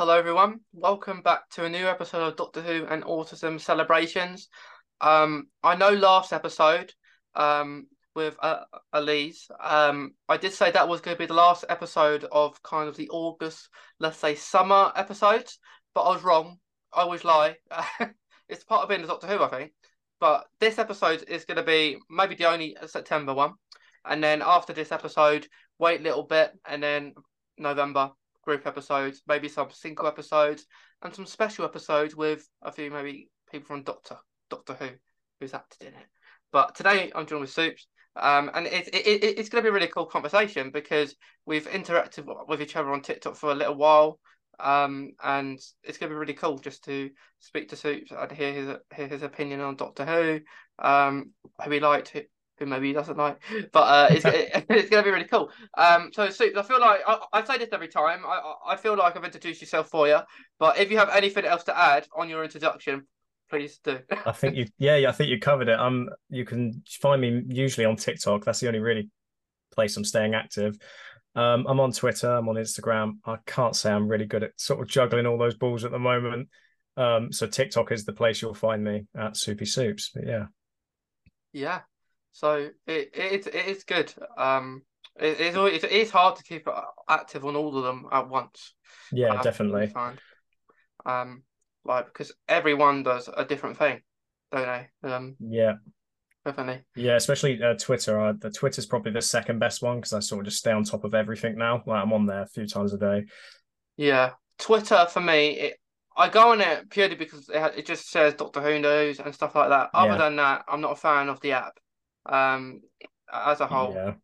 Hello, everyone. Welcome back to a new episode of Doctor Who and Autism Celebrations. Um, I know last episode, um, with uh, Elise, um, I did say that was going to be the last episode of kind of the August, let's say, summer episodes, but I was wrong. I always lie. it's part of being a Doctor Who, I think. But this episode is going to be maybe the only September one, and then after this episode, wait a little bit, and then November group episodes, maybe some single episodes, and some special episodes with a few maybe people from Doctor Doctor Who who's acted in it. But today I'm joined with Soups, um, and it, it, it, it's going to be a really cool conversation because we've interacted with each other on TikTok for a little while, um, and it's going to be really cool just to speak to Soups and hear his hear his opinion on Doctor Who, um, who he liked, who maybe he doesn't like. But uh, it's it, it's going to be really cool. Um, so Soups, I feel like I, I say this every time. I I feel like I've introduced yourself for you, but if you have anything else to add on your introduction, please do. I think you, yeah, I think you covered it. Um, you can find me usually on TikTok. That's the only really place I'm staying active. Um, I'm on Twitter. I'm on Instagram. I can't say I'm really good at sort of juggling all those balls at the moment. Um, so TikTok is the place you'll find me at Soupy Soups. But yeah, yeah. So it it it is good. Um, it, it's always it is hard to keep active on all of them at once. Yeah, um, definitely. Um, like because everyone does a different thing, don't they? Um, yeah. Definitely. Yeah, especially uh, Twitter. Uh, the Twitter's probably the second best one because I sort of just stay on top of everything now. Like I'm on there a few times a day. Yeah, Twitter for me, it, I go on it purely because it, it just says Doctor Who knows and stuff like that. Other Yeah. than that, I'm not a fan of the app. Um, as a whole. Yeah.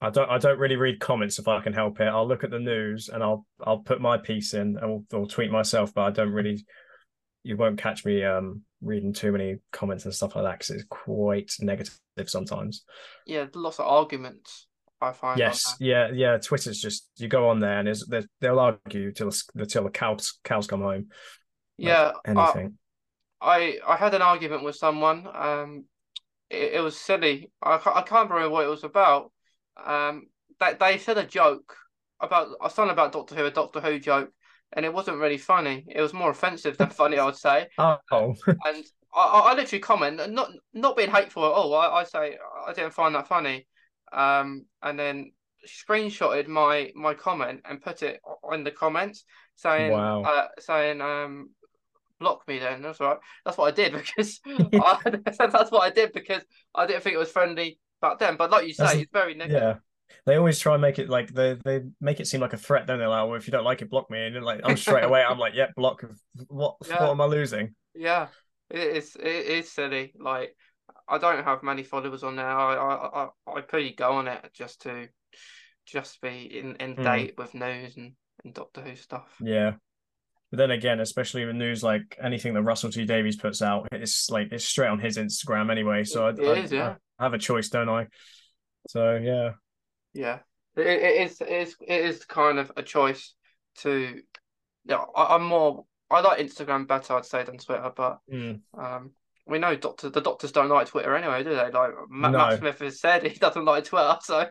I don't. I don't really read comments if I can help it. I'll look at the news and I'll I'll put my piece in and I'll, tweet myself, but I don't really. You won't catch me um reading too many comments and stuff like that because it's quite negative sometimes. Yeah, lots of arguments. I find. Yes, yeah, yeah. Twitter's just you go on there and there's, there's they'll argue till till the cows cows come home. Yeah, I, anything. I I had an argument with someone. Um, it, it was silly. I I can't remember what it was about. Um, they they said a joke about something about Doctor Who, a Doctor Who joke, and it wasn't really funny. It was more offensive than funny, I would say. Oh, And I, I I literally comment, not not being hateful at all. I, I say I didn't find that funny. Um, and then screenshotted my my comment and put it in the comments saying Wow. uh, saying um block me then that's right that's what I did because I, that's what I did because I didn't think it was friendly back then but like you say That's- it's very negative yeah. They always try and make it like they they make it seem like a threat, don't they? Like, well, if you don't like it, block me. And like I'm straight away, I'm like, yeah, block. What Yeah. what am I losing? yeah it is it is silly like I don't have many followers on there I I I, I pretty go on it just to just be in in Hmm. date with news and, and Doctor Who stuff Yeah. But then again, especially with news like anything that Russell T Davies puts out, it's like it's straight on his Instagram anyway. So I, I- is, yeah. I have a choice, don't I? So yeah, Yeah, it, it is. It is. It is kind of a choice to. Yeah, I, I'm more. I like Instagram better, I'd say, than Twitter. But Mm. um, we know doctor the doctors don't like Twitter anyway, do they? Like Matt, No. Matt Smith has said, he doesn't like Twitter. So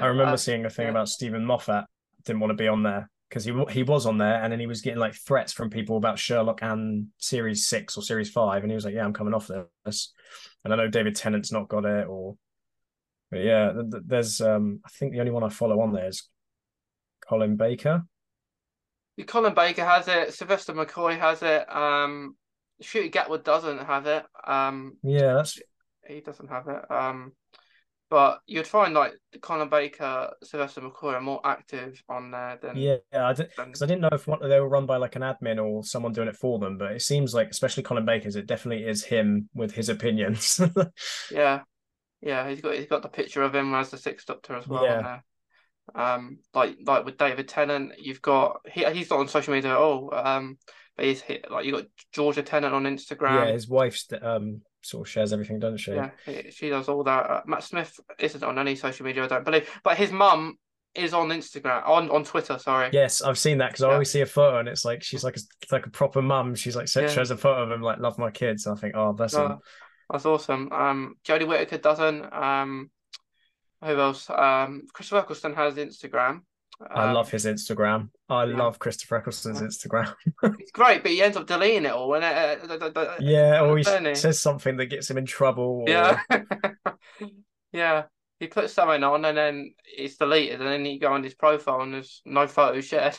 I remember uh, seeing a thing yeah. about Stephen Moffat didn't want to be on there because he he was on there and then he was getting like threats from people about Sherlock and series six or series five, and he was like, "Yeah, I'm coming off this." And I know David Tennant's not got it, or but yeah, th- th- there's um I think the only one I follow on there is Colin Baker. Colin Baker has it. Sylvester McCoy has it. Um, Ncuti Gatwa doesn't have it. Um, Yeah, that's he doesn't have it. Um, but you'd find like Colin Baker, Sylvester McCoy are more active on there than yeah. I did than because I didn't know if one, they were run by like an admin or someone doing it for them, but it seems like especially Colin Baker's, it definitely is him with his opinions. Yeah, yeah, he's got he's got the picture of him as the Sixth Doctor as well. Yeah. On there. Um, like like with David Tennant, you've got he he's not on social media at all. Um, but he's hit, like you got Georgia Tennant on Instagram. yeah, his wife's um sort of shares everything, doesn't she? Yeah, she does all that. Uh, Matt Smith isn't on any social media, I don't believe, but his mum is on Instagram on on Twitter. Sorry. Yes, I've seen that because I always see a photo and it's like she's like a, like a proper mum. She's like Yeah. shows a photo of him like love my kids. And I think oh bless him. That's awesome. Um, Jodie Whittaker doesn't. Um, who else? Um, Chris Eccleston has Instagram. I Um, love his Instagram. I yeah. love Christopher Eccleston's Instagram. It's great, but he ends up deleting it all. And uh, uh, uh, uh, Yeah, or he says something that gets him in trouble. Or... yeah, yeah. He puts something on and then it's deleted, and then you go on his profile and there's no photo shared.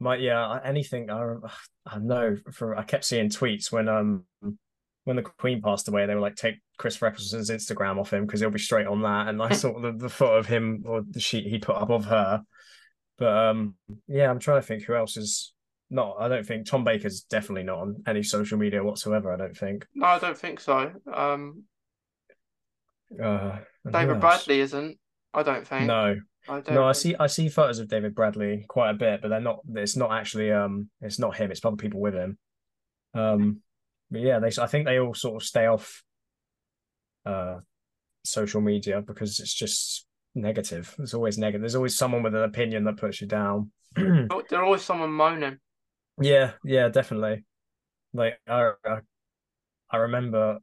My yeah, anything I I know for I kept seeing tweets when um when the Queen passed away, they were like take Christopher Eccleston's Instagram off him because he'll be straight on that. And I saw the, the photo of him or the sheet he put up of her. But um yeah, I'm trying to think who else is not. I don't think Tom Baker's definitely not on any social media whatsoever. I don't think. No, I don't think so. Um, Uh, David? Bradley isn't. I don't think. No, I don't. no, I see. I see photos of David Bradley quite a bit, but they're not. It's not actually. Um, it's not him. It's other people with him. Um, but yeah, they. I think they all sort of stay off. Uh, social media because it's just negative. It's always negative. There's always someone with an opinion that puts you down. Oh, There's always someone moaning. yeah, yeah, definitely. Like I, I, I remember.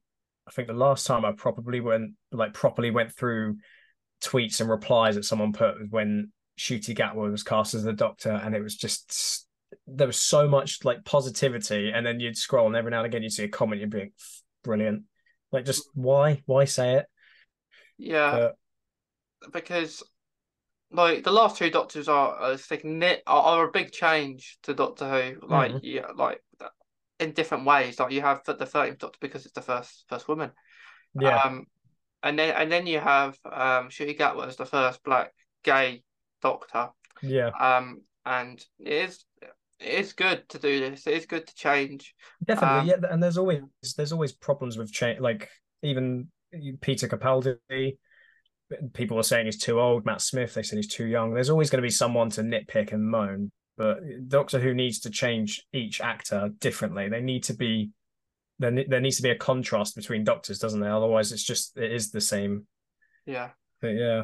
I think the last time I probably went like properly went through tweets and replies that someone put was when Ncuti Gatwa was cast as the Doctor, and it was just there was so much like positivity, and then you'd scroll, and every now and again you'd see a comment, you'd be like, brilliant. Like, just mm. why, why say it? Yeah, But because like the last two Doctors are are, are a big change to Doctor Who. Like Mhm. yeah, like in different ways. Like you have the thirteenth Doctor because it's the first first woman. yeah, Um, and then and then you have um Ncuti Gatwa as the first black gay Doctor. yeah, Um, and it is it is good to do this. It is good to change. definitely. um, yeah, and there's always there's always problems with change. Like even Peter Capaldi, people are saying he's too old. Matt Smith, they said he's too young. There's always going to be someone to nitpick and moan. But Doctor Who needs to change each actor differently. They need to be there. There needs to be a contrast between doctors, doesn't there? Otherwise, it's just it is the same. Yeah. But yeah,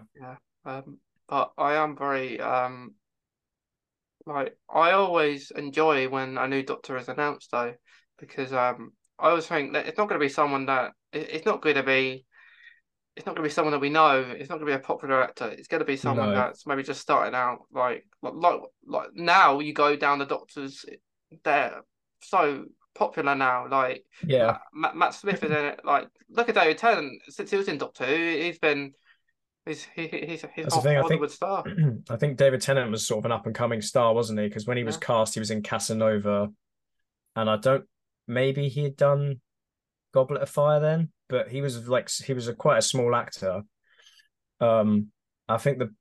Um, but I am very um like I always enjoy when a new Doctor is announced though, because um I always think that it's not going to be someone that it's not going to be it's not going to be someone that we know. It's not going to be a popular actor. It's going to be someone No. that's maybe just starting out. Like like like, now you go down the Doctors, they're so popular now. Like yeah, Matt, Matt Smith is in it. Like, look at David Tennant. Since he was in Doctor Who, he's been, he's he, he's he's That's the a thing, I think- star. I think David Tennant was sort of an up and coming star, wasn't he? Because when he was Yeah. cast, he was in Casanova, and I don't maybe he had done Goblet of Fire then, but he was like he was a quite a small actor. Um, I think the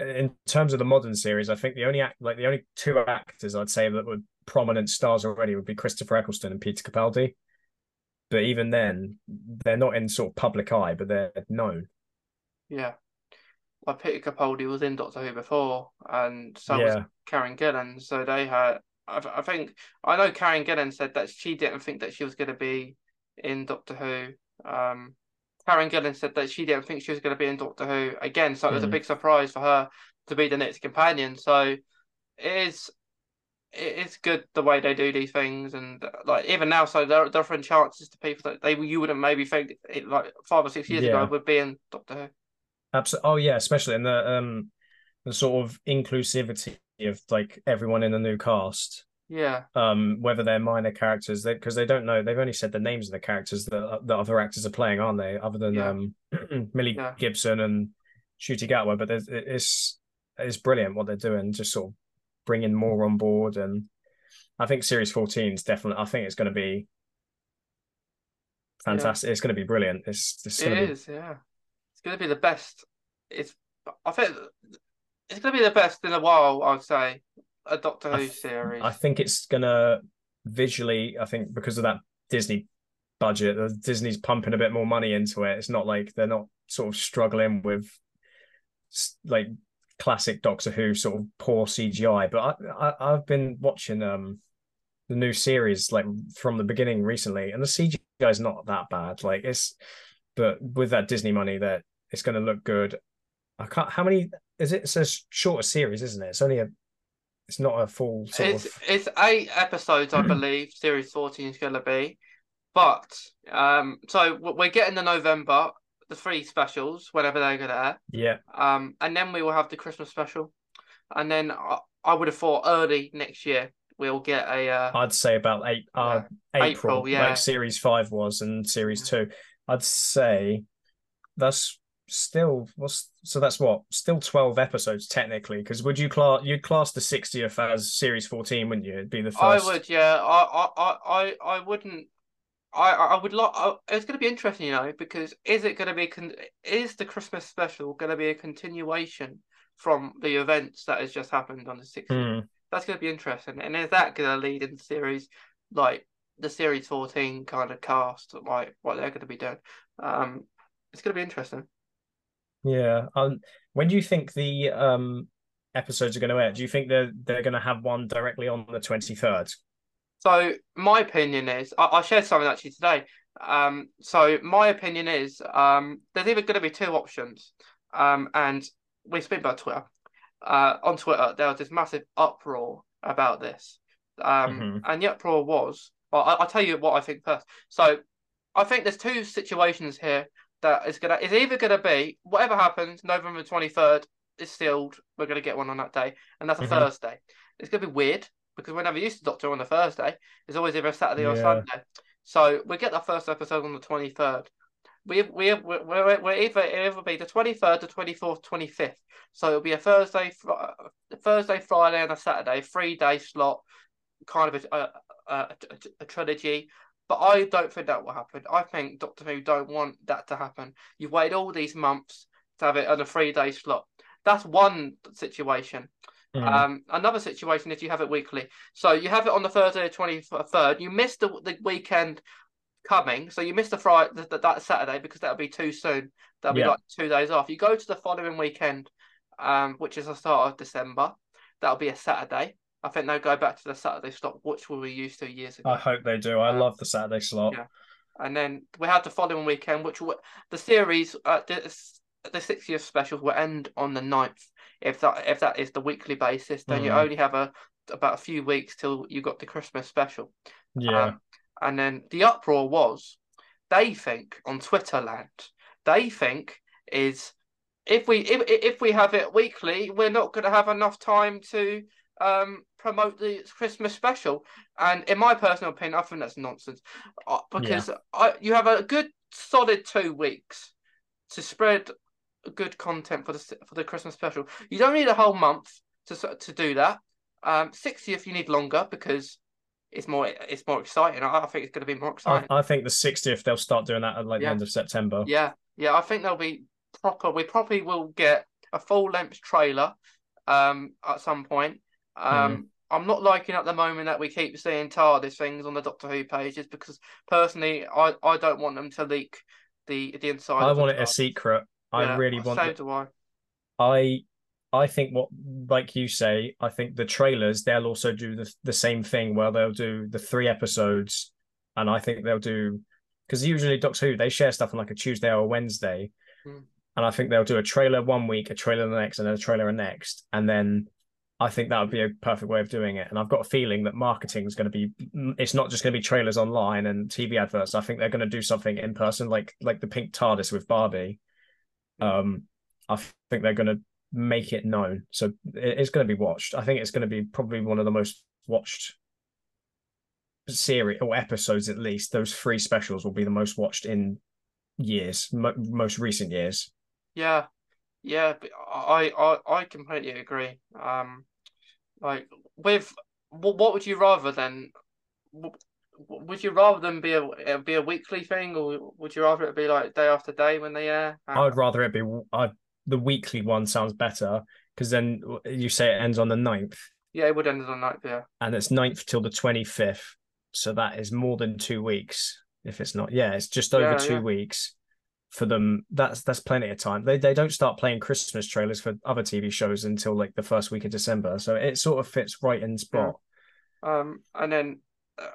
in terms of the modern series, I think the only act like the only two actors I'd say that were prominent stars already would be Christopher Eccleston and Peter Capaldi. But even then, they're not in sort of public eye, but they're known. Yeah, like Peter Capaldi was in Doctor Who before, and so was Karen Gillan. So they had. I, I think I know Karen Gillan said that she didn't think that she was going to be in Doctor Who. Um, Karen Gillan said that she didn't think she was going to be in Doctor Who again. So it was a Mm. big surprise for her to be the next companion. So it is it is good the way they do these things, and like even now, so they're, they're offering chances to people that they you wouldn't maybe think it, like five or six years Yeah. ago would be in Doctor Who. Absolutely. Oh yeah, especially in the um the sort of inclusivity of like everyone in the new cast. Yeah, Um, whether they're minor characters, because they, don't know. They've only said the names of the characters that the other actors are playing, aren't they? Other than Yeah. um Millie Yeah. Gibson and Ncuti Gatwa, but it's it's brilliant what they're doing. Just sort of bringing more on board, and I think Series 14 is definitely. I think it's going to be fantastic. It's going to be brilliant. It's, it's it be is. Yeah, it's going to be the best. It's I think it's going to be the best in a while. I'd say a Doctor I Who th- series. I think it's gonna visually. I think because of that Disney budget, Disney's pumping a bit more money into it. It's not like they're not sort of struggling with like classic Doctor Who sort of poor CGI. But I, I I've been watching um the new series like from the beginning recently, and the CGI is not that bad. Like it's, but with that Disney money, that it's going to look good. I can't. How many is it? It's a shorter series, isn't it? It's only a. It's not a full sort it's of. it's eight episodes, I believe. Series fourteen is going to be, but um, so we're getting the November the three specials whenever they're going to air. Yeah, Um, and then we will have the Christmas special. and then I, I would have thought early next year we'll get a. Uh, I'd say about eight, uh, Yeah. April, April, yeah. like Series Five was and Series Two. I'd say that's still what's so that's what still twelve episodes technically. Because would you class you'd class the sixtieth as Series Fourteen, wouldn't you? It'd be the first I would, yeah. I, I, I, I wouldn't. I, I would like. It's going to be interesting, you know, because is it going to be? Con- is the Christmas special going to be a continuation from the events that has just happened on the 16th? Hmm. That's going to be interesting, and is that going to lead into series like the series fourteen kind of cast, like what they're going to be doing? Um, it's going to be interesting. Yeah. Um, when do you think the um episodes are going to air? Do you think they're they're going to have one directly on the twenty third? So my opinion is, I, I shared something actually today. Um, so my opinion is, um, there's either going to be two options, um, and we speak about Twitter. Uh, on Twitter, there was this massive uproar about this, um, Mhm. and the uproar was, well, I, I'll tell you what I think first. So I think there's two situations here that is gonna is either gonna be whatever happens, November twenty third is sealed. We're gonna get one on that day, and that's a Mhm. Thursday. It's gonna be weird because we're never used to Doctor on a Thursday. It's always either a Saturday or Yeah. Sunday. So we get the first episode on the twenty third. We we we we're, we're either it'll be the twenty third, the twenty fourth, twenty fifth. So it'll be a Thursday, Fri- Thursday, Friday, and a Saturday, three day slot, kind of a a, a, a trilogy. But I don't think that will happen. I think Doctor Who don't want that to happen. You've waited all these months to have it on a three day slot. That's one situation. Mm. Um, another situation is you have it weekly. So you have it on the Thursday, the twenty third. You missed the the weekend coming, so you missed the Friday that, that Saturday because that'll be too soon. That'll be like two days off. You go to the following weekend, um, which is the start of December. That'll be a Saturday. I think they'll go back to the Saturday slot, which we were used to years ago. I hope they do. I Uh, love the Saturday slot. yeah. and then we have the following weekend, which will, the series, uh, the the 60th special will end on the 9th. If that if that is the weekly basis, then you Mm. only have a about a few weeks till you got the Christmas special. Yeah. Um, and then the uproar was they think on Twitter land, they think is if we if if we have it weekly, we're not going to have enough time to um promote the Christmas special. And in my personal opinion, I think that's nonsense uh, because I, you have a good solid two weeks to spread good content for the for the Christmas special. You don't need a whole month to to do that. Um, 60th you need longer because it's more it's more exciting. I, I think it's going to be more exciting. I think the 60th they'll start doing that at like Yeah. the end of September. Yeah, yeah, I think they'll be proper. We probably will get a full length trailer um at some point. Um, I'm not liking at the moment that we keep seeing TARDIS things on the Doctor Who pages because personally, I, I don't want them to leak the the inside. I want it a secret. I Yeah, really want So it. do I. I I think what like you say, I think the trailers they'll also do the the same thing where they'll do the three episodes and I think they'll do because usually Doctor Who they share stuff on like a Tuesday or a Wednesday. Mm. And I think they'll do a trailer one week, a trailer the next, and then a trailer the next. And then I think that would be a perfect way of doing it. And I've got a feeling that marketing is going to be it's not just going to be trailers online and TV adverts. I think they're going to do something in person, like like the pink TARDIS with Barbie. Um, I think they're going to make it known, so it's going to be watched. I think it's going to be probably one of the most watched series or episodes, at least. Those three specials will be the most watched in years, mo- most recent years. Yeah, yeah, I I I completely agree. Um, like with what what would you rather then? Would you rather them be a be a weekly thing, or would you rather it be like day after day when they air? I would rather it be I, the weekly one sounds better because then you say it ends on the 9th Yeah, it would end on night. Yeah, and it's 9th till the 25th. So that is more than two weeks. If it's not, yeah, it's just over Yeah, two yeah. weeks for them. That's that's plenty of time. They they don't start playing Christmas trailers for other TV shows until like the first week of December. So it sort of fits right in spot. Um, and then uh,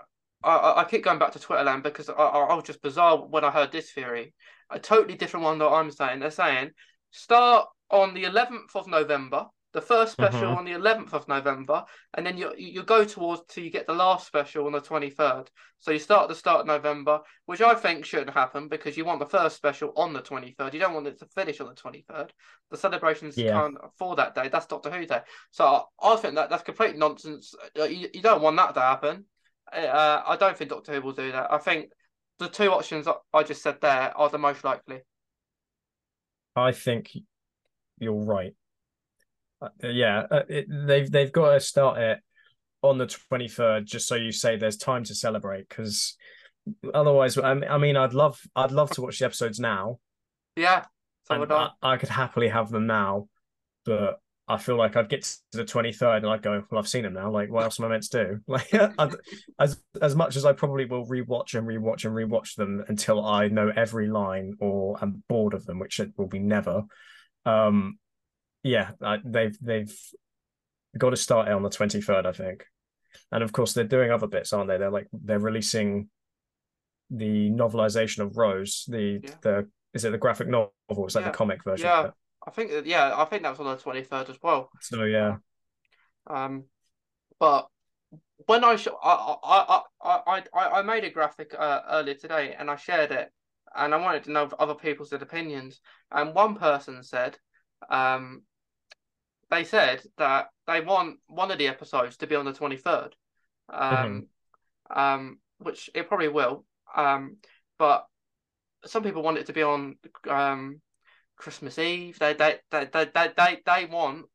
I- I keep going back to Twitterland because I, I, I was just bizarre when I heard this theory, a totally different one that I'm saying. They're saying start on the 11th of November, the first special Mhm. on the 11th of November, and then you you go towards till you get the last special on the 23rd. So you start at the start of November, which I think shouldn't happen because you want the first special on the 23rd. You don't want it to finish on the 23rd. The celebrations Yeah. can't for that day. That's Doctor Who Day. So I, I think that that's complete nonsense. Uh, You, you don't want that to happen. Uh, I don't think Doctor Who will do that. I think the two options I just said there are the most likely. I think you're right. Uh, yeah, uh, it, they've they've got to start it on the 23rd, just so you say there's time to celebrate. Because otherwise, I mean, I mean, I'd love I'd love to watch the episodes now. Yeah. So would I. I, I could happily have them now, but I feel like I'd get to the 23rd and I'd go, well, I've seen them now. Like, what else am I meant to do? Like, I'd, as as much as I probably will rewatch and rewatch and rewatch them until I know every line or I'm bored of them, which it will be never. Um, yeah, I, they've they've got to start it on the 23rd, I think. And of course, they're doing other bits, aren't they? They're like they're releasing the novelization of Rose, the Yeah. the is it the graphic novel? Like Yeah. the comic version. Yeah. I think that yeah, I think that was on the twenty third as well. So yeah, Um, but when I sh- I, I I I I I made a graphic uh, earlier today and I shared it, and I wanted to know other people's opinions. And one person said, um, they said that they want one of the episodes to be on the twenty third, um, um, which it probably will. Um, but some people want it to be on um Christmas Eve. They they they they they they, they want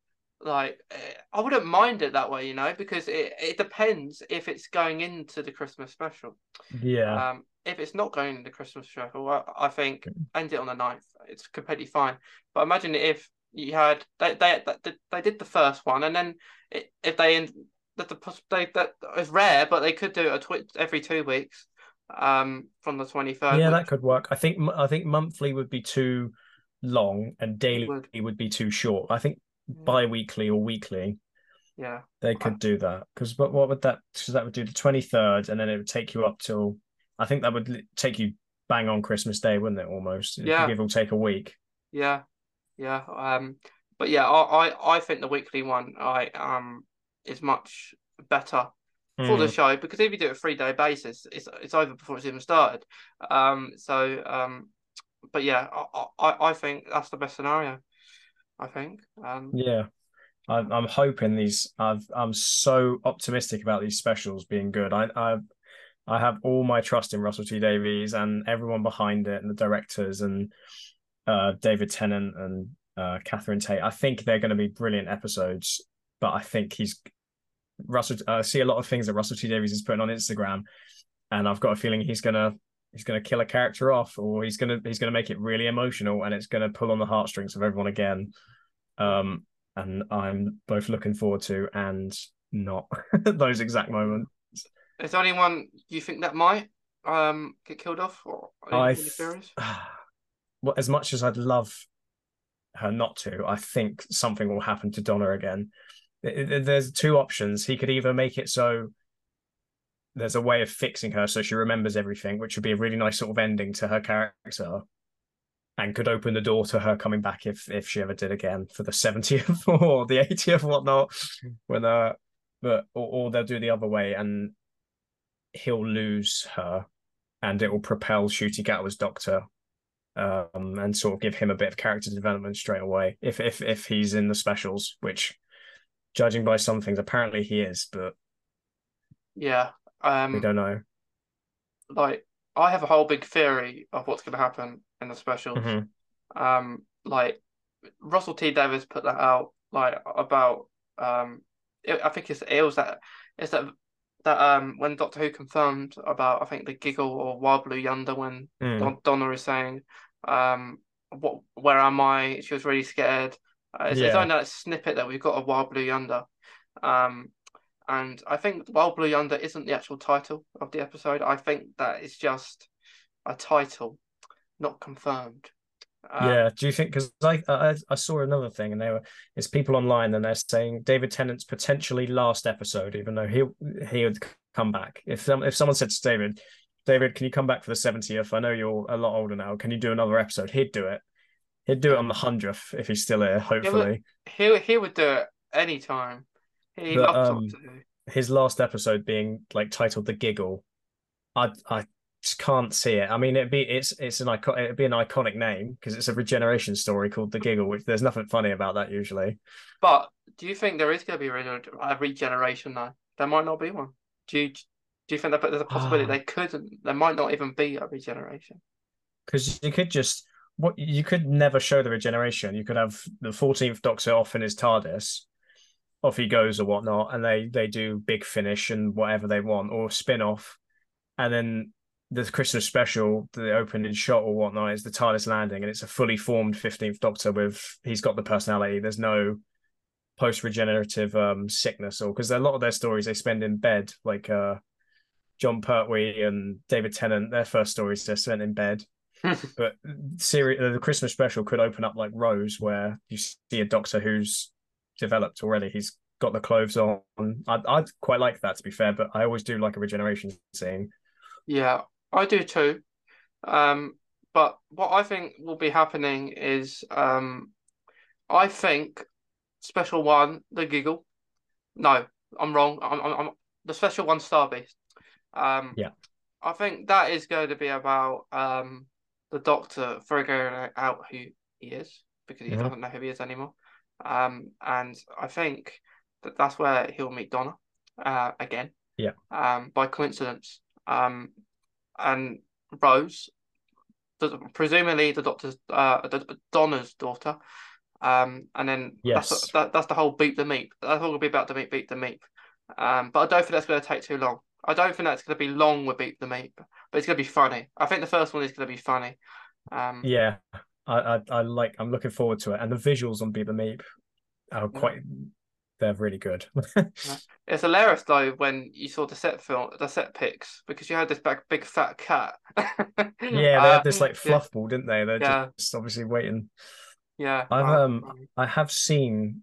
like eh, I wouldn't mind it that way, you know, because it it depends if it's going into the Christmas special. yeah, Um, if it's not going into the Christmas special, I, I think end it on the 9th. It's completely fine. But imagine if you had they they they, they did the first one and then it, if they that the they that is rare, but they could do it a twi- every two weeks. Um, from the twenty third. yeah, that could work. I think I think monthly would be too long and daily would. would be too short. I think Yeah. bi-weekly or weekly yeah. they could do that because but what would that because that would do the 23rd and then it would take you up till I think that would take you bang on Christmas Day, wouldn't it? Almost, If you Yeah. give or take a week. Yeah, yeah. Um, but yeah, I, I, I think the weekly one I um is much better for the Mm. show because if you do it a three day basis, it's it's over before it's even started. Um, so um, but yeah, I, I, I think that's the best scenario. I think. Um, Yeah. I'm I'm hoping these. I've I'm so optimistic about these specials being good. I I I have all my trust in Russell T Davies and everyone behind it, and the directors and uh, David Tennant and uh, Catherine Tate. I think they're going to be brilliant episodes. But I think he's Russell. I see a lot of things that Russell T Davies is putting on Instagram, and I've got a feeling he's gonna he's gonna kill a character off, or he's gonna he's gonna make it really emotional, and it's gonna pull on the heartstrings of everyone again. Um, and I'm both looking forward to and not those exact moments. is there anyone you think that might um get killed off or I th- theories? well, as much as I'd love her not to, I think something will happen to Donna again. There's two options. He could either make it so there's a way of fixing her so she remembers everything, which would be a really nice sort of ending to her character, and could open the door to her coming back if if she ever did again for the 70th or the 80th, whatnot. When uh, but or, or they'll do the other way and he'll lose her, and it will propel Ncuti Gatwa's Doctor um, and sort of give him a bit of character development straight away if if if he's in the specials, which judging by some things apparently he is, but Yeah. Um, we don't know. like I have a whole big theory of what's going to happen in the specials. Mhm. Um, like Russell T Davies put that out like about um, it, I think it's it was that it's that that um when Doctor Who confirmed about I think the giggle or Wild Blue Yonder when Mm. Don, Donna is saying um what where am I? She was really scared. Uh, it's, it's Yeah. only that snippet that we've got a Wild Blue Yonder. Um, and I think Wild Blue Yonder isn't the actual title of the episode. I think that is just a title, not confirmed. Um, yeah, do you think? Because I, I I saw another thing, and they were it's people online, and they're saying David Tennant's potentially last episode, even though he he would come back. If some if someone said to David, David, can you come back for the seventieth? I know you're a lot older now. Can you do another episode? He'd do it. He'd do it on the hundredth if he's still here. Hopefully, he he would do it anytime. He But, um, his last episode being like titled "The Giggle," I I just can't see it. I mean, it'd be it's it's an icon it'd be an iconic name because it's a regeneration story called "The Giggle," which there's nothing funny about that usually. But do you think there is going to be a regen- a regeneration though? There might not be one. Do you do you think that there's a possibility Ah. they couldn't? There might not even be a regeneration. because you could just what you could never show the regeneration. You could have the Fourteenth Doctor off in his TARDIS, off he goes or whatnot, and they they do big finish and whatever they want or spin off, and then the Christmas special, the opening shot or whatnot is the TARDIS landing, and it's a fully formed Fifteenth Doctor with he's got the personality. There's no post regenerative um sickness or because a lot of their stories they spend in bed like uh Jon Pertwee and David Tennant their first stories they're spent in bed but series the Christmas special could open up like Rose, where you see a Doctor who's developed already. He's got the clothes on. I'd, I'd quite like that to be fair, but I always do like a regeneration scene. Yeah, I do too. Um, but what I think will be happening is, um, I think special one, the giggle. No, I'm wrong. I'm, I'm, I'm the special one, Star Beast. Um, Yeah. I think that is going to be about um the Doctor figuring out who he is because he doesn't know who he is anymore. Um, and I think that that's where he'll meet Donna, uh, again. Yeah. Um, by coincidence. Um, and Rose, the, presumably the Doctor's, uh, the, Donna's daughter. Um, and then that's Yes. that, that's the whole beat the meep. That's all gonna be about the meep, beat the meep. Um, but I don't think that's gonna take too long. I don't think that's gonna be long with beat the meep, but it's gonna be funny. I think the first one is gonna be funny. Um, Yeah, I, I I like. I'm looking forward to it, and the visuals on Beat the Meep are quite. They're really good. It's hilarious though when you saw the set film, the set pics, because you had this big, big fat cat. yeah, they Uh, had this like yeah, fluff ball, didn't they? They're Yeah. just obviously waiting. Yeah, I've, um, I have seen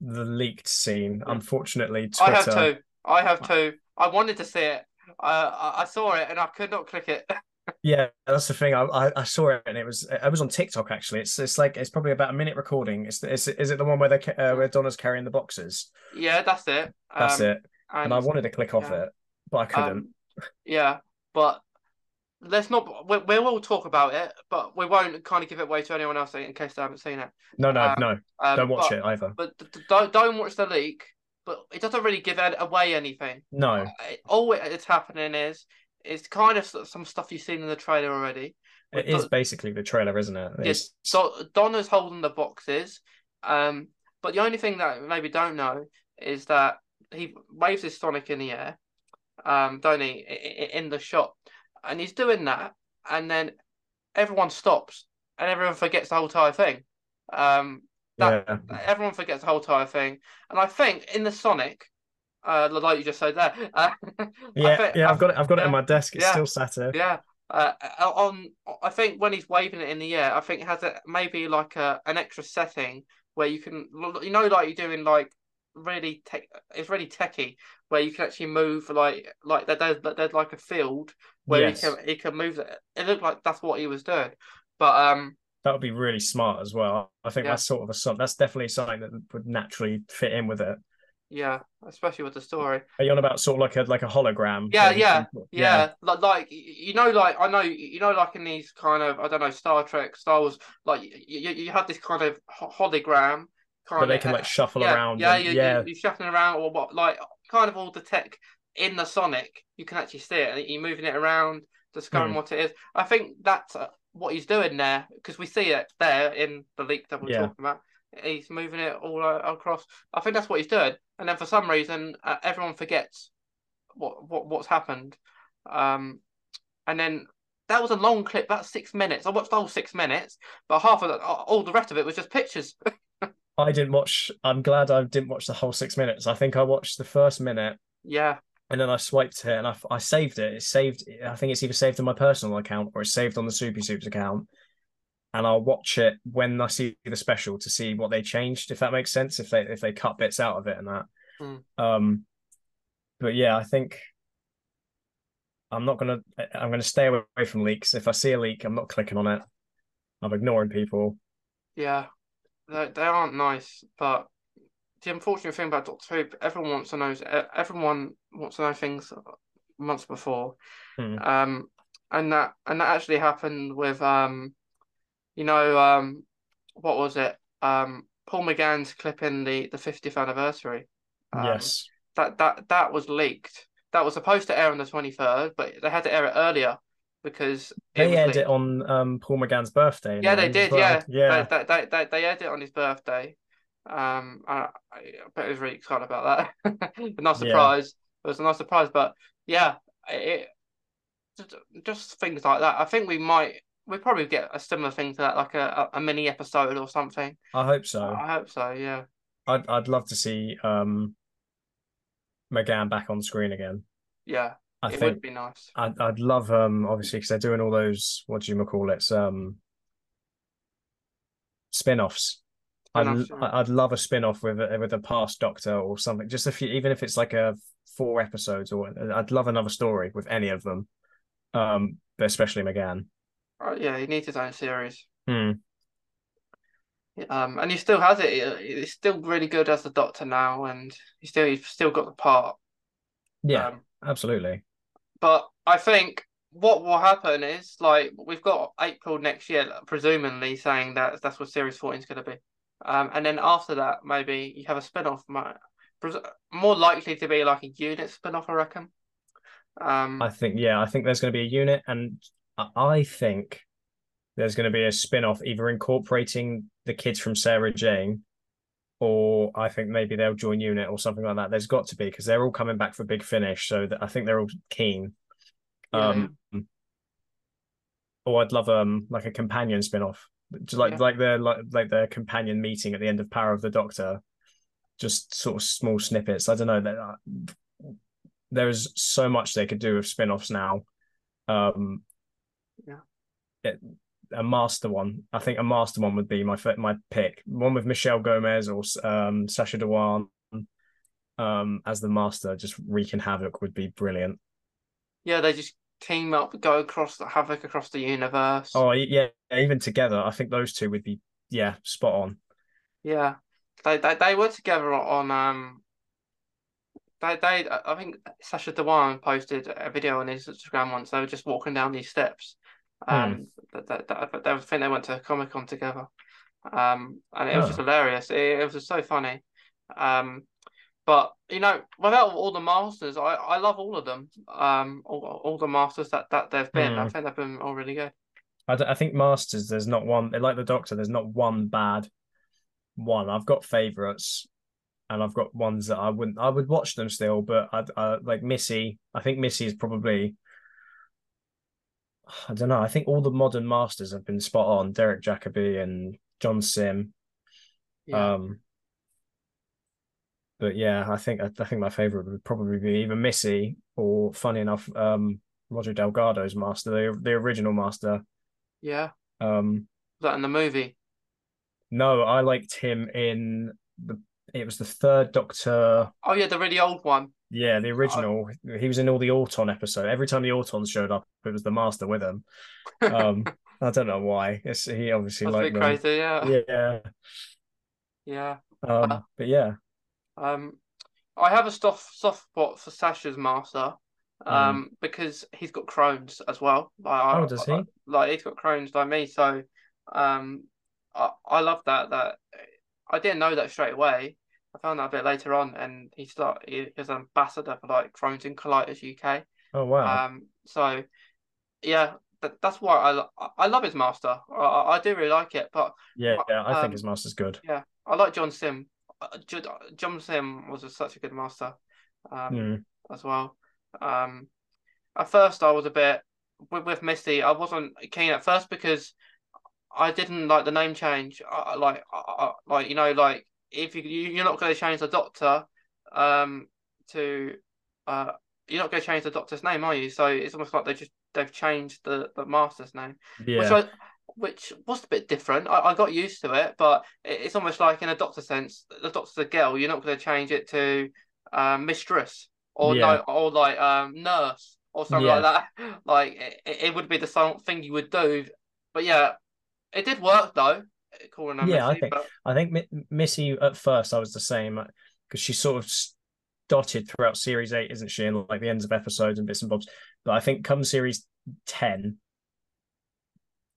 the leaked scene. Yeah. Unfortunately, I have Twitter. two. I have two. I wanted to see it. Uh, I, I saw it and I could not click it. Yeah, that's the thing. I, I I saw it and it was I was on TikTok actually. It's it's like it's probably about a minute recording. It's, it's is it the one where they uh, where Donna's carrying the boxes? yeah, that's it. That's Um, it. And I wanted to click off yeah. it, but I couldn't. Um, yeah, but let's not. We, we will talk about it, but we won't kind of give it away to anyone else in case they haven't seen it. no, no, um, no. Um, Don't watch but, it either. But don't don't watch the leak. But it doesn't really give away anything. No. All it's happening is it's kind of some stuff you've seen in the trailer already. It With is basically the trailer, isn't it? Yes, So Do- Donna's holding the boxes. Um, but the only thing that maybe don't know is that he waves his Sonic in the air. Um, don't he? In the shot, and he's doing that, and then everyone stops, and everyone forgets the whole entire thing. Um, that yeah. everyone forgets the whole entire thing, and I think in the Sonic, uh, like you just said there, uh, Yeah, think- yeah, I've got it. I've got it yeah, in my desk. It's yeah, still sat here. yeah. Uh, on I think when he's waving it in the air, I think it has a maybe like a an extra setting where you can you know like you're doing like really tech it's really techy where you can actually move like like there- there's there's like a field where Yes. he can he can move it. It looked like that's what he was doing, but um That would be really smart as well. I think Yeah. that's sort of a. That's definitely something that would naturally fit in with it. Yeah, especially with the story. Are you on about sort of like a like a hologram? Yeah, you yeah, Yeah, like like you know, like I know you know, like in these kind of I don't know Star Trek, Star Wars, like you you, you have this kind of hologram kind But they of can like shuffle yeah, around. Yeah, and- you, yeah. You, you're shuffling around or what, like kind of all the tech in the Sonic. You can actually see it, and you're moving it around, discovering Hmm. what it is. I think that's uh, what he's doing there because we see it there in the leak that we're Yeah. talking about. He's moving it all across. I think that's what he's doing, and then for some reason, uh, everyone forgets what what what's happened. Um, and then that was a long clip, about six minutes. I watched all six minutes, but half of it, all the rest of it was just pictures. I didn't watch. I'm glad I didn't watch the whole six minutes. I think I watched the first minute yeah, and then I swiped it and I, I saved it. It's saved. I think it's either saved on my personal account or it's saved on the Soupy Soups account. And I'll watch it when I see the special to see what they changed, if that makes sense. If they if they cut bits out of it and that. Hmm. Um, but yeah, I think I'm not gonna. I'm gonna stay away from leaks. If I see a leak, I'm not clicking on it. I'm ignoring people. Yeah, they they aren't nice, but the unfortunate thing about Doctor Who, everyone wants to know. Everyone wants to know things months before, Hmm. um, and that and that actually happened with um, you know um, what was it? Um, Paul McGann's clip in the the fiftieth anniversary. Um, yes. that that that was leaked. That was supposed to air on the twenty third, but they had to air it earlier because They aired leaked. it on um, Paul McGann's birthday. Yeah, they did. well. Yeah, Yeah. They, they, they, they aired it on his birthday. Um, I, I bet he was really excited about that. a nice Yeah. surprise. It was a nice surprise, but yeah, it just, just things like that. I think we might we probably get a similar thing to that, like a, a mini episode or something. I hope so. I hope so. Yeah, I'd I'd love to see um McGann back on screen again. yeah, I it would be nice. I'd I'd love um obviously because they're doing all those what do you call it um spin-offs. I'd yeah. I'd love a spin-off with a, with a past Doctor or something. Just a few, even if it's like a four episodes or I'd love another story with any of them. Um, but especially McGann. Uh, yeah, he needs his own series. Hmm. Um, and he still has it. He- He's still really good as the Doctor now, and he still he's still got the part. Yeah, Um, absolutely. but I think what will happen is like we've got April next year, presumably saying that that's what Series 14 is going to be. Um, and then after that, maybe you have a spin off, more likely to be like a UNIT spin off, I reckon. Um, I think yeah, I think there's going to be a UNIT, and I- think there's going to be a spin-off either incorporating the kids from Sarah Jane, or I think maybe they'll join UNIT or something like that. There's got to be because they're all coming back for Big Finish, so that I think they're all keen. Yeah, Um, or I'd love um like a companion spin-off, just like Yeah. like their like like their companion meeting at the end of Power of the Doctor, just sort of small snippets. I don't know that uh, there's so much they could do with spin-offs now. Um, Yeah. it- a master one. I think a master one would be my my pick. One with Michelle Gomez or um Sacha Dhawan um as the master, just wreaking havoc would be brilliant. yeah, they just team up, go across the havoc across the universe. Oh yeah, even together, I think those two would be yeah spot on. Yeah, they they they were together on um. They they I think Sacha Dhawan posted a video on his Instagram once. They were just walking down these steps. Um, that, that, that, I think they went to Comic Con together. Um, and it was just Oh. hilarious. It, it was just so funny. Um, but you know, without all the masters, I, I love all of them. Um, all, all the masters that that they've been. I Hmm. think they've been all really good. I, d- I think Masters, there's not one like the Doctor. There's not one bad one. I've got favorites, and I've got ones that I wouldn't. I would watch them still, but I'd uh, like Missy. I think Missy is probably. I don't know. I think all the modern Masters have been spot on. Derek Jacobi and John Simm. Yeah. Um, but yeah, I think I, I think my favorite would probably be either Missy or, funny enough, um, Roger Delgado's Master, the the original Master. yeah. Um, Was that in the movie? no, I liked him in the. It was the third Doctor. Oh yeah, the really old one. Yeah, the original. He was in all the Auton episode. Every time the Autons showed up, it was the Master with him. Um, I don't know why. It's, he obviously That's a liked them. crazy. Yeah. Yeah. Yeah. Um, but yeah. Um, I have a soft soft spot for Sacha's master, um, because he's got Crohn's as well. Like, I-. Oh, does he? I- like he's got Crohn's like me, so um, I I love that. That I didn't know that straight away. I found out a bit later on, and he's like he- he's an ambassador for like Crohn's and Colitis UK. Oh wow. Um, so yeah, that, that's why I I- love his master. I, I do really like it, but yeah, yeah, I um, think his Master's good. yeah, I like John Simm. Uh, John Simm was a, such a good master, um, Hmm. as well. Um, at first I was a bit with, with Missy. I wasn't keen at first because I didn't like the name change. I, like, I, like you know, like if you you- you're not going to change the Doctor, um, to uh, you're not going to change the Doctor's name, are you? So it's almost like they just they've changed the the Master's name which Yeah. I, which was a bit different. I, I got used to it, but it, it's almost like in a doctor sense, the doctor's a girl. You're not going to change it to um, mistress or Yeah. no, or like um, nurse or something Yeah. like that. Like it, it would be the same thing you would do. But yeah, it did work though. calling her Yeah, I think- but I think Mi- Missy at first I was the same because she's sort of dotted throughout series eight, isn't she? And like the ends of episodes and bits and bobs. But I think come series ten,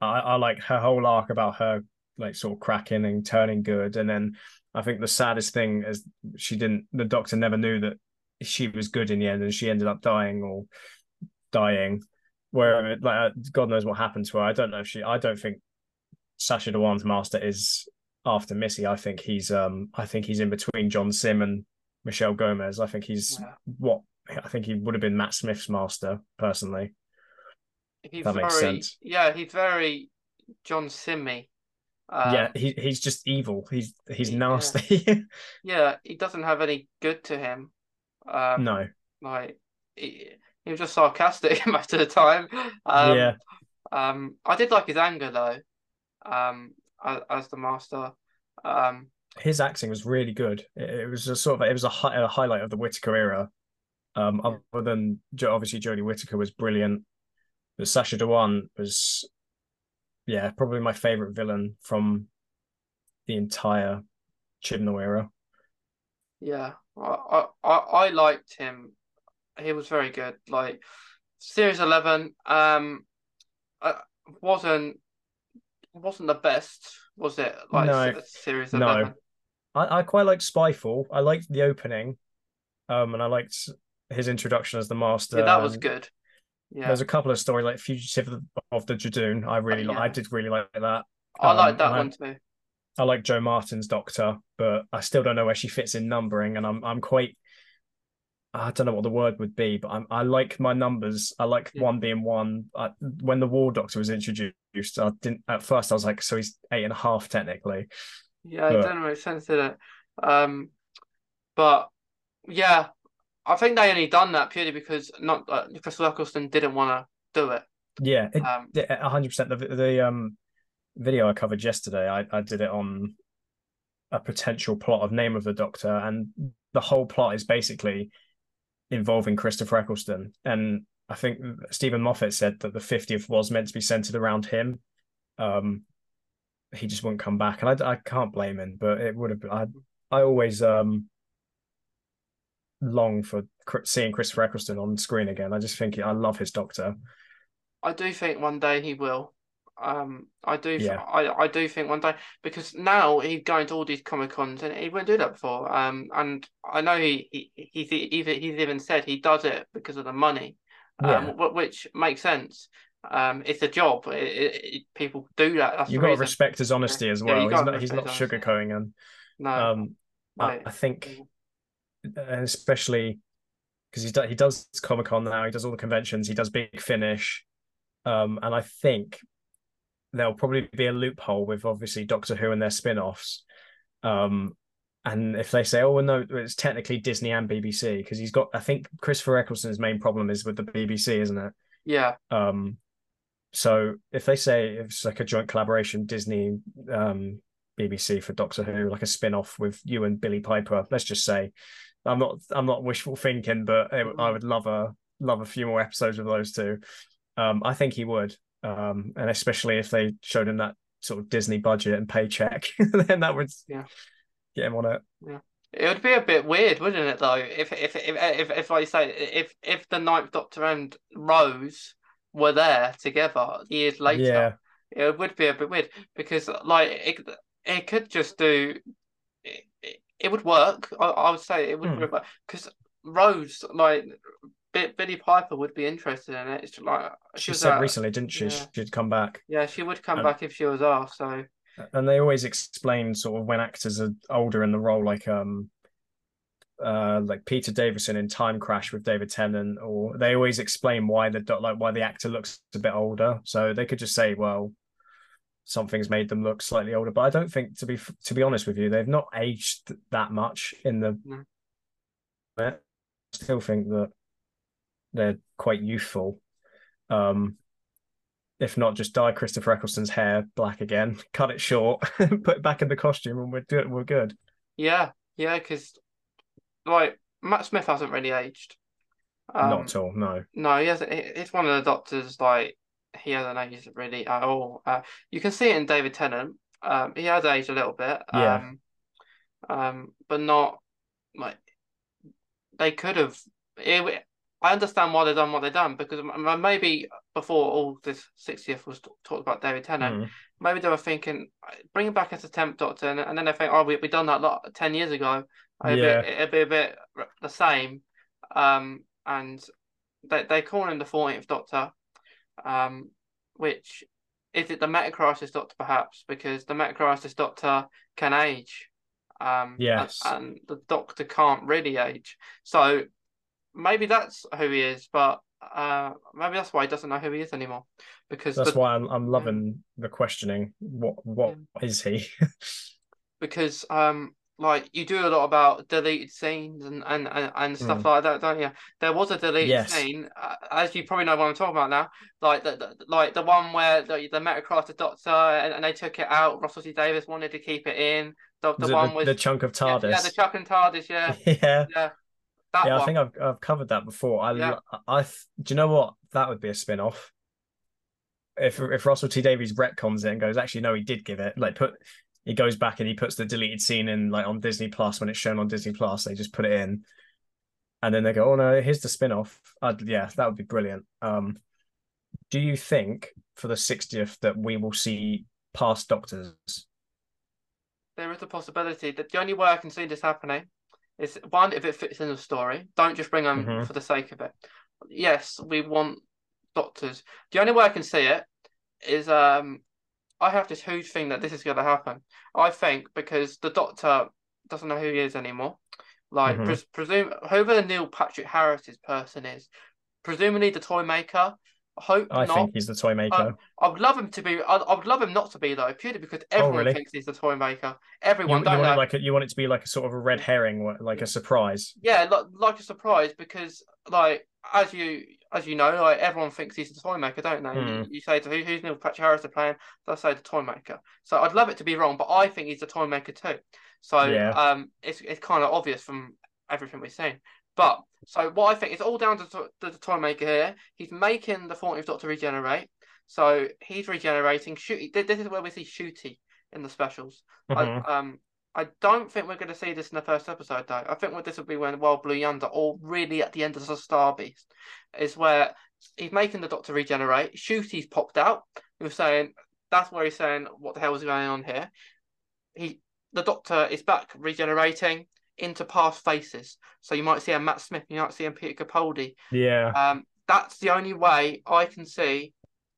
I, I like her whole arc about her like sort of cracking and turning good. And then I think the saddest thing is she didn't. The doctor never knew that she was good in the end, and she ended up dying or dying. Where like uh, God knows what happened to her. I don't know if she. I don't think Sacha Dhawan's master is after Missy. I think he's um I think he's in between John Simm and Michelle Gomez. I think he's Yeah. what I think he would have been Matt Smith's master personally. he's that very makes sense. yeah, he's very John Simmy. Um, yeah, he he's just evil. He's he's yeah. nasty. yeah, he doesn't have any good to him. Um, no. like he, he was just sarcastic most of the time. Um, yeah. Um, I did like his anger though. Um, as, as the master. Um, His acting was really good. It, it was a sort of it was a, hi- a highlight of the Whittaker era. Um, Yeah. other than obviously Jodie Whittaker was brilliant, but Sacha Dhawan was, yeah, probably my favorite villain from the entire Chibnall era. yeah, I, I I I liked him. He was very good. Like series eleven, um, uh, wasn't wasn't the best, was it? Like No. series No. I, I quite liked Spyfall. I liked the opening, um, and I liked his introduction as the master. Yeah, that was good. Yeah, There's a couple of stories like Fugitive of the, Judoon. I really, li- I did really like that. I um, like that and I- one too. I like Jo Martin's Doctor, but I still don't know where she fits in numbering, and I'm I'm quite. I don't know what the word would be, but I'm, I like my numbers. I like Yeah. one being one. I, when the War Doctor was introduced, I didn't at first. I was like, so he's eight and a half technically. Yeah, it but- didn't make sense, did it? Um, but yeah, I think they only done that purely because not uh, Chris Eccleston didn't want to do it. Yeah, it, Um, a hundred percent. The the um video I covered yesterday, I I did it on a potential plot of Name of the Doctor, and the whole plot is basically involving Christopher Eccleston. And I think Steven Moffat said that the fiftieth was meant to be centered around him. Um, he just wouldn't come back, and I I can't blame him, but it would have been. I I always um long for seeing Christopher Eccleston on screen again. I just think I love his Doctor. I do think one day he will. Um, I do. Yeah. I I do think one day because now he's going to all these comic cons and he wouldn't do that before. Um, and I know he, he he's he's even said he does it because of the money. Um, Yeah. wh- which makes sense. Um, it's a job. It, it, it- people do that. That's You've got to respect his honesty as Yeah, well. he's gotta not he's not sugarcoating and No, um I, I think and especially because he does he does Comic Con now, he does all the conventions, he does Big Finish. Um and I think there'll probably be a loophole with obviously Doctor Who and their spin-offs. Um and if they say, oh well, no, it's technically Disney and BBC, because he's got I think Christopher Eccleston's main problem is with the BBC, isn't it? yeah, Um, so if they say it's like a joint collaboration, Disney, um, BBC for Doctor Who, like a spin-off with you and Billie Piper, let's just say, I'm not, I'm not wishful thinking, but it, I would love a, love a few more episodes of those two. Um, I think he would, um, and especially if they showed him that sort of Disney budget and paycheck, then that would, Yeah. Get him on it. Yeah. it would be a bit weird, wouldn't it? Though, if if if if, if like you say, if if the Ninth Doctor and Rose were there together years later. Yeah, it would be a bit weird because like it, it could just do it, it, would work I, I would say it would Hmm. work because Rose like Billie Piper would be interested in it it's like she was said at- recently, didn't she? yeah. She'd come back. yeah she would come Um, back if she was asked so and they always explain sort of when actors are older in the role, like um, uh, like Peter Davison in Time Crash with David Tennant, or they always explain why the like why the actor looks a bit older. So they could just say, well, something's made them look slightly older. But I don't think, to be to be honest with you, they've not aged that much in the. No. I still think that they're quite youthful. Um, if not, just dye Christopher Eccleston's hair black again, cut it short, put it back in the costume, and we're do- we're good. yeah yeah because like Matt Smith hasn't really aged um, not at all. No. No, he hasn't. he- He's one of the doctors. Like he hasn't aged really at all. Uh, you can see it in David Tennant. Um, he has aged a little bit. Yeah. Um, um, but not like they could have. I understand why they've done what they've done because maybe before all this 60th was talked about David Tennant, Mm. maybe they were thinking bring him back as a temp doctor, and, and then they think, oh, we we done that lot ten years ago. It'd, Yeah. be, it'd be a bit the same. Um, and they they call him the 14th Doctor, um, which is it the Metacrisis Doctor perhaps because the Metacrisis Doctor can age. Um, Yes. and, and the Doctor can't really age. So maybe that's who he is, but uh, maybe that's why he doesn't know who he is anymore. Because That's the, why I'm I'm loving the questioning. What what is he? because um like you do a lot about deleted scenes and and and, and stuff Mm. like that, don't you? There was a deleted Yes. scene, uh, as you probably know what I'm talking about now. Like the, the like the one where the the Metacrisis Doctor and, and they took it out. Russell T Davies wanted to keep it in. The, the one the, was the chunk of TARDIS. yeah, the Chuck and TARDIS, yeah, yeah. yeah. That Yeah, one. I think I've I've covered that before. I Yeah. I do you know what that would be a spin off. If if Russell T Davies retcons it and goes, actually no, he did give it. Like put he goes back and he puts the deleted scene in like on Disney Plus when it's shown on Disney Plus. They just put it in, and then they go, oh no, here's the spin off. Yeah, that would be brilliant. Um, do you think for the 60th that we will see past Doctors? there is a possibility that the only way I can see this happening is one if it fits in the story. Don't just bring them Mhm. for the sake of it. Yes, we want doctors. The only way I can see it is um I have this huge thing that this is going to happen. I think because the doctor doesn't know who he is anymore. Like Mhm. pres- presume whoever Neil Patrick Harris's person is, presumably the toy maker. I hope I not. think he's the toy maker. Um, I would love him to be. I, I would love him not to be though, purely because everyone Oh, really? thinks he's the toy maker. Everyone you don't want know. it like a, you want it to be like a sort of a red herring, like a surprise. yeah, like, like a surprise because like as you as you know, like everyone thinks he's the toy maker, don't they? You, Hmm. you say to who, who's Neil Patrick Harris playing, they'll say the toy maker. So I'd love it to be wrong, but I think he's the toy maker too. So Yeah. um, it's it's kind of obvious from everything we've seen. But so what I think it's all down to, to the toy maker here. He's making the 14th Doctor regenerate. So he's regenerating. Ncuti. This is where we see Ncuti in the specials. Mhm. I, um, I don't think we're going to see this in the first episode, though. I think what this will be when Wild Blue Yonder, or really at the end of the Star Beast, is where he's making the Doctor regenerate. Ncuti's popped out. He was saying that's where he's saying what the hell is going on here. He, the Doctor is back regenerating into past faces. So you might see a Matt Smith, you might see a Peter Capaldi. Yeah, Um, that's the only way I can see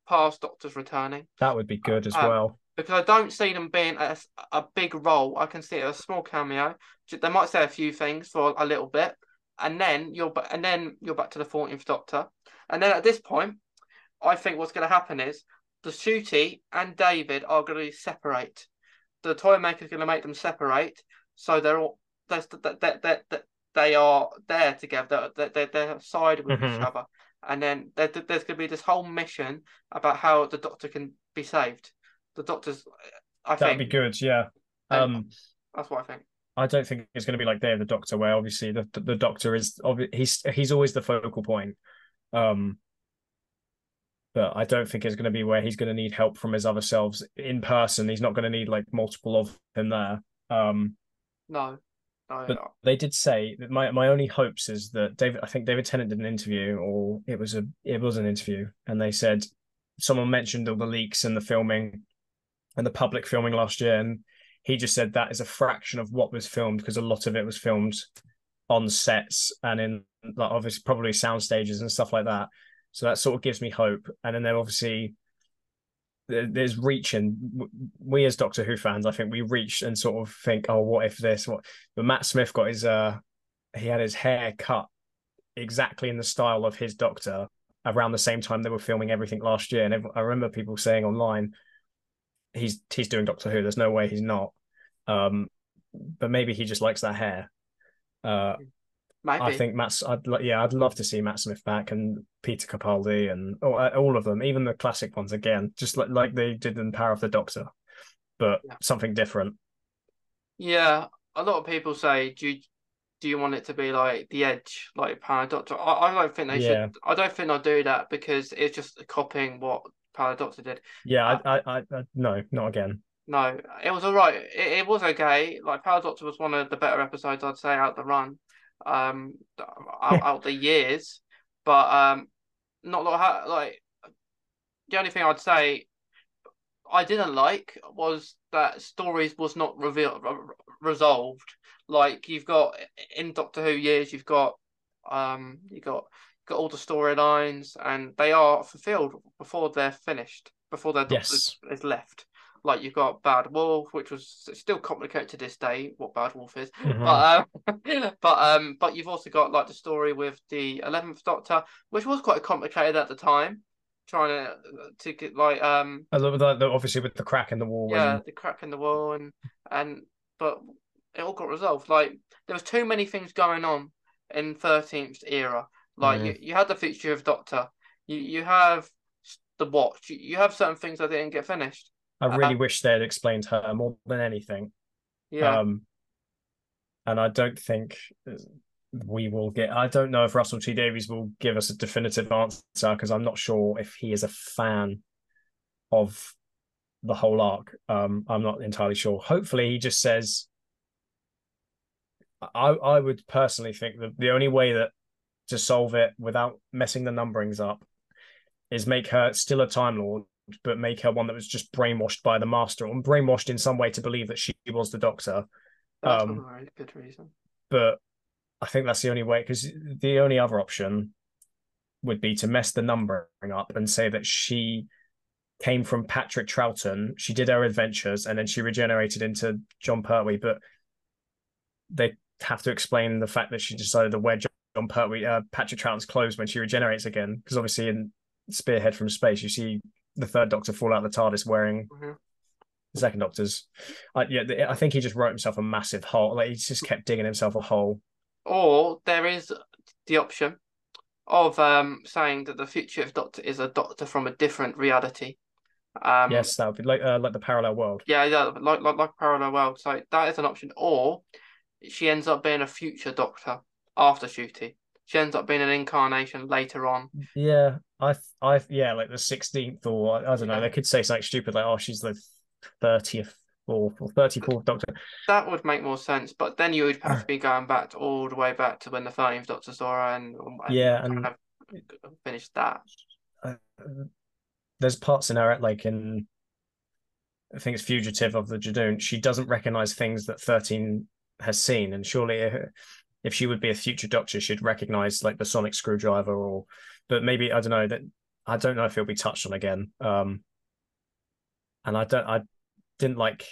past Doctors returning that would be good as um, well. because I don't see them being a, a big role. I can see it as a small cameo. They might say a few things for a little bit, and then you're and then you're back to the fourteenth Doctor, and then at this point, I think what's going to happen is the Ncuti and David are going to separate. The toy maker's going to make them separate, so they're all that that that that that they are there together. That they're, they're sided with each Mhm. other, and then there, there's going to be this whole mission about how the Doctor can be saved. The Doctor's, I think That'd be good. Yeah. Um, that's what I think. I don't think it's going to be like of the Doctor, where obviously the the Doctor is he's he's always the focal point. Um, but I don't think it's going to be where he's going to need help from his other selves in person. He's not going to need like multiple of him there. Um, No, But- they did say that my my only hopes is that David. I think David Tennant did an interview, or it was a it was an interview, and they said someone mentioned all the leaks and the filming and the public filming last year, and he just said that is a fraction of what was filmed because a lot of it was filmed on sets and in like obviously probably sound stages and stuff like that. So that sort of gives me hope. And then they're obviously there- there's reaching. We as Doctor Who fans, I think we reach and sort of think, oh, what if this? What? But Matt Smith got his uh, he had his hair cut exactly in the style of his Doctor around the same time they were filming everything last year. And I remember people saying online, he's he's doing Doctor Who. There's no way he's not. Um, but maybe he just likes that hair. Uh, maybe. I think Matt's. I'd yeah, I'd love to see Matt Smith back and Peter Capaldi and oh, uh, all of them, even the classic ones again, just like like they did in Power of the Doctor, but Yeah. something different. Yeah, a lot of people say, do you, do you want it to be like the Edge, like Power of the Doctor? I, I don't think they Yeah. should. I don't think they'll do that because it's just copying what Power of the Doctor did. Yeah, Uh, I, I, I, I, no, not again. No, it was all right. It, it was okay. Like Power of the Doctor was one of the better episodes I'd say out the run, um, out, out the years. But um, not like like the only thing I'd say I didn't like was that stories was not revealed resolved. Like you've got in Doctor Who years, you've got um, you got got all the storylines, and they are fulfilled before they're finished, before their doctor Yes. is left. Like you've got Bad Wolf, which was still complicated to this day what Bad Wolf is, Mhm. but um, but um, but you've also got like the story with the Eleventh Doctor, which was quite complicated at the time, trying to to get like um I love that, obviously with the crack in the wall. yeah and- the crack in the wall and and but it all got resolved. Like there was too many things going on in Thirteenth era. Like you, you had the Fugitive Doctor, you you have the Watch, you, you have certain things that didn't get finished. I really Uh, wish they had explained her more than anything. Yeah, Um, and I don't think we will get. I don't know if Russell T Davies will give us a definitive answer because I'm not sure if he is a fan of the whole arc. Um, I'm not entirely sure. Hopefully, he just says. I I would personally think that the only way that to solve it without messing the numberings up is make her still a Time Lord, but make her one that was just brainwashed by the Master or brainwashed in some way to believe that she was the Doctor that's um, a good reason. but I think that's the only way because the only other option would be to mess the numbering up and say that she came from Patrick Troughton. She did her adventures and then she regenerated into Jon Pertwee, but they have to explain the fact that she decided to wear Jon Pertwee, uh, Patrick Troughton's clothes when she regenerates again. Because obviously in Spearhead from Space, you see the third Doctor fall out of the TARDIS wearing Mhm. the second Doctor's. Uh, yeah, I think he just wrote himself a massive hole. Like he just kept digging himself a hole. Or there is the option of um saying that the Fugitive Doctor is a Doctor from a different reality. Um, yes, that would be like uh, like the parallel world. Yeah, yeah, like like like parallel world. So that is an option. Or she ends up being a future Doctor after Ncuti. She ends up being an incarnation later on. Yeah, I, I, yeah, like the sixteenth, or I don't know. They could say something stupid like, "Oh, she's the thirtieth or thirty fourth Doctor." That would make more sense. But then you would have to be going back to, all the way back to when the thirteenth Doctor saw her and, and Yeah, kind and- of finish that. Uh, there's parts in her like in, I think it's fugitive of the Judoon. She doesn't recognize things that thirteen has seen, and surely if, if she would be a future Doctor, she'd recognize like the sonic screwdriver, or but maybe I don't know that. I don't know if it'll be touched on again. Um, and I don't. I didn't like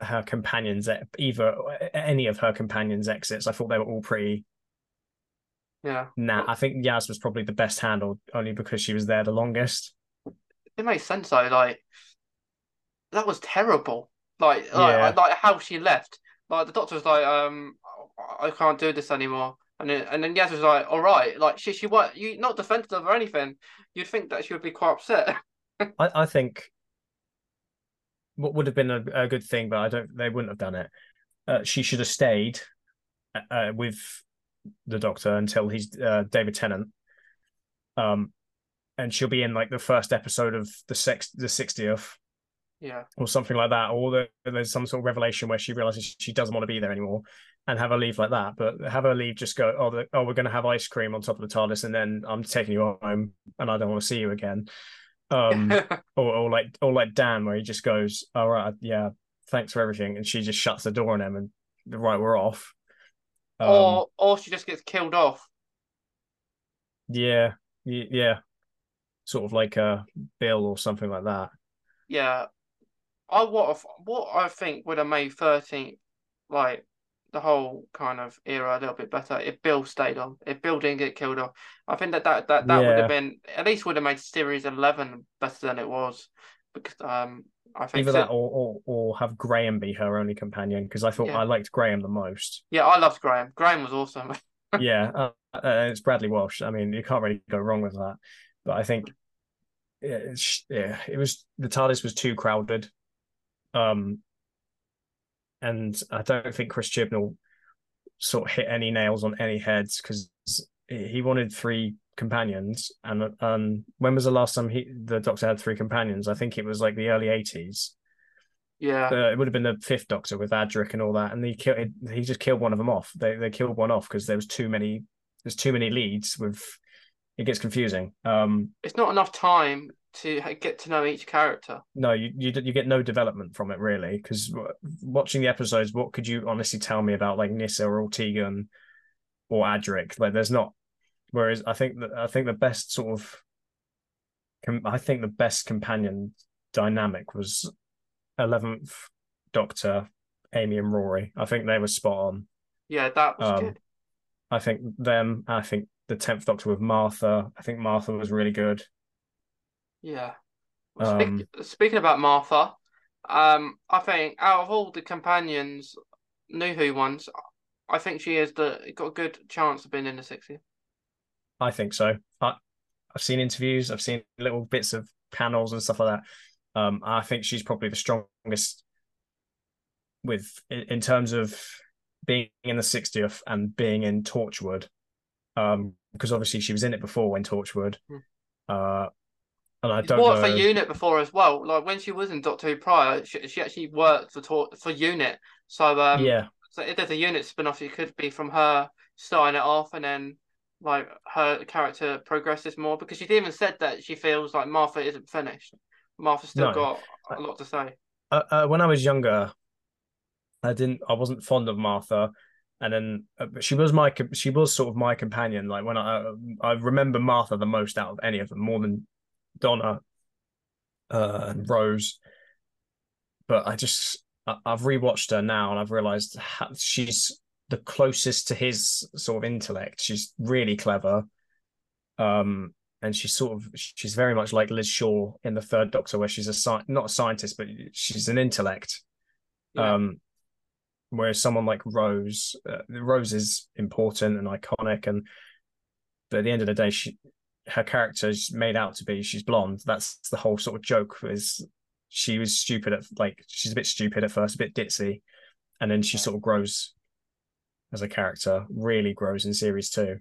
her companions either any of her companions exits i thought they were all pretty Yeah, nah i think yaz was probably the best handled only because she was there the longest it makes sense though. Like that was terrible. Like like, Yeah. like how she left. Like the Doctor was like, um, I can't do this anymore. And then, and then Yaz was like, all right, like she she was you not defensive or anything. You'd think that she would be quite upset. i, I think what would have been a, a good thing but i don't they wouldn't have done it uh, she should have stayed uh, with the doctor until he's uh, david tennant um and she'll be in like the first episode of the sex the 60th yeah, or something like that, or the, there's some sort of revelation where she realizes she doesn't want to be there anymore, and have her leave like that. But have her leave, just go, oh, the, oh, we're going to have ice cream on top of the TARDIS, and then I'm taking you home, and I don't want to see you again. Um, or, or like, or like Dan, where he just goes, all right, yeah, thanks for everything, and she just shuts the door on him, and right, we're off. Um, or or she just gets killed off. yeah, yeah, sort of like a Bill or something like that. Yeah, I what what I think would have made thirteenth like the whole kind of era a little bit better if Bill stayed on. If Bill didn't get killed off, I think that that that, that would have been at least would have made series eleven better than it was because um I think Either si- that, or, or or have Graham be her only companion, because I thought Yeah. I liked Graham the most. yeah I loved Graham. Graham was awesome. yeah, uh, uh, it's Bradley Walsh. I mean, you can't really go wrong with that. But I think, yeah, yeah, it was the TARDIS was too crowded, um, and I don't think Chris Chibnall sort of hit any nails on any heads because he wanted three companions, and um, when was the last time he the Doctor had three companions? I think it was like the early eighties. Yeah, Uh, it would have been the fifth Doctor with Adric and all that, and he killed. He just killed one of them off. They they killed one off because there was too many. There's too many leads. With it gets confusing. Um, it's not enough time to get to know each character. no, you you you get no development from it really. Because watching the episodes, what could you honestly tell me about like Nyssa or Tegan or Adric? Like, there's not. Whereas I think that I think the best sort of, I think the best companion dynamic was eleventh Doctor, Amy and Rory. I think they were spot on. Yeah, that was Um, good. I think them. I think the tenth Doctor with Martha. I think Martha was really good. Yeah. Well, speak- um, speaking about Martha, um, I think out of all the companions, New Who ones, I think she is the got a good chance of being in the 60. I think so. I, I've seen interviews. I've seen little bits of panels and stuff like that. Um, I think she's probably the strongest with in terms of being in the 60th and being in Torchwood. Um, because obviously she was in it before when Torchwood. Hmm. Uh, and I don't worked know. for Unit before as well. Like when she was in Doctor Who prior, she, she actually worked for Tor- for Unit. So um, yeah, so if there's a Unit spin-off, it could be from her starting it off and then like her character progresses more because she's even said that she feels like Martha isn't finished. Martha's still No. got a lot to say. uh, uh, when I was younger, I didn't. I wasn't fond of Martha, and then uh, she was my. She was sort of my companion. Like when I, I remember Martha the most out of any of them, more than Donna uh, and Rose. But I just, I, I've rewatched her now, and I've realized how, she's the closest to his sort of intellect. She's really clever. Um, and she's sort of she's very much like Liz Shaw in the Third Doctor, where she's a sci- not a scientist, but she's an intellect. Yeah. Um, whereas someone like Rose, uh, Rose is important and iconic, and but at the end of the day, she her character is made out to be she's blonde. That's the whole sort of joke is she was stupid at like she's a bit stupid at first, a bit ditzy, and then she sort of grows as a character, really grows in series two.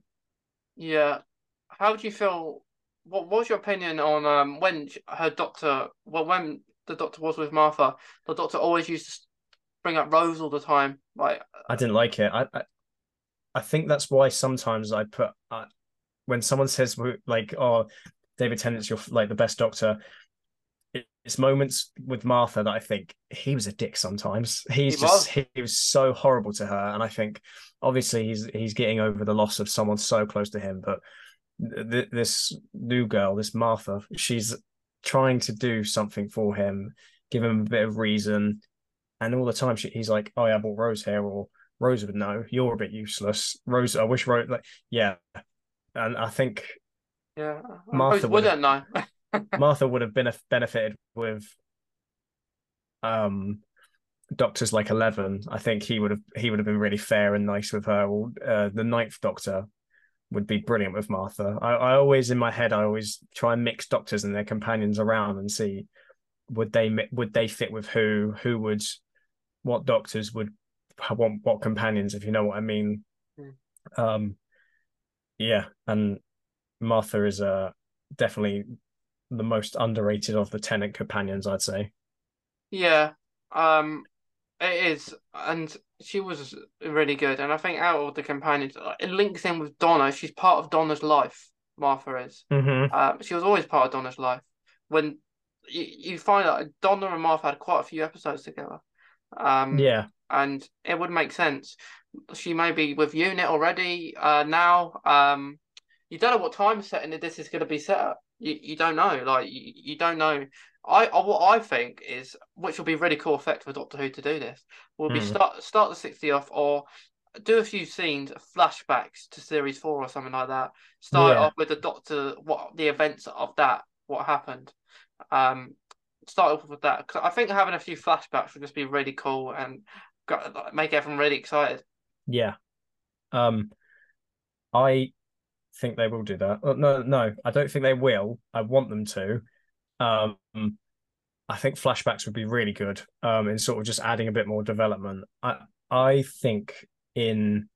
Yeah. How do you feel? What, what was your opinion on um when her doctor? Well, when the doctor was with Martha, the doctor always used to bring up Rose all the time. Like, I didn't like it. I, I, I think that's why sometimes I put uh, when someone says like, "Oh, David Tennant's your like the best Doctor." It's moments with Martha that I think he was a dick. Sometimes he's He just was. he, was so horrible to her, and I think obviously he's he's getting over the loss of someone so close to him. But th- this new girl, this Martha, she's trying to do something for him, give him a bit of reason, and all the time she, he's like, "Oh yeah, I bought Rose here," or Rose would know. You're a bit useless, Rose. I wish Rose like yeah, and I think yeah, Martha would've- wouldn't know. Martha would have been benefited with um doctors like Eleven. I think he would have he would have been really fair and nice with her. Or, uh, the Ninth Doctor would be brilliant with Martha. I, I always in my head I always try and mix doctors and their companions around and see would they would they fit with who who would what doctors would want what companions if you know what I mean. Hmm. Um, yeah, and Martha is uh definitely the most underrated of the Tennant companions, I'd say. Yeah, um, it is, and she was really good. And I think out of the companions, uh, it links in with Donna. She's part of Donna's life. Martha is. Mm-hmm. Um, she was always part of Donna's life. When you, you find out Donna and Martha had quite a few episodes together. Um, Yeah, and it would make sense. She may be with Unit already uh, now. Um, you don't know what time setting this is going to be set up. You you don't know. Like you, you don't know. I uh, what I think is, which will be really cool effect for Doctor Who to do this, will be Hmm. start start the sixty off or do a few scenes, flashbacks to series four or something like that. Start Yeah. off with the Doctor, what the events of that, what happened. Um, start off with that 'Cause I think having a few flashbacks would just be really cool and make everyone really excited. Yeah. Um, I think they will do that. Uh, No, no, I don't think they will. I want them to. Um, I think flashbacks would be really good. Um, in sort of just adding a bit more development. I I think in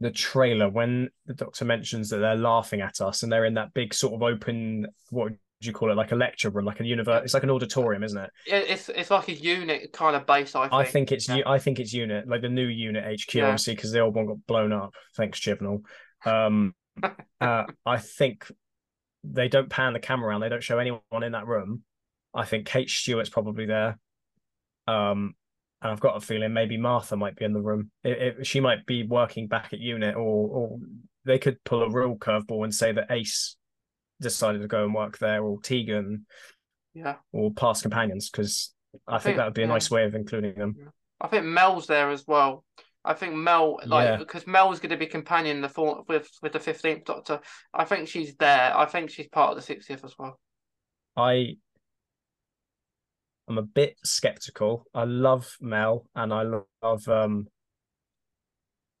the trailer when the doctor mentions that they're laughing at us and they're in that big sort of open what you call it? Like a lecture room, like a universe. It's like an auditorium, isn't it? It, it's it's like a unit kind of base. I think. I think it's Yeah. I think it's unit like the new unit HQ, Yeah. obviously, because the old one got blown up. Thanks, Chibnall. Um, uh, I think they don't pan the camera around. They don't show anyone in that room. I think Kate Stewart's probably there. Um, and I've got a feeling maybe Martha might be in the room. It, it, she might be working back at unit, or or they could pull a real curveball and say that Ace decided to go and work there, or Tegan, Yeah, or past companions, because I, I think, that would be a yeah. nice way of including them. I think Mel's there as well. I think Mel, like, Yeah. because Mel's going to be companion the four, with with the fifteenth Doctor. I think she's there. I think she's part of the sixtieth as well. I I'm a bit skeptical. I love Mel and I love um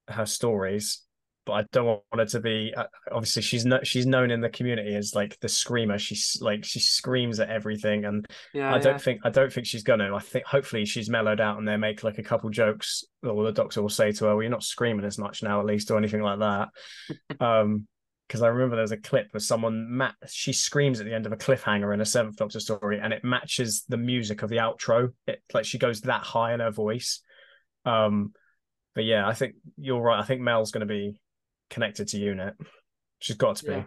her stories, but I don't want her to be. uh, Obviously, she's no, she's known in the community as like the screamer. She's like she screams at everything, and Yeah, I don't yeah. think I don't think she's gonna. I think hopefully she's mellowed out and they make like a couple jokes, or the doctor will say to her, "Well, you're not screaming as much now, at least," or anything like that. um, because I remember there's a clip where someone Matt she screams at the end of a cliffhanger in a Seventh Doctor story, and it matches the music of the outro. It like she goes that high in her voice. Um, but yeah, I think you're right. I think Mel's going to be connected to Unit. She's got to be. Yeah.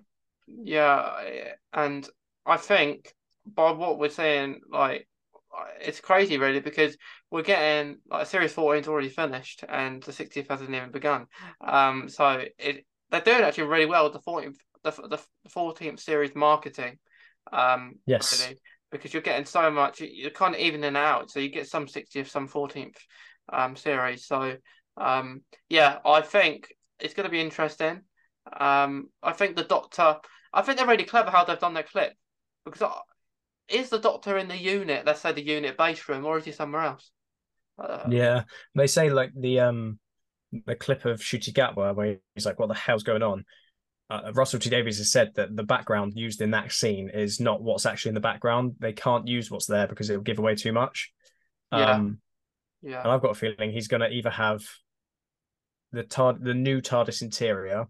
Yeah, and I think by what we're saying, like it's crazy really because we're getting like series 14's already finished and the 60th hasn't even begun. Um, so it they're doing actually really well with the 14th the the 14th series marketing. Um, Yes. really because you're getting so much you're kind of evening out, so you get some 60th, some 14th um series. So um, yeah, I think it's going to be interesting. Um, I think the Doctor. I think they're really clever how they've done their clip because I, is the Doctor in the unit? Let's say the unit base room, or is he somewhere else? Uh, Yeah, they say like the um the clip of Ncuti Gatwa where he's like, "What the hell's going on?" Uh, Russell T Davies has said that the background used in that scene is not what's actually in the background. They can't use what's there because it will give away too much. Yeah. Um, yeah, and I've got a feeling he's going to either have the tard the new TARDIS interior,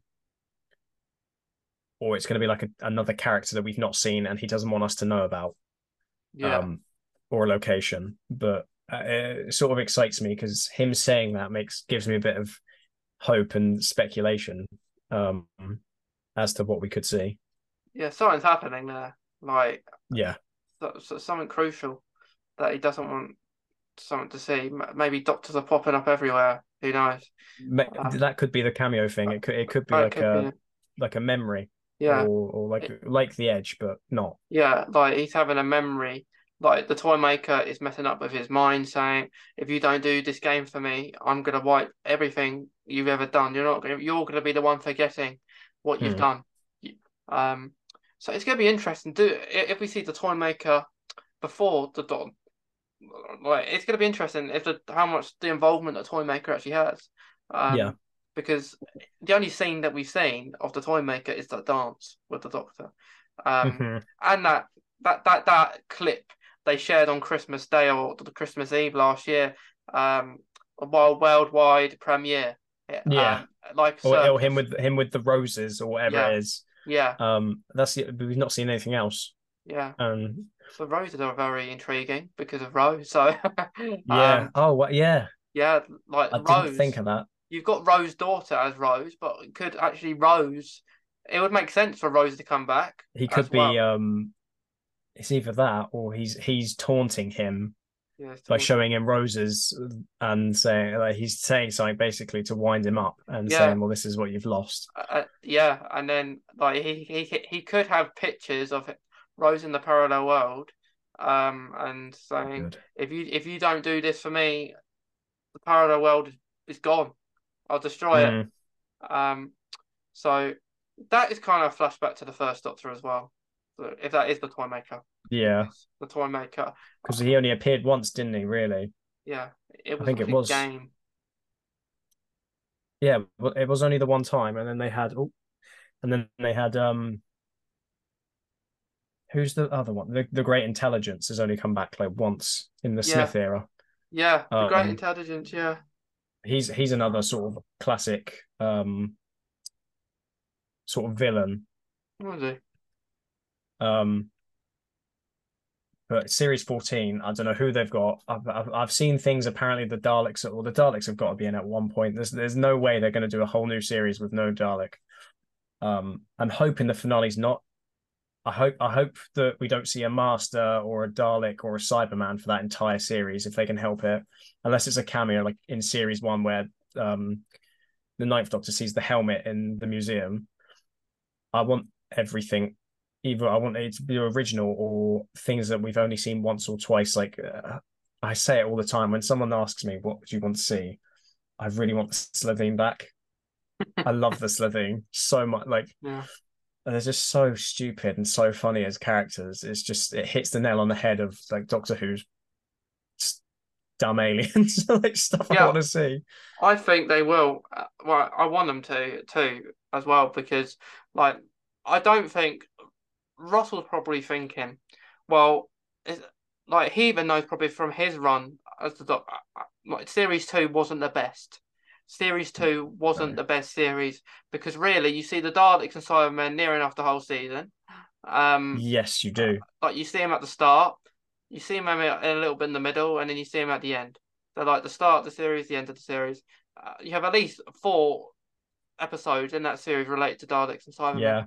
or it's going to be like a, another character that we've not seen and he doesn't want us to know about yeah, um, or a location. But uh, it sort of excites me because him saying that makes gives me a bit of hope and speculation um, as to what we could see. yeah. Something's happening there. Like Yeah, so, so something crucial that he doesn't want someone to see. Maybe doctors are popping up everywhere. Who knows? Um, that could be the cameo thing. It could it could be like could a be- like a memory, yeah, or or like like the Edge, but not. yeah. Like he's having a memory. Like the toy maker is messing up with his mind, saying, "If you don't do this game for me, I'm gonna wipe everything you've ever done. You're not gonna. You're gonna be the one forgetting what you've Hmm. done." Um, so it's gonna be interesting. Do if we see the toy maker before the dot, like it's gonna be interesting if the how much the involvement the toy maker actually has. Um, Yeah. Because the only scene that we've seen of the toy maker is that dance with the doctor. Um, Mhm. and that that that that clip they shared on Christmas Day or the Christmas Eve last year, um, a wild worldwide premiere. Yeah. um, like Or, or him with him with the roses or whatever Yeah. it is. yeah, Um, that's we've not seen anything else. yeah. Um, The roses are very intriguing because of Rose. So yeah. um, oh, what? Yeah. yeah, like I Rose. didn't think of that. You've got Rose's daughter as Rose, but could actually Rose. It would make sense for Rose to come back. He could be. well. Um, it's either that or he's he's taunting him Yeah, by showing him roses and saying like he's saying something basically to wind him up and Yeah. saying, "Well, this is what you've lost." uh, yeah, and then like he he he could have pictures of Rose in the parallel world, um, and saying Good. if you if you don't do this for me, the parallel world is, gone. I'll destroy it. Mm, Um, so that is kind of a flashback to the first Doctor as well. If that is the toy maker, yeah, the toy maker, because he only appeared once, didn't he? Really? yeah, it was I think it was. game. Yeah, but it was only the one time, and then they had, oh, and then they had um, who's the other one? The the Great Intelligence has only come back like once in the Yeah. Smith era. Yeah, the great Um, intelligence. Yeah, He's he's another sort of classic um, sort of villain. was he? Um, But series 14, I don't know who they've got. I've, I've, I've seen things. Apparently, the Daleks, or the Daleks have got to be in at one point. There's there's no way they're going to do a whole new series with no Dalek. Um, I'm hoping the finale's not. I hope I hope that we don't see a Master or a Dalek or a Cyberman for that entire series if they can help it, unless it's a cameo like in series one where um, the Ninth Doctor sees the helmet in the museum. I want everything either I want it to be original or things that we've only seen once or twice. Like uh, I say it all the time when someone asks me, "What do you want to see?" I really want the Slitheen back. I love the Slitheen so much. Like, Yeah. And they're just so stupid and so funny as characters. It's just it hits the nail on the head of like Doctor Who's dumb aliens, like stuff yeah, I want to see. I think they will. Uh, Well, I want them to too as well because, like, I don't think Russell's probably thinking, well, like he even knows probably from his run as the doc, uh, uh, like series two wasn't the best. Series two wasn't No. the best series because really you see the Daleks and Cybermen near enough the whole season. Um, Yes, you do. like you see him at the start, you see him a a little bit in the middle, and then you see him at the end. So like the start of the series, the end of the series. Uh, you have at least four episodes in that series related to Daleks and Cybermen. Yeah,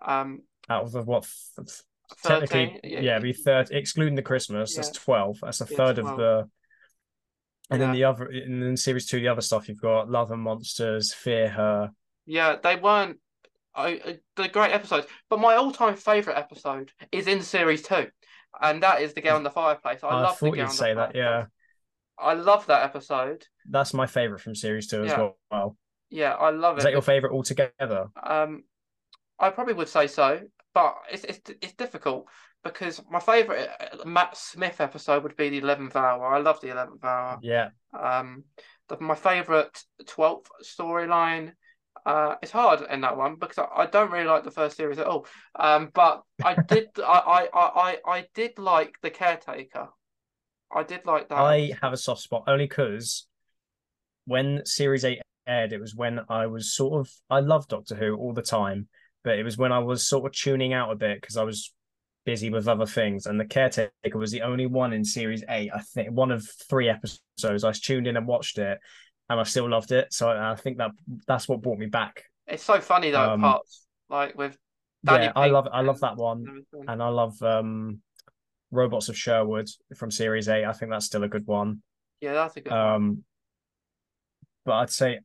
Um, out of the what? th- 13, Technically, yeah, it'd be third, excluding the Christmas. That's twelve. That's a Yeah, third 12. of the. And then the other, and then series two, the other stuff you've got Love and Monsters, Fear Her. yeah, they weren't I, the great episodes, but my all-time favorite episode is in series two, and that is the girl in the fireplace. I, I, love the thought girl you'd the say that. Yeah, I love that episode. that's my favorite from series two as Yeah. well. Yeah, I love Is it. that your favorite altogether? Um, I probably would say so, but it's it's it's difficult because my favorite uh, Matt Smith episode would be the eleventh hour. I love the eleventh hour. Yeah, Um, the, my favorite twelfth storyline. Uh, it's hard in that one because I, I don't really like the first series at all. Um, but I did I, I, I, I did like the caretaker. I did like that. I have a soft spot only because when series eight aired, it was when I was sort of I love Doctor Who all the time, but it was when I was sort of tuning out a bit because I was busy with other things, and the caretaker was the only one in series eight. I think one of three episodes. I tuned in and watched it, and I still loved it. So I I think that that's what brought me back. It's so funny though Um, parts like with Danny yeah, I love I love that one, and everything. and I love um, Robots of Sherwood from series eight. I think that's still a good one. Yeah, that's a good one. Um, but I'd say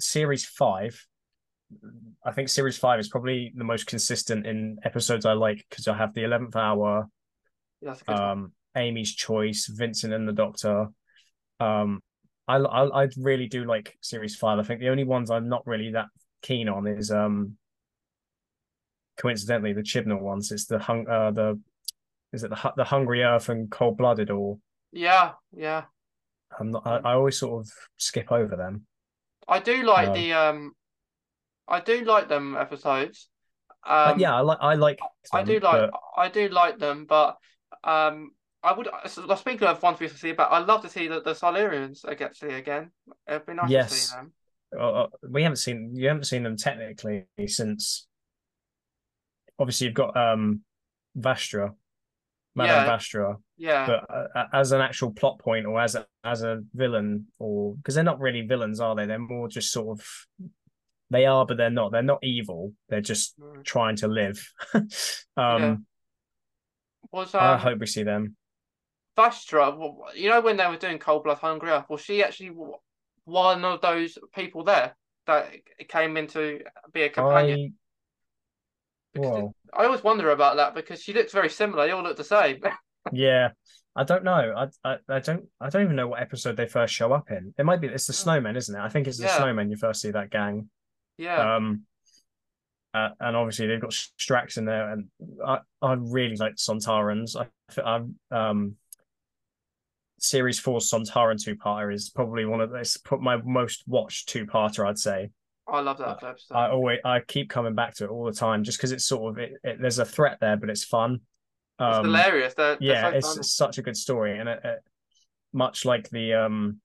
series five. I think series five is probably the most consistent in episodes I like because I have the eleventh hour, Yeah, that's a good one. um, Amy's choice, Vincent and the Doctor. Um, I, I I really do like series five. I think the only ones I'm not really that keen on is um, coincidentally the Chibnall ones. It's the hung uh the is it the the Hungry Earth and Cold Blooded or Yeah, yeah. I'm not. I, I always sort of skip over them. I do like Um, the um I do like them episodes. Um yeah, I like I like. I do like but I do like them, but um I would so speaking of ones we to see about I'd love to see the, the Silurians get to see again. It'd be nice to Yes. see them. uh, uh, we haven't seen you haven't seen them technically since. Obviously, you've got um, Vastra, Madame Yeah. Vastra, Yeah. but uh, as an actual plot point or as a as a villain, or because they're not really villains, are they? They're more just sort of. They are, but they're not. They're not evil. They're just Mm. trying to live. um, Yeah. Was I um hope we see them. Vastra, you know when they were doing Cold Blood Hungry Earth, was she actually one of those people there that came in to be a companion? I. I always wonder about that because she looks very similar. They all look the same. Yeah, I don't know. I, I I don't I don't even know what episode they first show up in. It might be it's the snowmen, isn't it? I think it's the Yeah. snowmen you first see that gang. Yeah. Um, uh, and obviously they've got Strax in there, and I I really like Sontarans. I I um. Series four Sontaran two parter is probably one of this put my most watched two parter I'd say. I love that episode. I always I keep coming back to it all the time just because it's sort of it, it, there's a threat there but it's fun. it's Um, hilarious. They're, they're yeah, so it's, it's such a good story, and it, it, much like the um,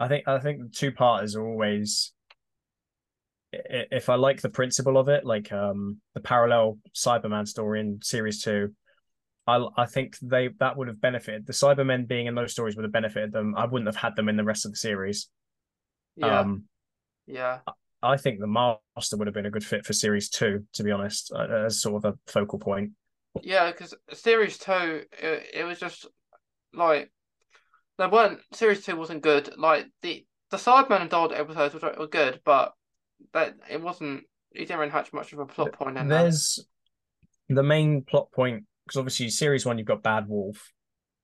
I think I think the two parters are always. If I like the principle of it, like um, the parallel Cyberman story in series two, I I think they that would have benefited the Cybermen being in those stories would have benefited them. I wouldn't have had them in the rest of the series. Yeah, Um, yeah, I think the Master would have been a good fit for series two, to be honest, uh, as sort of a focal point. yeah. Because series two, it, it was just like there weren't. Series two wasn't good. Like the the Sidemen and Dodd episodes were, were good, but that it wasn't. You didn't really have much of a plot point in there. There's the main plot point because obviously series one you've got Bad Wolf,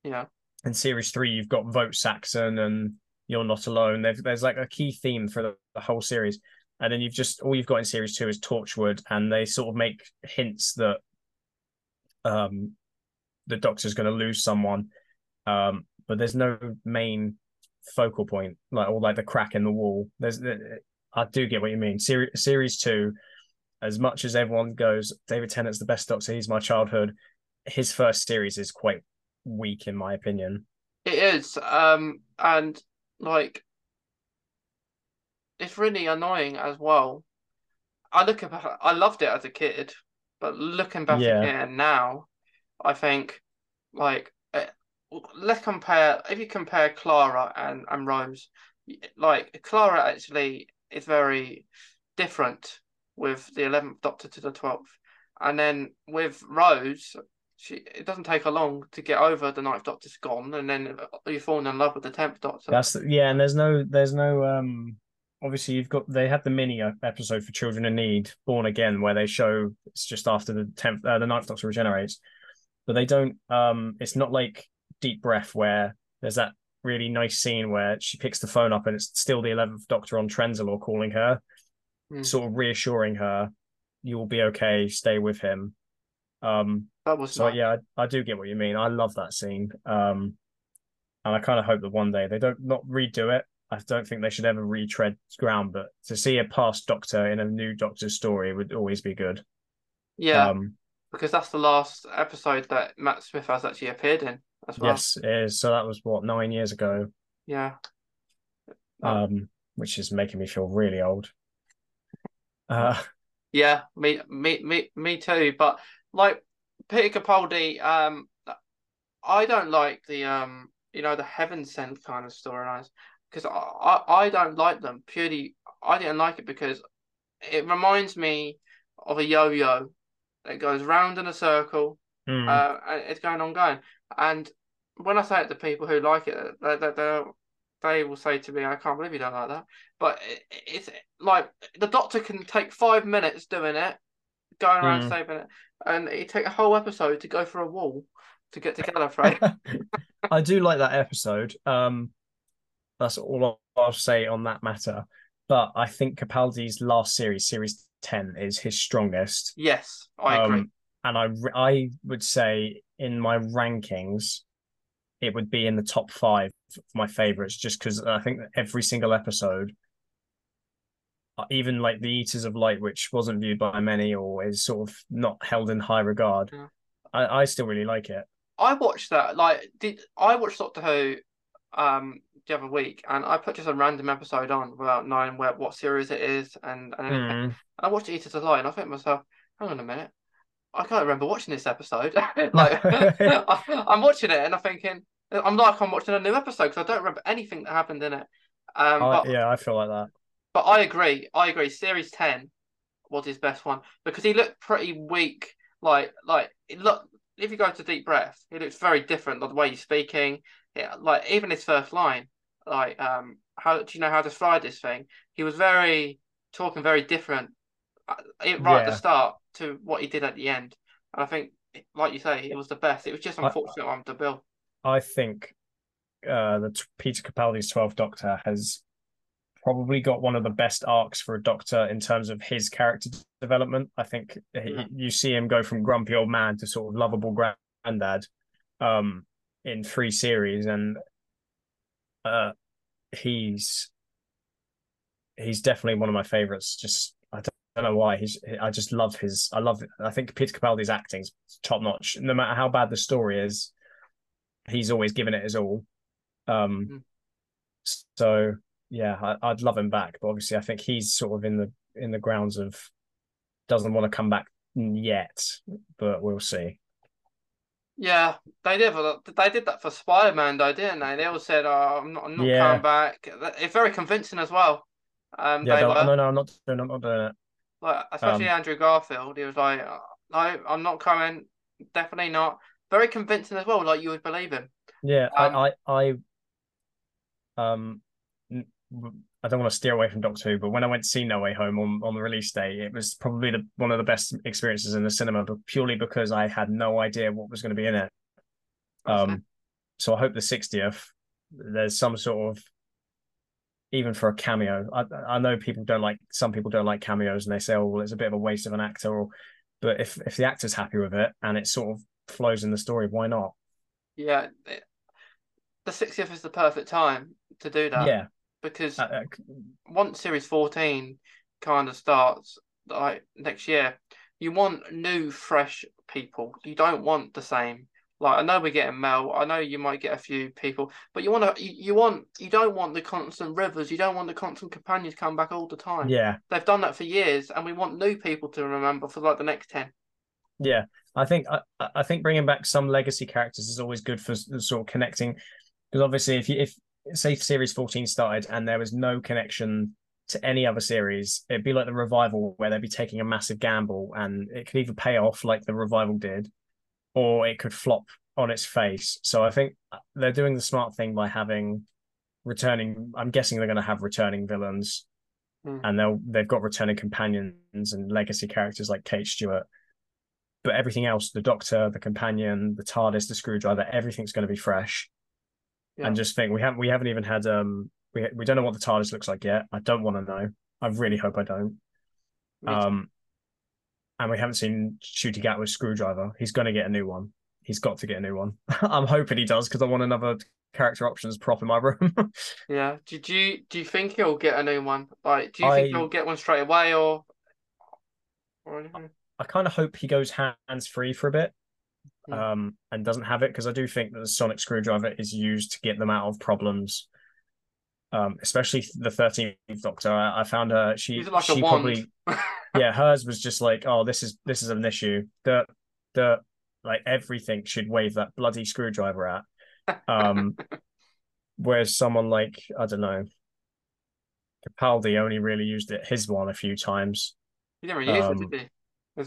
Yeah, and series three you've got Vote Saxon and You're Not Alone. There's there's like a key theme for the, the whole series, and then you've just all you've got in series two is Torchwood, and they sort of make hints that um the Doctor's going to lose someone, um, but there's no main focal point like or like the crack in the wall. There's I do get what you mean. Series series two, as much as everyone goes, David Tennant's the best Doctor. He's my childhood. His first series is quite weak in my opinion. it is. Um, and like it's really annoying as well. I look at I loved it as a kid, but looking back Yeah. again now, I think like eh, let's compare. If you compare Clara and and Rose, like Clara actually is very different with the eleventh Doctor to the twelfth, and then with Rose. She, it doesn't take her long to get over the ninth Doctor's gone, and then you fall in love with the tenth Doctor. That's the, yeah, and there's no there's no um obviously you've got they had the mini episode for Children in Need, Born Again, where they show it's just after the tenth uh, the ninth Doctor regenerates, but they don't um it's not like Deep Breath where there's that really nice scene where she picks the phone up and it's still the eleventh Doctor on Trenzalore calling her, Hmm. sort of reassuring her, "You'll be okay, stay with him." Um, That was so nice. yeah, I, I do get what you mean. I love that scene. Um, and I kind of hope that one day they don't not redo it. I don't think they should ever retread ground, but to see a past Doctor in a new Doctor story would always be good. Yeah, Um, because that's the last episode that Matt Smith has actually appeared in as well. yes, it is. So that was what nine years ago. Yeah. Oh. Um, which is making me feel really old. Uh, Yeah, me, me, me, me too. But like Peter Capaldi, um, I don't like the um, you know, the heaven sent kind of storylines because I, I, I don't like them purely. I didn't like it because it reminds me of a yo-yo that goes round in a circle, hmm. uh, it's going on going. And when I say it to people who like it, they they they will say to me, "I can't believe you don't like that." But it, it's like the Doctor can take five minutes doing it, going around Mm. saving it, and it take a whole episode to go through a wall to get to Gallifrey. I do like that episode. Um, that's all I'll, I'll say on that matter. But I think Capaldi's last series, series ten, is his strongest. yes, I agree. And I I would say in my rankings, it would be in the top five of my favorites, just because I think that every single episode, uh, even like the Eaters of Light, which wasn't viewed by many or is sort of not held in high regard, Yeah. I, I still really like it. I watched that. Like, did I watched Doctor Who, um, the other week, and I put just a random episode on without knowing where what series it is, and and. Mm. And I watched Eaters of Light, and I think to myself, hang on a minute, I can't remember watching this episode. like, I, I'm watching it, and I'm thinking, I'm like I'm watching a new episode because I don't remember anything that happened in it. Um, I- but yeah, I feel like that. but I agree. I agree. Series ten was his best one because he looked pretty weak. Like like look if you go to deep breath, he looks very different. Like the way he's speaking, yeah, like even his first line, like um, how do you know how to fly this thing? He was very talking very different it- right at the start to what he did at the end. And I think, like you say, it was the best. It was just unfortunate I- one to Bill. I think uh, the Peter Capaldi's Twelfth Doctor has probably got one of the best arcs for a Doctor in terms of his character development. I think he- Yeah. you see him go from grumpy old man to sort of lovable granddad um, in three series, and uh, he's he's definitely one of my favorites. Just don't, know why he's I just love his I love I think Peter Capaldi's acting's top notch. No matter how bad the story is, he's always given it his all. Um, Mm. so yeah, I, I'd love him back, but obviously I think he's sort of in the in the grounds of doesn't want to come back yet, but we'll see. Yeah, they did. For, They did that for Spider Man, though, didn't they? They all said, "Oh, I'm not, I'm not Yeah. coming back." It's very convincing as well. Um, Yeah, were no, no, I'm not doing, I'm not doing it. Like, especially Um, Andrew Garfield. He was like, "No, I'm not coming. Definitely not." Very convincing as well. Like you would believe him. Yeah, Um, I, I, I, um, I don't want to steer away from Doctor Who, but when I went to see No Way Home on, on the release day, it was probably the one of the best experiences in the cinema, but purely because I had no idea what was going to be in it. It. Um, so I hope the 60th there's some sort of even for a cameo. I I know people don't like some people don't like cameos and they say, oh well, it's a bit of a waste of an actor. Or, but if if the actor's happy with it and it sort of flows in the story, why not? Yeah, the 60th is the perfect time to do that yeah, because uh, uh, once Series 14 kind of starts like next year, you want new, fresh people. You don't want the same. Like I know we're getting mail. I know you might get a few people, but you want to. You, you want. You don't want the constant rivers. You don't want the constant companions come back all the time. yeah, They've done that for years, and we want new people to remember for like the next ten. yeah. I think I I think bringing back some legacy characters is always good for sort of connecting because obviously if you if say series 14 started and there was no connection to any other series it'd be like the revival where they'd be taking a massive gamble and it could either pay off like the revival did or it could flop on its face so i think they're doing the smart thing by having returning i'm guessing they're going to have returning villains Hmm. and they'll they've got returning companions and legacy characters like kate stewart but everything else the doctor the companion the tardis the screwdriver everything's going to be fresh Yeah. and just think we haven't we haven't even had um we we don't know what the TARDIS looks like yet. I don't want to know. I really hope I don't. Um, and we haven't seen Ncuti Gatwa's screwdriver. He's going to get a new one. He's got to get a new one. I'm hoping he does because I want another character options prop in my room. yeah. Do, do you do you think he'll get a new one? Like, do you think he'll get one straight away or? or anything? I kind of hope he goes hands free for a bit. Hmm. Um, and doesn't have it because I do think that the sonic screwdriver is used to get them out of problems. Um, especially the thirteenth Doctor. I, I found her. She like she probably yeah, hers was just like, oh, this is this is an issue. The the like everything should wave that bloody screwdriver at. Um, whereas someone like I don't know, Capaldi only really used it his one a few times. He didn't really use Um, it, did he?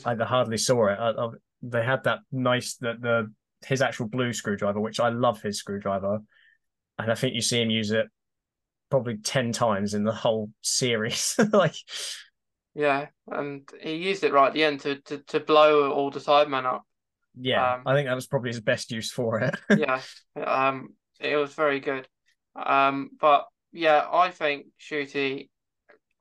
I hardly saw it. I, I, they had that nice that the his actual blue screwdriver, which I love his screwdriver, and I think you see him use it probably ten times in the whole series. like Yeah, and he used it right at the end to to, to blow all the Cybermen up. yeah, Um, I think that was probably his best use for it. Yeah, um, it was very good. Um, but yeah, I think Ncuti.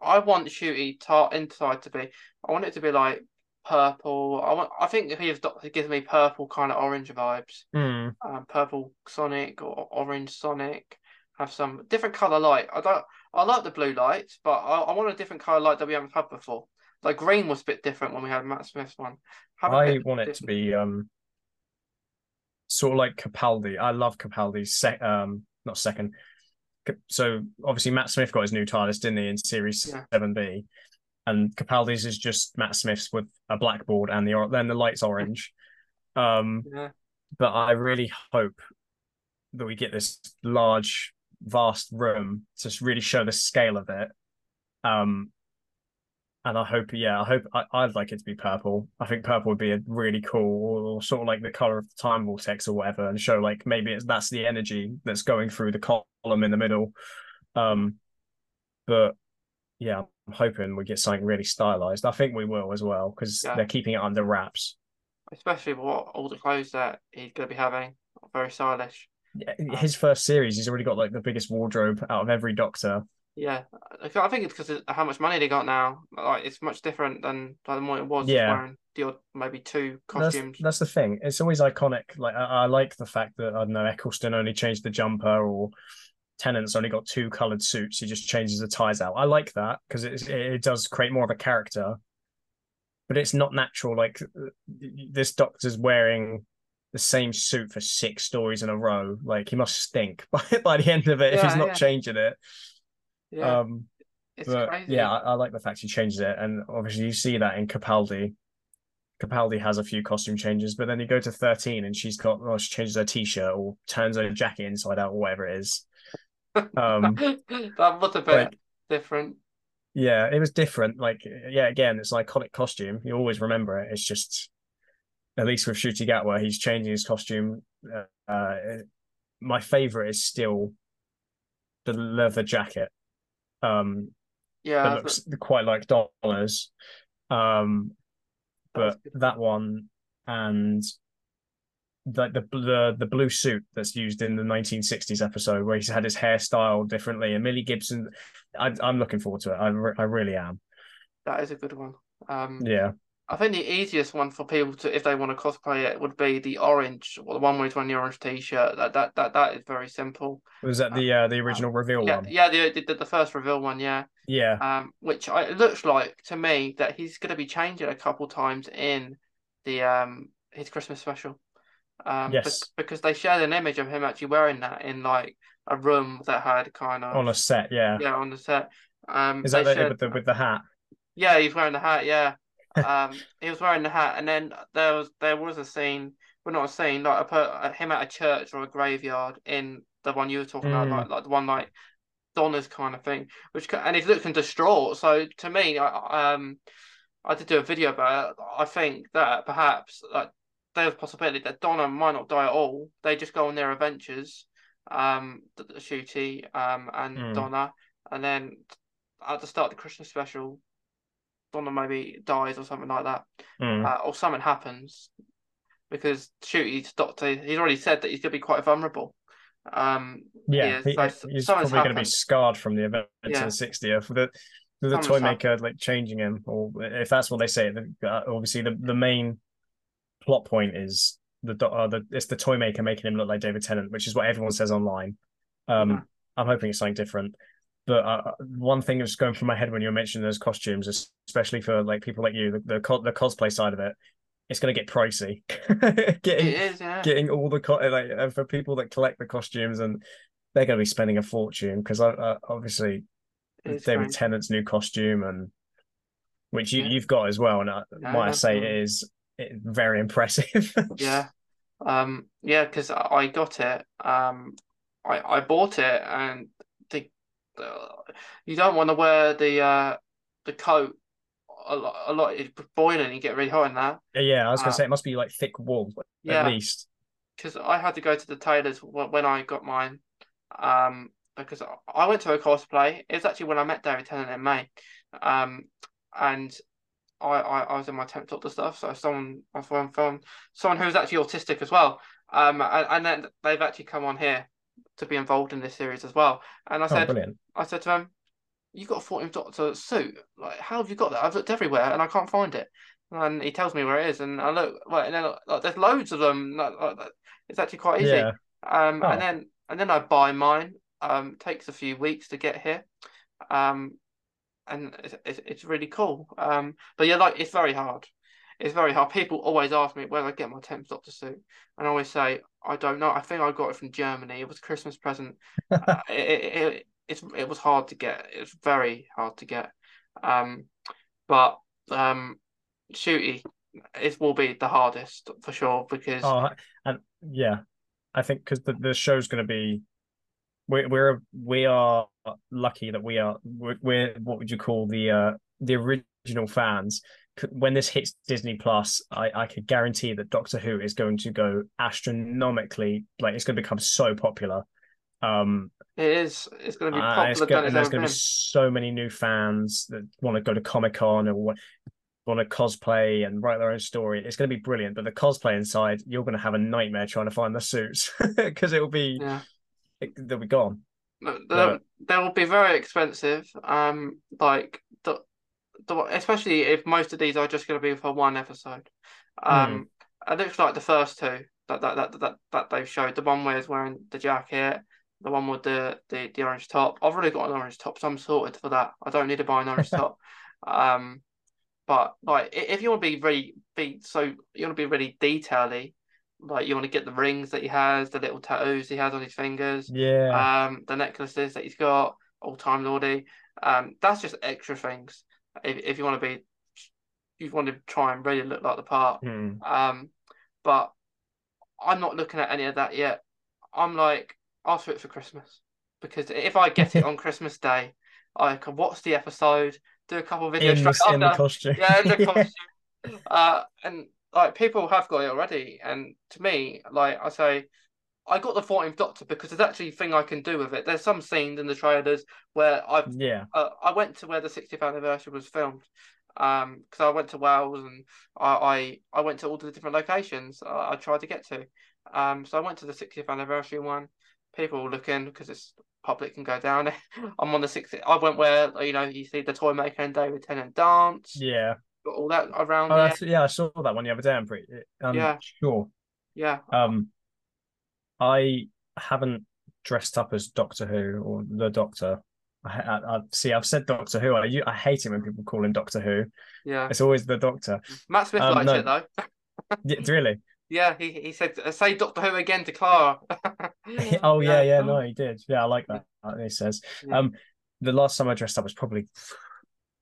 I want Ncuti tar inside to be. I want it to be like purple. I want. I think if he gives me purple kind of orange vibes. Hmm. Um, purple Sonic or orange Sonic. Have some different color light. I don't. I like the blue lights, but I, I want a different color light that we haven't had before. Like green was a bit different when we had Matt Smith's one. Have I want it to be um sort of like Capaldi. I love Capaldi's sec um not second. So obviously Matt Smith got his new TARDIS, didn't he, in series Yeah. seven B, and Capaldi's is just Matt Smith's with a blackboard and the then the lights orange. Um, Yeah. but I really hope that we get this large, vast room to really show the scale of it. Um, and I hope, yeah, I hope I, I'd like it to be purple. I think purple would be a really cool, or, or sort of like the color of the time vortex or whatever, and show like maybe it's that's the energy that's going through the column in the middle. Um, but yeah, I'm hoping we get something really stylized. I think we will as well because Yeah. they're keeping it under wraps. Especially with what all the clothes that he's going to be having. Very stylish. Yeah, His first series, he's already got like the biggest wardrobe out of every Doctor. Yeah, I think it's because of how much money they got now. Like it's much different than than what it was. Yeah. wearing the odd maybe two That's, costumes. that's the thing. It's always iconic. Like I, I like the fact that I don't know Eccleston only changed the jumper or Tennant's only got two coloured suits. He just changes the ties out. I like that because it it does create more of a character. But it's not natural. Like uh, this Doctor's wearing the same suit for six stories in a row. Like he must stink by by the end of it if he's not yeah. changing it. yeah, Um, it's but crazy. yeah, I, I like the fact he changes it, and obviously you see that in Capaldi. Capaldi has a few costume changes, but then you go to 13 and she's got, well, she changes her t shirt or turns her jacket inside out or whatever it is. Um, that a bit like- different. yeah, it was different. Like, yeah, again, it's an iconic costume. You always remember it. It's just, at least with Ncuti Gatwa, he's changing his costume. Uh, uh, my favorite is still the leather jacket. Um, Yeah, that looks quite like Donna's. Um, but that one and the, the the the blue suit that's used in the 1960s episode where he's had his hair styled differently and Millie Gibson I, I'm looking forward to it I, re- I really am that is a good one. Um, yeah I think the easiest one for people to, if they want to cosplay it, would be the orange, or the one where he's wearing the orange t-shirt. That that that that is very simple. was that the uh, the original reveal Yeah, one yeah, the, the the first reveal one, yeah. yeah Um, which I, it looks like to me that he's going to be changing a couple times in the um his Christmas special. Um, Yes. because they shared an image of him actually wearing that in like a room that had kind of on a set yeah, yeah on the set. Um, is that the, shared- with the with the hat Yeah, he's wearing the hat. Yeah, um, he was wearing the hat, and then there was there was a scene, well, not a scene, like a put him at a church or a graveyard in the one you were talking about, Mm. like like the one like Donna's kind of thing, which and he's looking distraught. So to me, I um, I did do a video about it. I think that perhaps like there's a possibility that Donna might not die at all. They just go on their adventures, um, the, the Ncuti, um, and Mm. Donna, and then at the start of the Christmas special, Donna maybe dies or something like that, Mm. uh, or something happens because Ncuti's doctor. He's already said that he's going to be quite vulnerable. Um, yeah he- So he's probably going to be scarred from the event Yeah. of the 60th the the Something's toy happened. maker like changing him or if that's what they say the, uh, obviously the, the main plot point is the, uh, the it's the toy maker making him look like David Tennant which is what everyone says online um Yeah. I'm hoping it's something different but uh, one thing that's going through my head when you were mentioning those costumes especially for like people like you the the, co- the cosplay side of it it's going to get pricey getting is, yeah. getting all the co- like uh, for people that collect the costumes and they're going to be spending a fortune because uh, obviously It is David crazy. Tennant's new costume and which you, Yeah. you've got as well and I, Yeah, might I say it is it, very impressive Yeah. Um, yeah, because I got it. Um, I I bought it, and you don't want to wear the uh the coat a lot. A lot it's boiling. You get really hot in that. yeah I was going Uh, to say it must be like thick wool Yeah, at least because I had to go to the tailors when I got mine. Um, because I- went to a cosplay. It was actually when I met David Tennant in May. Um, and I, I, I was in my temp doctor stuff, so someone I found, found someone who's actually autistic as well. Um, and, and then they've actually come on here to be involved in this series as well. And I oh said, brilliant I said to him, "You got a 14th Doctor suit? Like, how have you got that? I've looked everywhere and I can't find it." And he tells me where it is, and I look, well, and then like, there's loads of them. Like, like, it's actually quite easy. yeah Um, Oh. and then and then I buy mine. Um, takes a few weeks to get here. Um, and it's, it's it's really cool. Um, but yeah, like it's very hard. It's very hard. People always ask me where I get my tenth Doctor suit, and I always say I don't know. I think I got it from Germany. It was a Christmas present. uh, it, it, it it's it was hard to get. It was very hard to get. Um, but um, Ncuti, it will be the hardest for sure because oh and yeah I think because the, the show's going to be we're we're we are lucky that we are we're, we're what would you call the uh the original fans when this hits Disney Plus I I could guarantee that Doctor Who is going to go astronomically like it's going to become so popular. Um it is. It's going to be uh, it's popular go- than and there's going to be so many new fans that want to go to Comic Con or want want to cosplay and write their own story. It's going to be brilliant but the cosplay inside you're going to have a nightmare trying to find the suits because it will be Yeah. it, they'll be gone. They But- they will be very expensive. Um, like the, especially if most of these are just going to be for one episode. Um, it looks like the first two that that that that, that they've showed. The one where he's wearing the jacket, the one with the, the the orange top. I've already got an orange top, so I'm sorted for that. I don't need to buy an orange top. Um, but like if you want to be really be so you want to be really detaily, like you want to get the rings that he has, the little tattoos he has on his fingers yeah um, the necklaces that he's got, all time lordy. Um, that's just extra things. If if you want to be you want to try and really look like the part. Hmm. Um, but I'm not looking at any of that yet. I'm like, ask for it for Christmas because if I get it on Christmas Day, I can watch the episode, do a couple of videos in, the, in the costume. yeah, in the costume. uh, and like people have got it already, and to me, like I say, I got the 14th Doctor because there's actually a thing I can do with it. There's some scenes in the trailers where I've yeah. uh, I went to where the 60th anniversary was filmed. Um, because I went to Wales and I, I I went to all the different locations I, I tried to get to. Um, so I went to the 60th anniversary one. People were looking because it's public can go down. I'm on the 60th. I went where you know you see the toy maker and David Tennant dance. Yeah. Got all that around Oh, there. yeah, I saw that one the other day. I'm pretty I'm Yeah. sure. Yeah, Um, I haven't dressed up as Doctor Who or the Doctor. I, I, I see. I've said Doctor Who. I hate it when people call him Doctor Who. yeah. It's always the Doctor. Matt Smith Um, liked no. it though. Yeah, really? Yeah, he he said say Doctor Who again to Clara. oh yeah, yeah. No, he did. Yeah, I like that. He says. Yeah. Um, the last time I dressed up was probably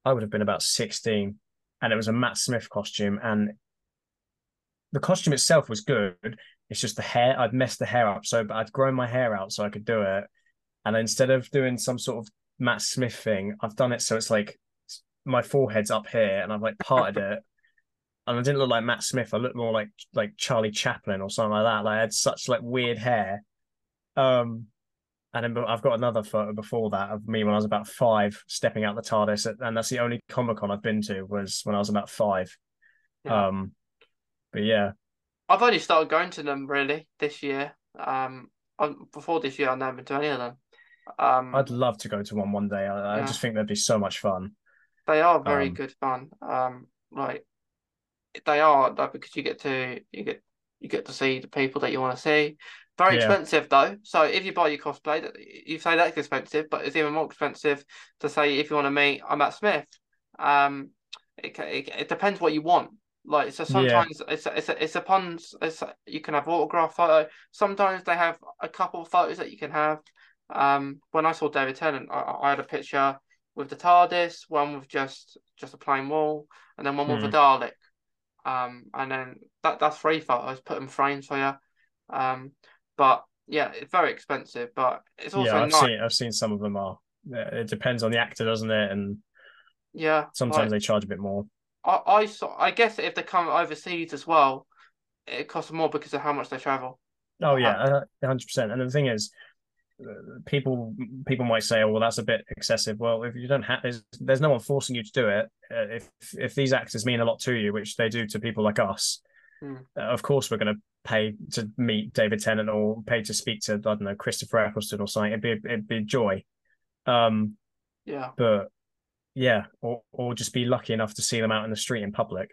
I would have been about sixteen, and it was a Matt Smith costume, and the costume itself was good. It's just the hair. I'd messed the hair up, so but I'd grown my hair out so I could do it, and instead of doing some sort of Matt Smith thing, I've done it so it's like my forehead's up here, and I've like parted it. And I didn't look like Matt Smith. I looked more like like Charlie Chaplin or something like that. Like I had such like weird hair. Um, and then I've got another photo before that of me when I was about five, stepping out the TARDIS, and that's the only Comic Con I've been to was when I was about five. Yeah. Um, but yeah, I've only started going to them really this year. Um, before this year, I've never been to any of them. Um, I'd love to go to one one day. I, I just think that'd be so much fun. they are very um, good fun. Um, like they are because you get to you get you get to see the people that you want to see. Very Yeah. expensive though. So if you buy your cosplay, you say that's expensive, but it's even more expensive to say if you want to meet Matt Smith. Um, it, it, it depends what you want. Like so, sometimes it's it's it's upon it's you can have autograph photo. Sometimes they have a couple of photos that you can have. Um, when I saw David Tennant, I, I had a picture with the TARDIS, one with just just a plain wall, and then one with a Dalek. Um, and then that that's three photos. Put them frames for you. Um, but yeah, it's very expensive, but it's also yeah, I've nice. seen I've seen some of them are. It depends on the actor, doesn't it? And Yeah, sometimes like, they charge a bit more. I I saw. I guess if they come overseas as well, it costs more because of how much they travel. Oh yeah, hundred percent. And the thing is, uh, people people might say, "Oh, well, that's a bit excessive." Well, if you don't have, there's, there's no one forcing you to do it. Uh, if if these actors mean a lot to you, which they do to people like us, Hmm. uh, of course we're going to pay to meet David Tennant or pay to speak to I don't know Christopher Eccleston or something. It'd be it'd be joy. Um, Yeah, but yeah, or or just be lucky enough to see them out in the street in public.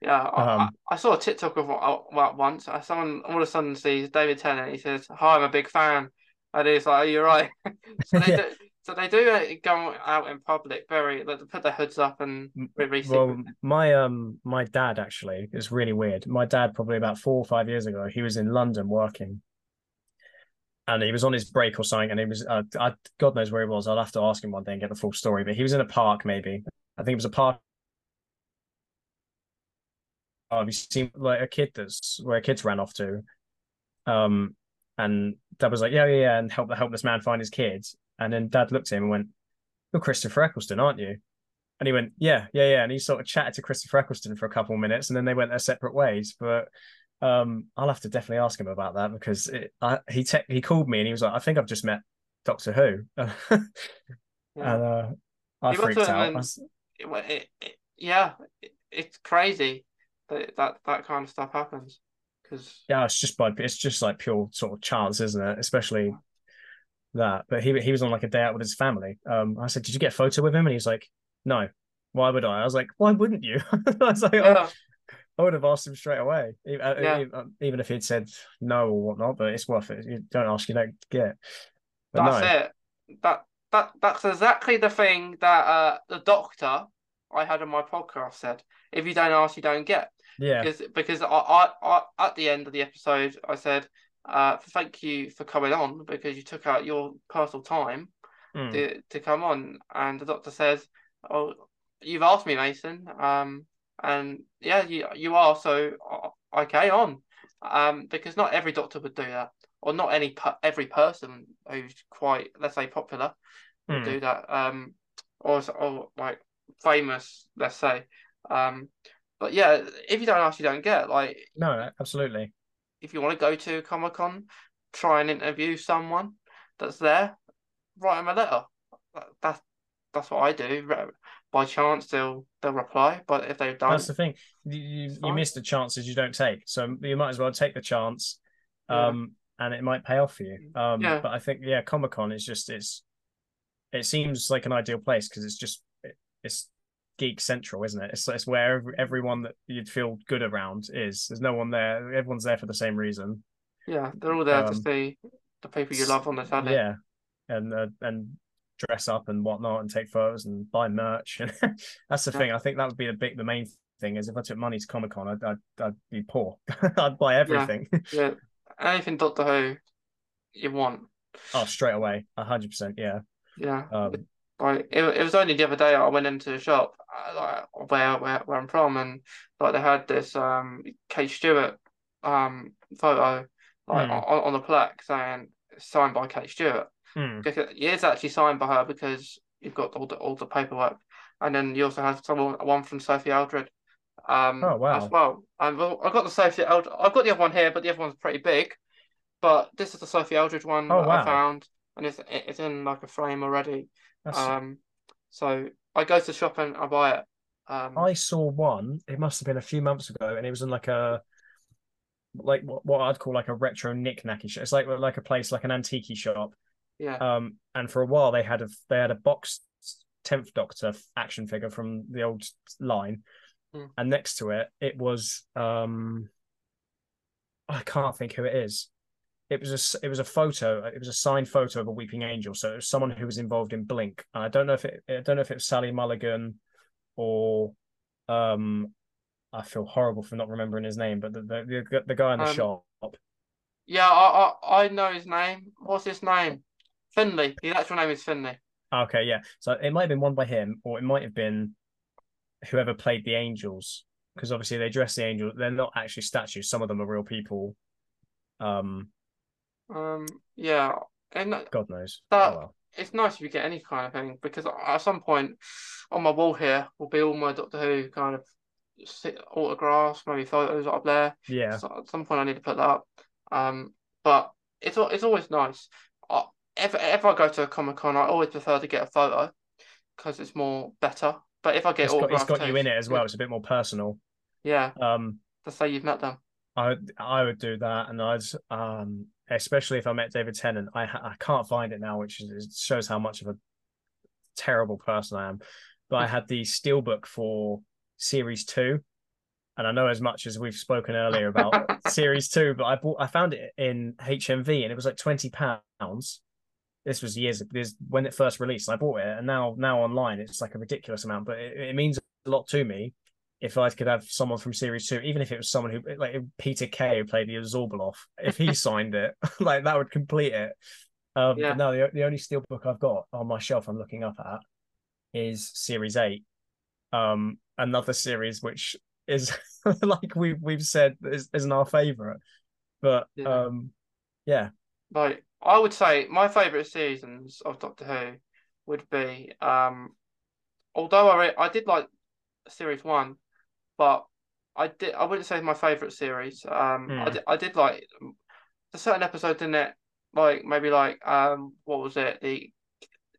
yeah. I, I, Um, I saw a TikTok of one once. uh, Someone all of a sudden sees David Tennant. He says, "Hi, I'm a big fan," and he's like, "Oh, you're right." so they Yeah. do. So they do uh, go out in public. Very, they put their hoods up and very Well, my um my dad actually is really weird. My dad probably about four or five years ago, he was in London working, and he was on his break or something, and he was uh, I, God knows where he was. I'll have to ask him one day and get the full story. But he was in a park, maybe I think it was a park. Oh, have you seen like a kid that's where kids ran off to? Um, and dad was like, yeah, yeah, yeah, and help the helpless man find his kids. And then dad looked at him and went, "You're Christopher Eccleston, aren't you?" And he went, "Yeah, yeah, yeah." And he sort of chatted to Christopher Eccleston for a couple of minutes, and then they went their separate ways. But um, I'll have to definitely ask him about that because it, I, he te- he called me and he was like, "I think I've just met Doctor Who," and Yeah. uh, I He freaked out. I was- It, it, yeah, it, it's crazy that, that that kind of stuff happens. Because yeah, it's just by it's just like pure sort of chance, isn't it? Especially that. But he he was on like a day out with his family. Um, I said, "Did you get a photo with him?" And he's like, "No." Why would I? I was like, "Why wouldn't you?" I was like, oh, yeah, I would have asked him straight away, even, uh, Yeah. even- even if he'd said no or whatnot. But it's worth it. You don't ask, you don't get. But that's no, it. That that that's exactly the thing that uh the doctor I had on my podcast said. If you don't ask, you don't get. yeah, Because because I, I, I at the end of the episode I said, uh, thank you for coming on because you took out your personal time Mm. to to come on, and the doctor says, oh, you've asked me, Mason. Um, and yeah, you you are. So uh, okay, on, um, because not every doctor would do that, or not any every person who's quite let's say popular would Hmm. do that. Um, or or like famous, let's say. Um, but yeah, if you don't ask, you don't get. Like No, absolutely. if you want to go to Comic Con, try and interview someone that's there, write them a letter. That's that's what I do. By chance, they'll they'll reply, but if they don't, That's the thing. You you, you miss the chances you don't take. So you might as well take the chance. Yeah. Um, and it might pay off for you. Um, Yeah. but I think yeah, Comic Con is just it's it seems like an ideal place because it's just it, it's geek central, isn't it? It's it's where every, everyone that you'd feel good around is. There's no one there. Everyone's there for the same reason. yeah, they're all there to Um, see the people you love on the telly. Yeah, and uh, and dress up and whatnot and take photos and buy merch. And that's the thing. I think that would be the big, the main thing is if I took money to Comic Con, I'd, I'd I'd be poor. I'd buy everything. yeah. Anything Doctor Who you want, oh, straight away, hundred percent. Yeah. yeah. Um, Like it, it was only the other day I went into the shop uh, like where where where I'm from and like they had this um Kate Stewart um photo like Hmm. on, on the plaque saying signed by Kate Stewart. Hmm. Because it is actually signed by her because you've got all the all the paperwork, and then you also have someone one from Sophie Aldred. Um, Oh, wow. As well, and well, I got the Sophie Aldred. I've got the other one here, but the other one's pretty big. But this is the Sophie Aldred one Oh, that wow. I found, and it's it's in like a frame already. That's, Um, so I go to the shop and I buy it. Um, I saw one. It must have been a few months ago, and it was in like a like what, what I'd call like a retro knick-knacky shop. It's like like a place like an antique shop. Yeah, Um, and for a while they had a they had a box tenth Doctor action figure from the old line, Hmm. and next to it it was um, I can't think who it is. It was a it was a photo. It was a signed photo of a weeping angel. So it was someone who was involved in Blink. I don't know if it I don't know if it was Sally Mulligan or um, I feel horrible for not remembering his name, but the the the, the guy in the Um, shop. yeah. I, I I know his name. What's his name? Finley. His actual name is Finley. Okay, yeah. So it might have been one by him, or it might have been whoever played the angels, because obviously they dress the angels. They're not actually statues. Some of them are real people. Um, Um, yeah, and God knows. That- oh, well. it's nice if you get any kind of thing because at some point on my wall here will be all my Doctor Who kind of autographs, maybe photos up there. Yeah, So at some point I need to put that up. Um, but it's it's always nice. I, if if I go to a Comic Con, I always prefer to get a photo because it's more better. But if I get it's got, it's got you in it as well. It's a bit more personal. Yeah, Um, to say you've met them. I I would do that, and I'd um, especially if I met David Tennant. I I can't find it now, which is, shows how much of a terrible person I am. But I had the steelbook for series two, and I know as much as we've spoken earlier about series two, but I bought I found it in HMV, and it was like twenty pounds. This was years this when it first released. I bought it, and now now online it's like a ridiculous amount, but it, it means a lot to me if I could have someone from series two, even if it was someone who like Peter Kay who played the Zorbaloff, if he signed it, like that would complete it. Um, Yeah. no, the, the only steelbook I've got on my shelf I'm looking up at is series eight. Um, another series which is like we we've said is, isn't our favorite, but Yeah. um, yeah, Like I would say my favourite seasons of Doctor Who would be um although I re- I did like series one, but I did I wouldn't say my favourite series. Um I Hmm. did I did like a certain episode in it, like maybe like um what was it? The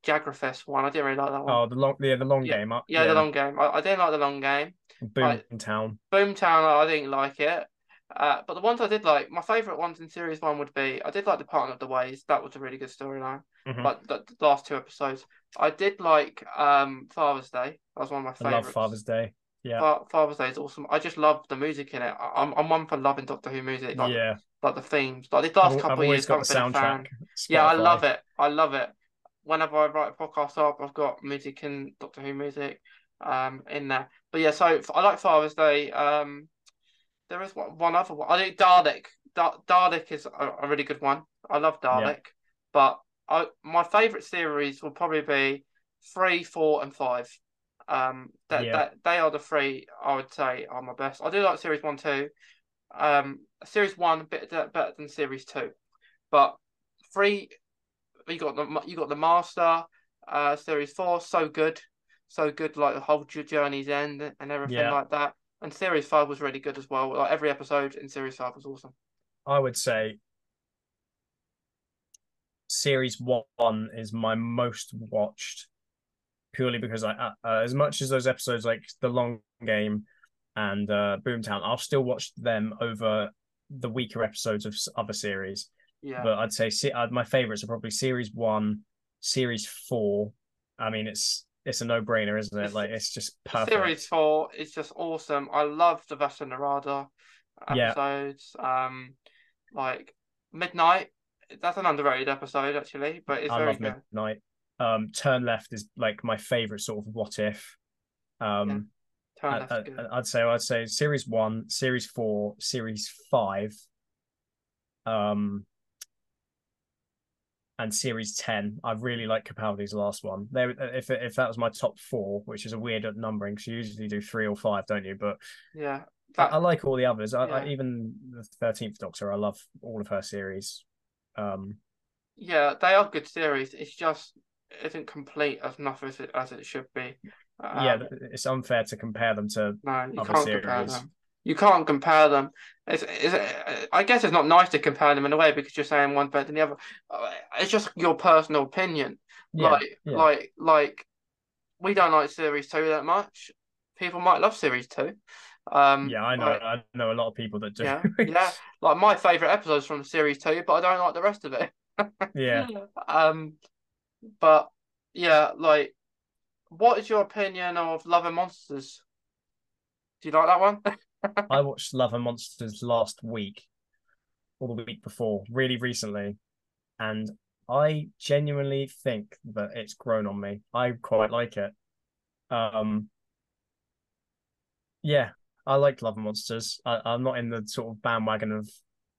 Jagrafess one. I didn't really like that one. oh the long yeah the long Yeah. game, uh, yeah, the long game. I, I didn't like the long game. Boomtown. Boomtown, I didn't like it. Uh, but the ones I did like, my favourite ones in series one would be I did like the Parting of the Ways. That was a really good storyline. Mhm. Like the, the last two episodes. I did like um Father's Day. That was one of my I love Father's Day. Yeah, Fa- Father's Day is awesome. I just love the music in it. I- I'm I'm one for loving Doctor Who music. Like, yeah. like the themes. Like the last I've, couple I've of years, got the haven't been a fan. soundtrack. Yeah, I love it. I love it. Whenever I write a podcast up, I've got music and Doctor Who music um in there. But yeah, so I like Father's Day. Um, there is one, one other one. I think Dalek. Da- Dalek is a, a really good one. I love Dalek, but I my favorite series will probably be three, four, and five. Um, that Yeah. that they are the three I would say are my best. I do like series one too. Um, series one a bit better than series two, but three you got the you got the master. Uh, series four so good, so good like the whole journey's end and everything Yeah. like that. And series five was really good as well. Like every episode in series five was awesome. I would say series one is my most watched purely because I, uh, uh, as much as those episodes like The Long Game and uh, Boomtown, I'll still watch them over the weaker episodes of other series. Yeah, But I'd say se- uh, my favorites are probably series one, series four. I mean, it's it's a no brainer, isn't it? It's- Like it's just perfect. series four is just awesome. I love the Vashta Nerada Yeah. episodes. Um, like Midnight. That's an underrated episode actually, but it's I very love good. Midnight. Um, Turn Left is like my favorite sort of what if. Um, Turn I, Left's I, good. I'd say I'd say series one, series four, series five, um, and series ten. I really like Capaldi's last one. There, if if that was my top four, which is a weird numbering, because you usually do three or five, don't you? But Yeah, I, that, I like all the others. I, I even the Thirteenth Doctor. I love all of her series. Um, yeah, they are good series. It's just it isn't complete as enough as it as it should be. yeah, Um, it's unfair to compare them to. No, you other can't compare series. them. You can't compare them. It's, it's, I guess it's not nice to compare them in a way because you're saying one's better than the other. Uh, It's just your personal opinion. Yeah, like, yeah. like, like, we don't like series two that much. People might love series two. Um, yeah, I know. like, I know a lot of people that do. yeah, yeah. Like my favorite episodes from series two, but I don't like the rest of it. yeah. Um, but yeah, like, what is your opinion of Love and Monsters? Do you like that one? I watched Love and Monsters last week, or the week before, really recently, and I genuinely think that it's grown on me. I quite like it. Um, yeah, I like Love and Monsters. I, I'm not in the sort of bandwagon of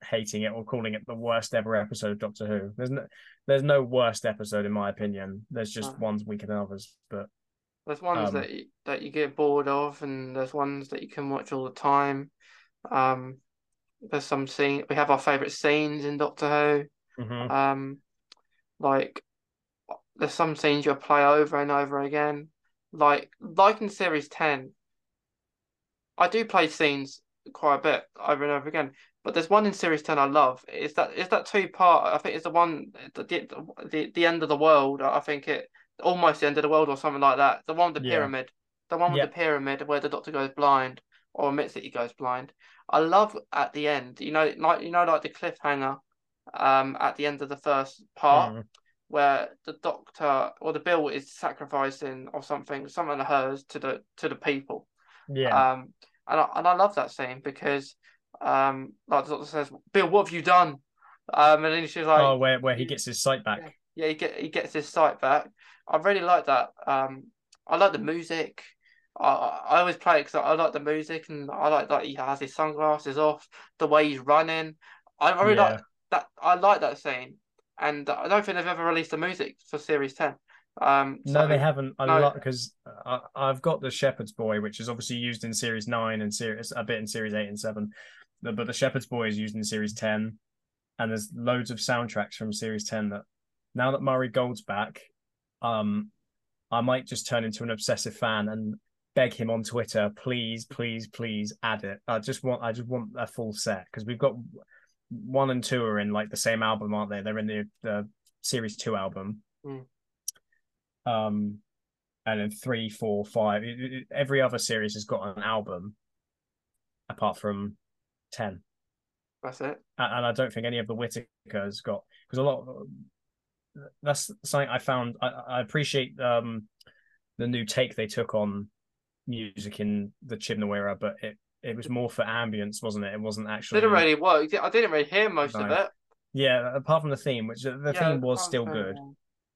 hating it or calling it the worst ever episode of Doctor Who. There's no, there's no worst episode in my opinion. There's just No. ones weaker than others. But There's ones Um, that you, that you get bored of, and there's ones that you can watch all the time. Um, there's some scene we have our favorite scenes in Doctor. Who. Um, like there's some scenes you'll play over and over again. Like like in series ten, I do play scenes quite a bit over and over again. But there's one in series ten I love. Is that is that two part? I think it's the one the the, the end of the world. I think it almost the end of the world or something like that. The one with the Yeah. pyramid. The one with Yeah. the pyramid where the doctor goes blind or admits that he goes blind. I love at the end, you know, like you know, like the cliffhanger um at the end of the first part Mm. where the doctor or the bill is sacrificing or something, something of hers to the to the people. Yeah. Um, and I, and I love that scene because, um, like the doctor says, Bill, what have you done? Um, and then she's like, oh, where where he gets his sight back. yeah, he get he gets his sight back. I really like that. Um, I like the music. I I I always play it because I like the music and I like that he has his sunglasses off, the way he's running. I, I really Yeah. like that. I like that scene, and I don't think they've ever released the music for series ten. Um, No, they haven't. I no. love because I, I've got the Shepherd's Boy, which is obviously used in series nine and series a bit in series eight and seven, but the Shepherd's Boy is used in series ten, and there's loads of soundtracks from series ten that now that Murray Gold's back, um, I might just turn into an obsessive fan and beg him on Twitter, please, please, please add it. I just want, I just want a full set because we've got one and two are in like the same album, aren't they? They're in the the series two album. Mm. Um, and then three, four, five. it- it- every other series has got an album, apart from ten. that's it. A- and I don't think any of the Whittaker's got because a lot. That's something I found. I, I appreciate um the new take they took on music in the Chibnall era, but it it was more for ambience, wasn't it? It wasn't actually. Didn't really work. I didn't really hear most of it. Yeah, apart from the theme, which the Yeah, theme was still good.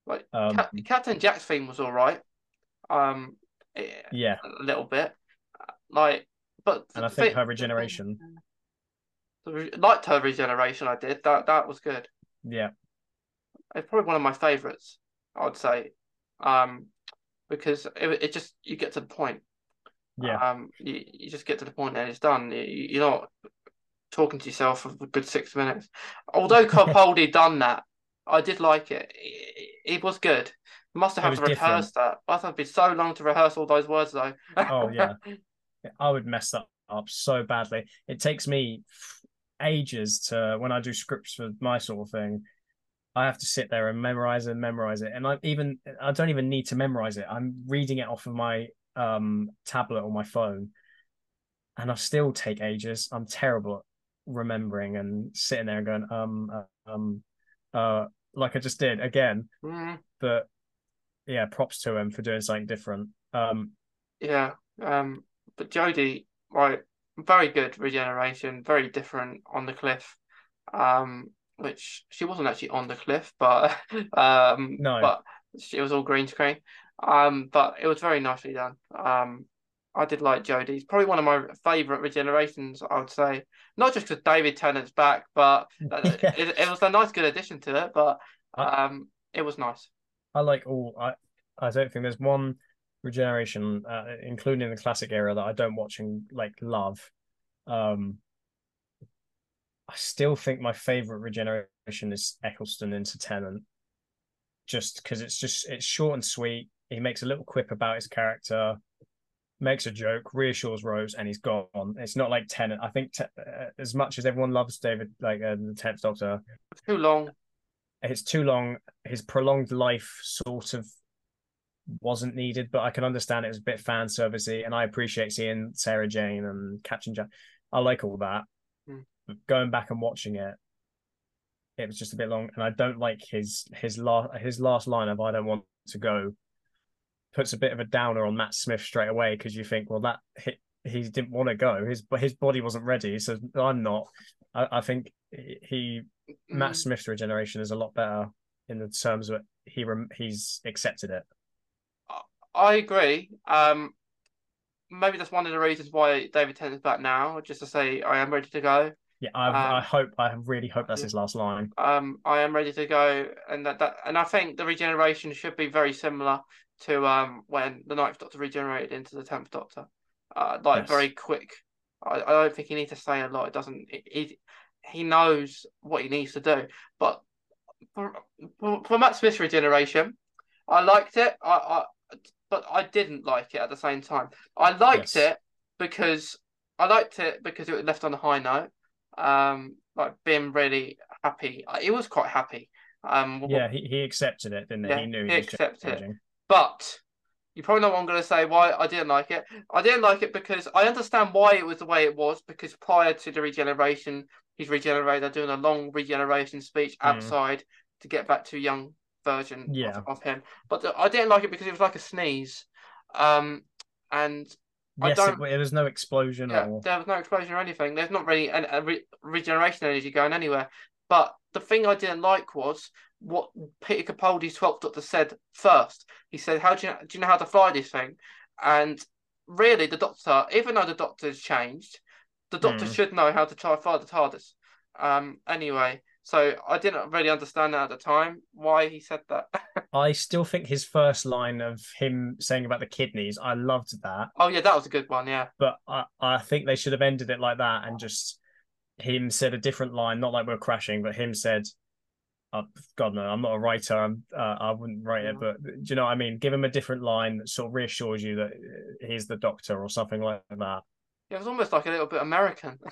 Like Um, Cap- Captain Jack's theme was all right. Um, eh, yeah, a little bit, like, but and I think thi- her regeneration. liked her regeneration. I did that. That was good. Yeah, It's probably one of my favorites. I'd say. Um, because it, it just you get to the point. Yeah. Um, you, you just get to the point and it's done. You, you're not talking to yourself for a good six minutes. Although Capaldi done that, I did like it. It, it was good. Must have had to rehearse different. that. Must have been so long to rehearse all those words though. Oh yeah. I would mess that up so badly. It takes me ages to when I do scripts for my sort of thing. I have to sit there and memorize and memorize it, and I even I don't even need to memorize it. I'm reading it off of my um tablet or my phone, and I still take ages. I'm terrible at remembering and sitting there and going um uh, um uh like I just did again. Mm, But yeah, props to him for doing something different. Um, yeah. Um, but Jodie, right, very good regeneration, very different on the cliff. Um, which she wasn't actually on the cliff, but um, No. but she was all green screen. Um, but it was very nicely done. Um, I did like Jodie's. Probably one of my favourite regenerations, I would say. Not just because David Tennant's back, but Yeah. it, it was a nice, good addition to it. But I- um, it was nice. I like all. I I don't think there's one regeneration, uh, including the classic era, that I don't watch and like love. Um, I still think my favorite regeneration is Eccleston into Tennant, just because it's just it's short and sweet. He makes a little quip about his character, makes a joke, reassures Rose, and he's gone. It's not like Tennant. I think te- uh, as much as everyone loves David, like uh, the Tenth Doctor, it's Too long. it's too long. His prolonged life sort of wasn't needed, but I can understand it was a bit fan servicey, and I appreciate seeing Sarah Jane and Captain Jack. I like all that. Hmm. Going back and watching it, it was just a bit long, and I don't like his his last his last line of "I don't want to go." Puts a bit of a downer on Matt Smith straight away because you think, well, that he, he didn't want to go. His his body wasn't ready, so I'm not. I, I think he Matt Mm. Smith's regeneration is a lot better in the terms of he rem- he's accepted it. I agree. Um, maybe that's one of the reasons why David Tennant's back now, just to say I am ready to go. Yeah, I I Um, hope I really hope that's his last line. Um, I am ready to go, and that, that and I think the regeneration should be very similar to um when the Ninth Doctor regenerated into the Tenth Doctor, uh, like Yes. very quick. I, I don't think he needs to say a lot. It doesn't. He he, knows what he needs to do. But for, for, for Matt Smith's regeneration, I liked it. I, I but I didn't like it at the same time. I liked Yes. it because I liked it because it was left on a high note. Um, like being really happy. He was quite happy. Um, Yeah, he, he accepted it, didn't he? Yeah, he knew he he was accepted it. but you probably know what I'm going to say. Why I didn't like it. I didn't like it because I understand why it was the way it was. Because prior to the regeneration, he's regenerated. They're doing a long regeneration speech Mm. outside to get back to a young version Yeah. of, of him. But I didn't like it because it was like a sneeze. Um, and Yes, it, don't- there was no explosion yeah, or there was no explosion or anything. There's not really an, a re- regeneration energy going anywhere. But the thing I didn't like was what Peter Capaldi's 12th Doctor said first. He said, "How do you do you know how to fly this thing?" And really, the Doctor, even though the Doctor's changed, the Doctor Hmm. should know how to try fly the TARDIS. Um. Anyway, so I didn't really understand that at the time why he said that. I still think his first line of him saying about the kidneys, I loved that. oh yeah, that was a good one. Yeah. But I, I think they should have ended it like that and just him said a different line, not like we're crashing, but him said, uh, God no, I'm not a writer. I'm, uh, I wouldn't write it, but do you know what I mean? Give him a different line that sort of reassures you that uh, he's the doctor or something like that. Yeah, it was almost like a little bit American.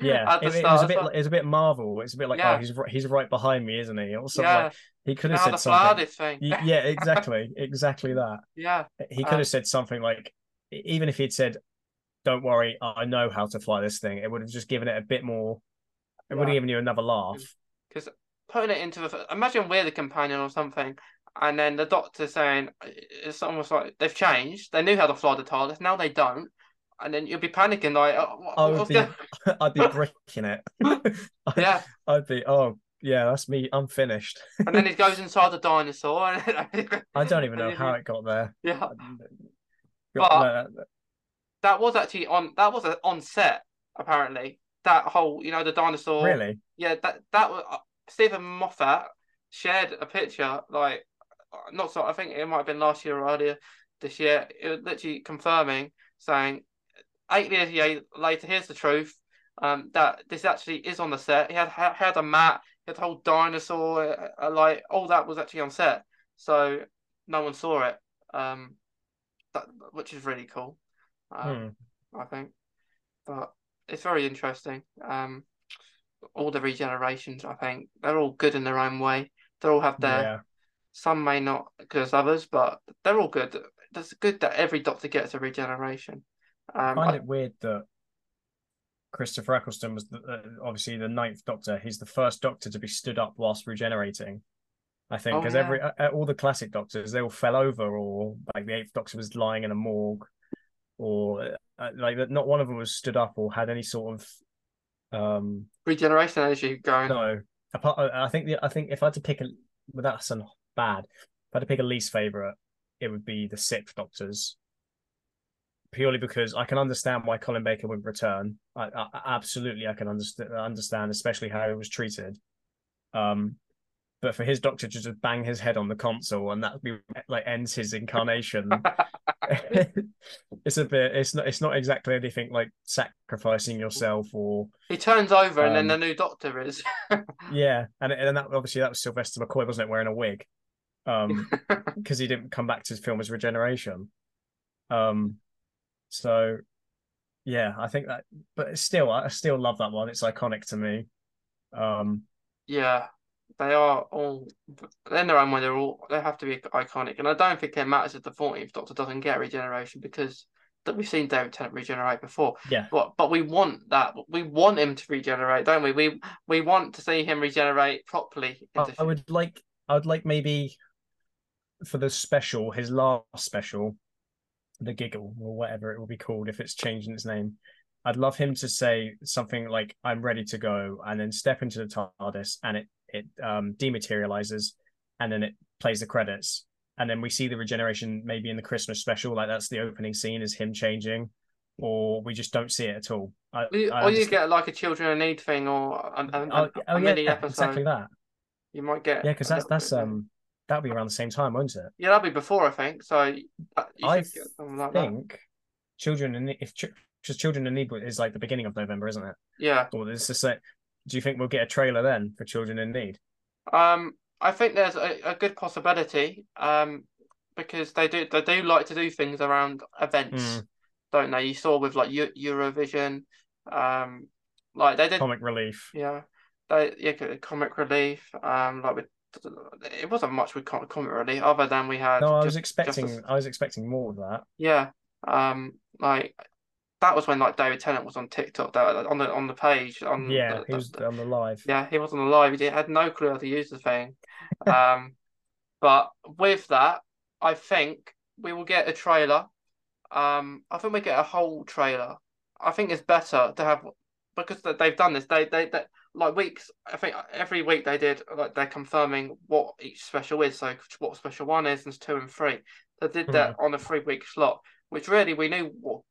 Yeah, the it, it was a bit. well. It's a bit Marvel. It's a bit like, Yeah. oh, he's right- he's right behind me, isn't he? Or something yeah. like he could have said something. thing. Yeah, exactly, exactly that. yeah. He could Um, have said something like, even if he'd said, "Don't worry, I know how to fly this thing," it would have just given it a bit more. It would have given you another laugh. Because putting it into a, imagine we're the companion or something, and then the doctor saying it's almost like they've changed. They knew how to fly the TARDIS, now they don't, and then you'll be panicking like, oh, what, I would be, going- I'd be breaking it. Yeah. I'd be, oh yeah, that's me. I'm finished. And then it goes inside the dinosaur. And I don't even know how it got there. Yeah, Got- But- that was actually on. That was on set apparently. That whole, you know, the dinosaur. really? Yeah, that that was uh, Steven Moffat shared a picture like uh, not so I think it might have been last year or earlier this year. It was literally confirming, saying eight years later, here's the truth. Um, that this actually is on the set. He had had a mat, he had a whole dinosaur, uh, uh, like all that was actually on set. So no one saw it. Um, that which is really cool. Um, hmm. I think, but it's very interesting. Um, all the regenerations, I think, they're all good in their own way. They all have their. Yeah. Some may not good as others, but they're all good. It's good that every doctor gets a regeneration. Um, I find I, it weird that Christopher Eccleston was the, uh, obviously the ninth Doctor. He's the first Doctor to be stood up whilst regenerating. I think because oh, yeah. every uh, all the classic Doctors they all fell over, or like the eighth Doctor was lying in a morgue, or uh, like not one of them was stood up or had any sort of um regeneration energy going. No, apart, uh, I think the, I think if I had to pick a without some bad, if I had to pick a least favorite, it would be the sixth Doctors. Purely because I can understand why Colin Baker would return. I, I absolutely I can understand understand, especially how he was treated. Um, but for his doctor to just bang his head on the console and that be like ends his incarnation it's a bit it's not it's not exactly anything like sacrificing yourself or he turns over um, and then um, the new doctor is yeah and and that obviously that was sylvester mccoy wasn't it wearing a wig um because he didn't come back to film his regeneration um so yeah i think that but still i still love that one it's iconic to me um yeah they are all in their own way. They're all they have to be iconic, and I don't think it matters if the fourteenth Doctor doesn't get regeneration because that we've seen David Tennant regenerate before. Yeah. But but we want that. We want him to regenerate, don't we? We we want to see him regenerate properly. I, I would like. I would like maybe for the special, his last special, the giggle or whatever it will be called if it's changing its name. I'd love him to say something like "I'm ready to go" and then step into the TARDIS, and it it um, dematerializes, and then it plays the credits, and then we see the regeneration maybe in the Christmas special, like that's the opening scene is him changing, or we just don't see it at all. I, or you, I or you get like a children in need thing, or a, a, oh, oh, yeah, episode. exactly that. You might get yeah, because that's that's um that'll be around the same time, won't it? Yeah, that'll be before I think. So uh, I like think that. children in if just children in need is like the beginning of November, isn't it? Yeah. Or this is like do you think we'll get a trailer then for Children in Need? Um, I think there's a, a good possibility. Um, because they do they do like to do things around events, mm. don't they? You saw with like Eurovision, um, like they did comic relief. Yeah, they yeah comic relief. Um, like with it wasn't much with comment really, other than we had. No, I was expecting. Just, I was expecting more of that. Yeah. Um, like that was when like David Tennant was on TikTok that on the on the page on yeah the, he was the, on the live yeah he was on the live he had no clue how to use the thing um but with that I think we will get a trailer um I think we get a whole trailer I think it's better to have because they've done this they they, they like weeks I think every week they did like they're confirming what each special is so what special one is and two and three they did that mm. on a three week slot which really we knew what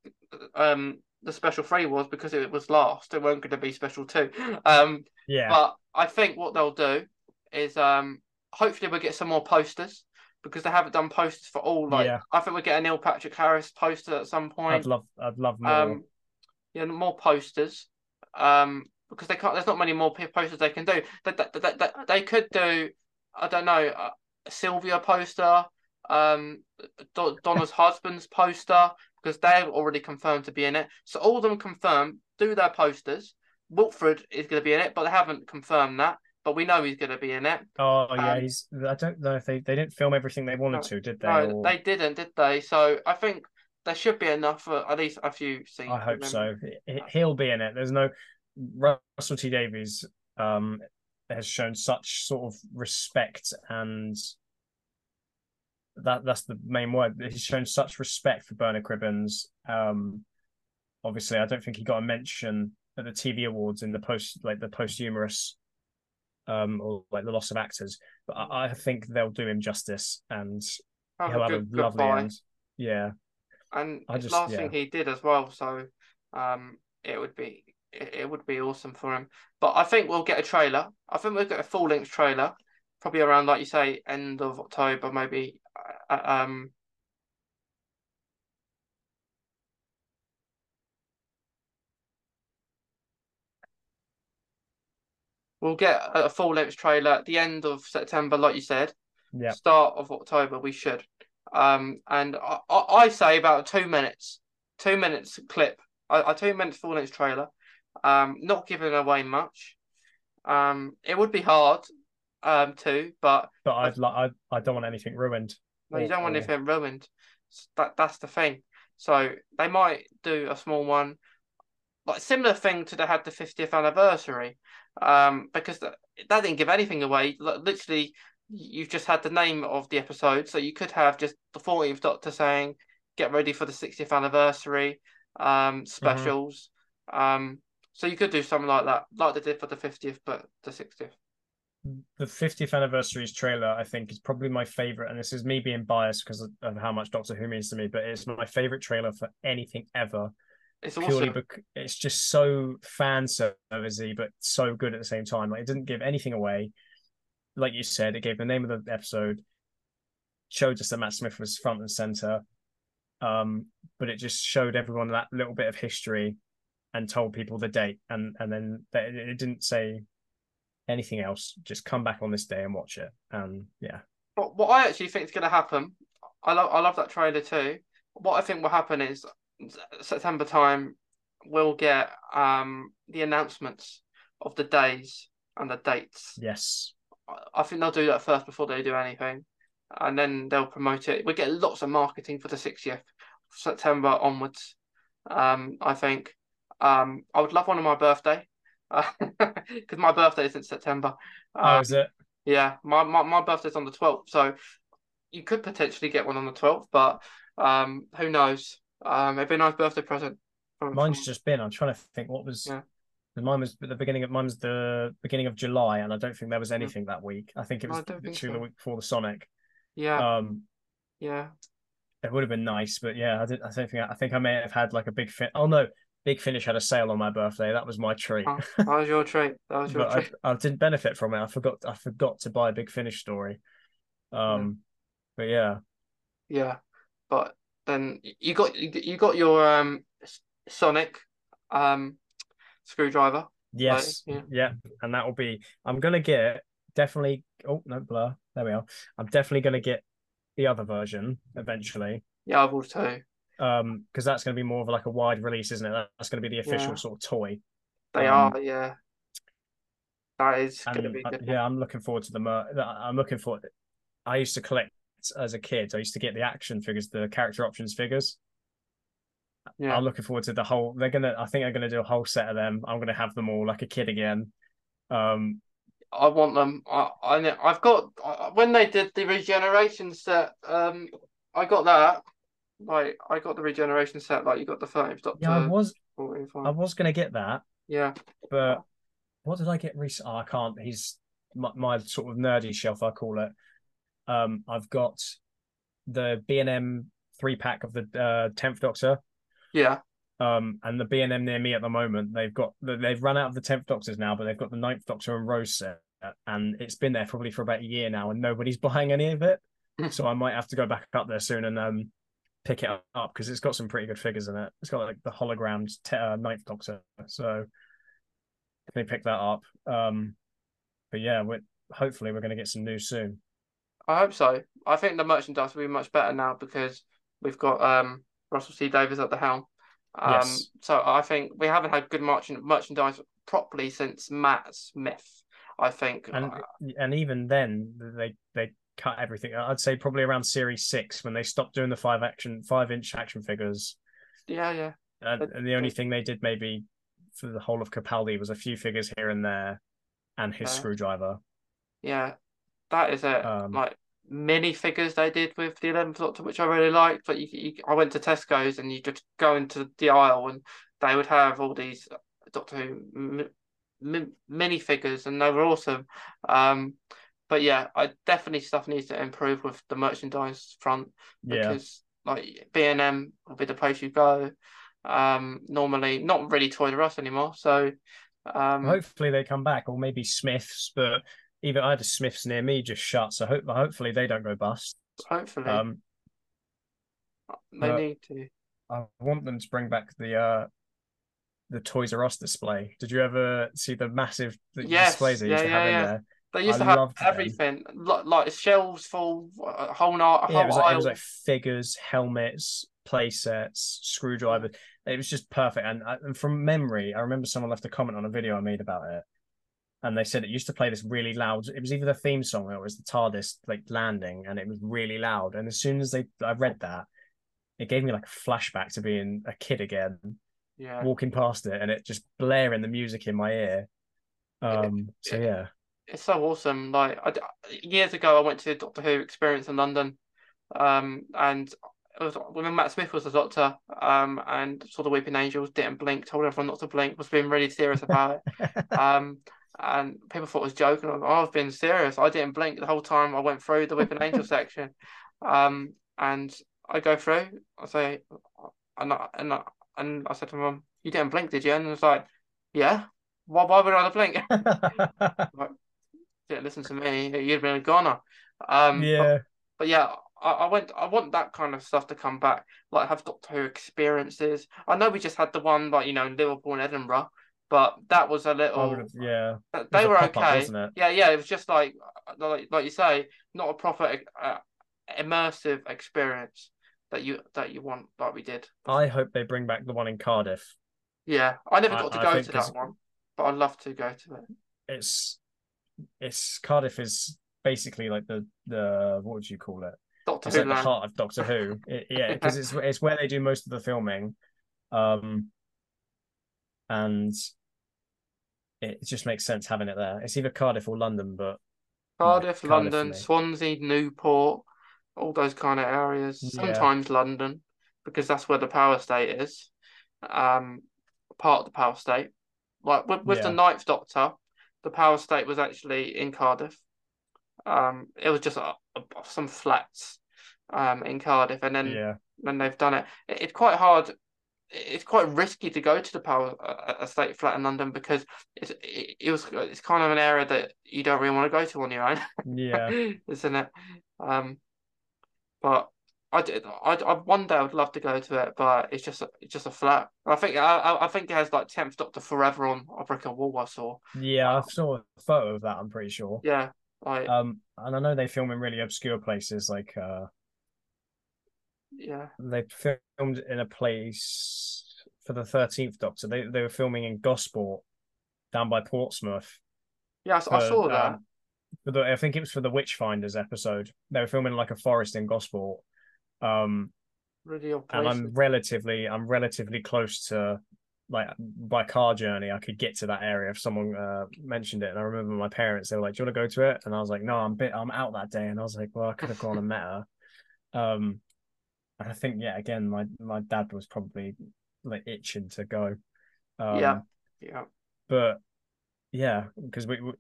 um, the special three was because it was last. It weren't going to be special two. Um, yeah. But I think what they'll do is um, hopefully we'll get some more posters because they haven't done posters for all. Like yeah. I think we'll get a Neil Patrick Harris poster at some point. I'd love, I'd love more. Um, yeah, more posters. Um, because they can't. There's not many more posters they can do. They, they, they, they could do. I don't know. A Sylvia poster um, Donna's husband's poster because they're already confirmed to be in it. So all of them confirmed do their posters. Wilfred is going to be in it, but they haven't confirmed that. But we know he's going to be in it. Oh yeah, um, he's. I don't know if they they didn't film everything they wanted no, to, did they? No, or... they didn't, did they? So I think there should be enough for at least a few scenes. I hope so. He'll be in it. There's no Russell T Davies. Um, has shown such sort of respect and that that's the main word. He's shown such respect for Bernard Cribbins. Um, obviously, I don't think he got a mention at the TV awards in the post like the posthumous um or like the loss of actors. But I, I think they'll do him justice and have he'll a have a lovely goodbye. end. Yeah. And I just, last yeah. thing he did as well, so um it would be it, would be awesome for him. But I think we'll get a trailer. I think we'll get a full length trailer, probably around like you say, end of October, maybe. Uh, uh um, we'll get a full length trailer at the end of September, like you said. Yeah. Start of October, we should. Um, and I, I, say about two minutes, two minutes clip, I, I two minutes full length trailer, um, not giving away much. Um, it would be hard, um, too, but But I'd like I I don't want anything ruined. no, you don't want anything ruined. That that's the thing. So they might do a small one, like similar thing to they had the 50th anniversary, um, because that, that didn't give anything away. Li- Literally, you've just had the name of the episode, so you could have just the fortieth Doctor saying, "Get ready for the 60th anniversary," um, specials. Um, so you could do something like that, like they did for the 50th, but the 60th. the 50th anniversaries trailer i think is probably my favorite and this is me being biased because of, how much doctor who means to me but it's my favorite trailer for anything ever It's purely awesome. because it's just so fan servicey but so good at the same time like it didn't give anything away like you said it gave the name of the episode showed us that matt smith was front and center um but it just showed everyone that little bit of history and told people the date and and then they, it didn't say anything else just come back on this day and watch it and yeah What what I actually think is going to happen, I love I love that trailer too. What I think will happen is September time, we'll get um the announcements of the days and the dates. yes I- I think they'll do that first before they do anything, and then they'll promote it. We get lots of marketing for the 60th September onwards. Um, I think. Um, I would love one on my birthday, because my birthday is in September. oh Um, is it yeah, my, my, my birthday's on the 12th, so you could potentially get one on the 12th, but um, who knows? Um, it'd be a nice birthday present. From, mine's from- just been i'm trying to think what was Yeah. mine was at the beginning of mine was the beginning of july and i don't think there was anything that week i think it was literally so. the week before the sonic yeah, um yeah. it would have been nice but yeah i didn't i don't think i think i may have had like a big fit. oh no big finish had a sale on my birthday that was my treat Oh, that was your treat. That was your but I, treat. I didn't benefit from it i forgot i forgot to buy a big finish story um but yeah Yeah, but then you got you got your um Sonic um screwdriver. Yes, yeah. yeah, and that will be. I'm gonna get definitely. Oh no, blur. There we are. I'm definitely gonna get the other version eventually. Yeah, I will too. Um, because that's gonna be more of like a wide release, isn't it? That's gonna be the official Yeah. sort of toy. They Um, are, yeah. That is going to be good. yeah, I'm looking forward to the. mer- I'm looking forward I used to collect as a kid. I used to get the action figures, the character options figures. Yeah. I'm looking forward to the whole. They're gonna. I think they're gonna do a whole set of them. I'm gonna have them all like a kid again. Um, I want them. I, I I've got when they did the regeneration set. Um, I got that. Like I got the regeneration set. Like you got the thirteenth Doctor. yeah, I was. 45. I was gonna get that. Yeah, but what did I get recently? Oh, I can't. He's my, my sort of nerdy shelf, I call it. Um, I've got the B and M three pack of the uh, tenth Doctor. yeah. Um, and the B and M near me at the moment, they've got they've run out of the tenth Doctors now, but they've got the ninth Doctor and Rose set, and it's been there probably for about a year now, and nobody's buying any of it. so I might have to go back up there soon and um pick it up because it's got some pretty good figures in it. It's got like the hologrammed te- uh, ninth Doctor, so definitely pick that up. Um, but yeah, we're hopefully we're going to get some news soon. I hope so. I think the merchandise will be much better now because we've got um Russell T Davies at the helm. Um, Yes. so I think we haven't had good merchant merchandise properly since Matt Smith. I think. And Uh, and even then they they cut everything. I'd say probably around series six when they stopped doing the five action five inch action figures. yeah, yeah. And, But- and the only thing they did maybe for the whole of Capaldi was a few figures here and there, and his Yeah. screwdriver. Yeah, that is it. Um, like mini figures they did with the Eleventh Doctor, which I really liked. But you, you, I went to Tesco's and you just go into the aisle and they would have all these Doctor Who m- m- mini figures, and they were awesome. Um, but yeah, I definitely stuff needs to improve with the merchandise front Yeah. because like B and M will be the place you go. Um, normally not really Toys R Us anymore, so um, hopefully they come back, or maybe Smiths. But even I had a Smiths near me just shut, so hope, hopefully they don't go bust. hopefully Um, they need to. I want them to bring back the uh the Toys R Us display. Did you ever see the massive Yes, displays they yeah, used to yeah, have yeah. in there? They used I to have everything, like, like shelves full, a whole night, a Yeah, whole it was like it was like figures, helmets, play sets, screwdrivers. It was just perfect. And, and from memory, I remember someone left a comment on a video I made about it, and they said it used to play this really loud. It was either the theme song or it was the TARDIS like landing, and it was really loud. And as soon as they, I read that, it gave me like a flashback to being a kid again, yeah. walking past it, and it just blaring the music in my ear. Um. So yeah. It's so awesome. Like I, years ago, I went to the Doctor Who experience in London, um, and it was when Matt Smith was the Doctor, um, and saw the Weeping Angels, didn't blink, told everyone not to blink, was being really serious about it, um, and people thought it was joking. I was, I've been serious. I didn't blink the whole time I went through the Weeping Angel section, um, and I go through. I say, and I, and I, and I said to my mum, "You didn't blink, did you?" And it was like, "Yeah." Why, why would I blink? didn't listen to me, you'd been a goner. Um, yeah. but yeah, I, I went. I want that kind of stuff to come back, like have Doctor Who experiences. I know we just had the one, like you know, in Liverpool and Edinburgh, but that was a little. have. Yeah. th- They were okay. it? Yeah, yeah. It was just like, like, like you say, not a proper uh, immersive experience that you that you want, like we did. I hope they bring back the one in Cardiff. Yeah, I never I- got to go to that one, but I'd love to go to it. It's it's Cardiff is basically like the the what would you call it? Doctor It's Who like the heart of Doctor Who. It- yeah, because it's it's where they do most of the filming, um, and it just makes sense having it there. It's either Cardiff or London, but Cardiff, Cardiff London, me. Swansea, Newport, all those kind of areas. Yeah. Sometimes London, because that's where the Powell Estate is. Um, part of the Powell Estate. Like with, with the Ninth Doctor, the Powell Estate was actually in Cardiff. Um, it was just uh, some flats, um, in Cardiff, and then yeah, when they've done it, it- it's quite hard. It's quite risky to go to the power uh, estate flat in London because it's it, it was it's kind of an area that you don't really want to go to on your own yeah. isn't it? Um, but I did. I, I one day I would love to go to it, but it's just a, it's just a flat. I think I I- I think it has like tenth Doctor Forever on a brick and wall. I saw. Yeah, I saw a photo of that. I'm pretty sure. Yeah, like Um, and I know they film in really obscure places. Like, uh, yeah, they filmed in a place for the Thirteenth Doctor. They they were filming in Gosport, down by Portsmouth. yeah. I, for, saw that. um, the, I think it was for the Witchfinders episode. They were filming like a forest in Gosport. Um, and. I'm relatively I'm relatively close to like by car journey I could get to that area if someone uh, mentioned it. And I remember my parents they were like do you want to go to it? And I was like no I'm bit I'm out that day. And I was like well I could have gone and met her. Um and I think yeah again my my dad was probably like itching to go. Um Yeah. Yeah, but yeah because we, we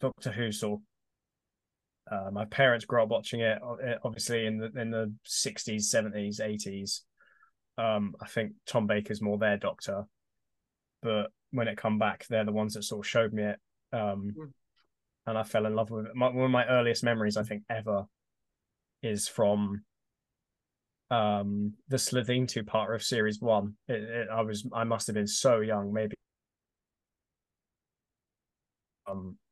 Doctor Who sort of uh, my parents grew up watching it, eh, obviously in the in the sixties, seventies, eighties. Um, I think Tom Baker's more their Doctor, but when it come back, they're the ones that sort of showed me it. Um, Mm. and I fell in love with it. My, one of my earliest memories, I think, ever, is from um the Slitheen two part of series one. It, it, I was I must have been so young, maybe um Hmm.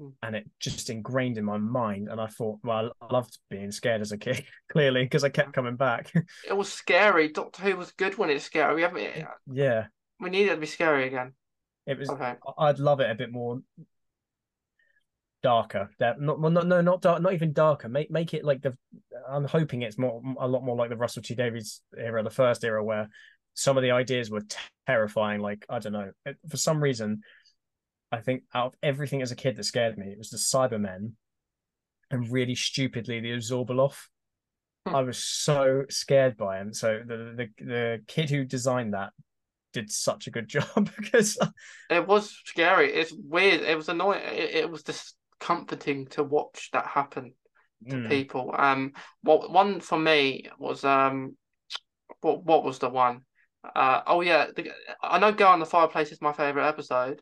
Mm. and it just ingrained in my mind and i thought well i loved being scared as a kid clearly because i kept coming back it was scary. Doctor Who was good when it's scary. We haven't. yeah We need it to be scary again. it was Okay. i'd love it a bit more darker that not well, not no not dark not even darker make make it like the i'm hoping it's more a lot more like the russell t davies era the first era where some of the ideas were terrifying like i don't know It- for some reason i think out of everything as a kid that scared me it was the cybermen and really stupidly the Abzorbaloff. Hmm. I was so scared by him. So the, the the kid who designed that did such a good job because It was scary. It's weird. It was annoying. It, it was just comforting to watch that happen to Mm, people. Um, what one for me was um, what what was the one? Uh, oh yeah, the, I know "Girl in the Fireplace" is my favorite episode,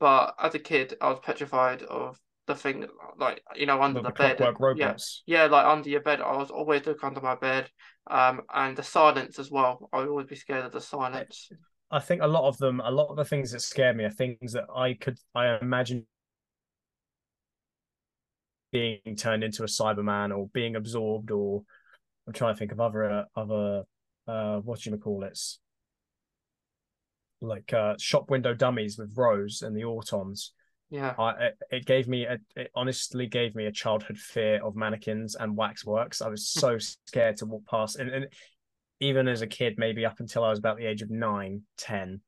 but as a kid, I was petrified of the thing like you know under the, the, bed. clockwork yeah, robots. yeah, like under your bed. I was always look under my bed. Um, and the silence as well. I would always be scared of the silence. I think a lot of them, a lot of the things that scare me are things that I could, I imagine being turned into a Cyberman or being absorbed, or I'm trying to think of other, other, uh, what do you call it? Like uh, shop window dummies with Rose and the Autons. Yeah, I it, it gave me a it honestly gave me a childhood fear of mannequins and waxworks. I was so scared to walk past and, and even as a kid, maybe up until I was about the age of nine, ten,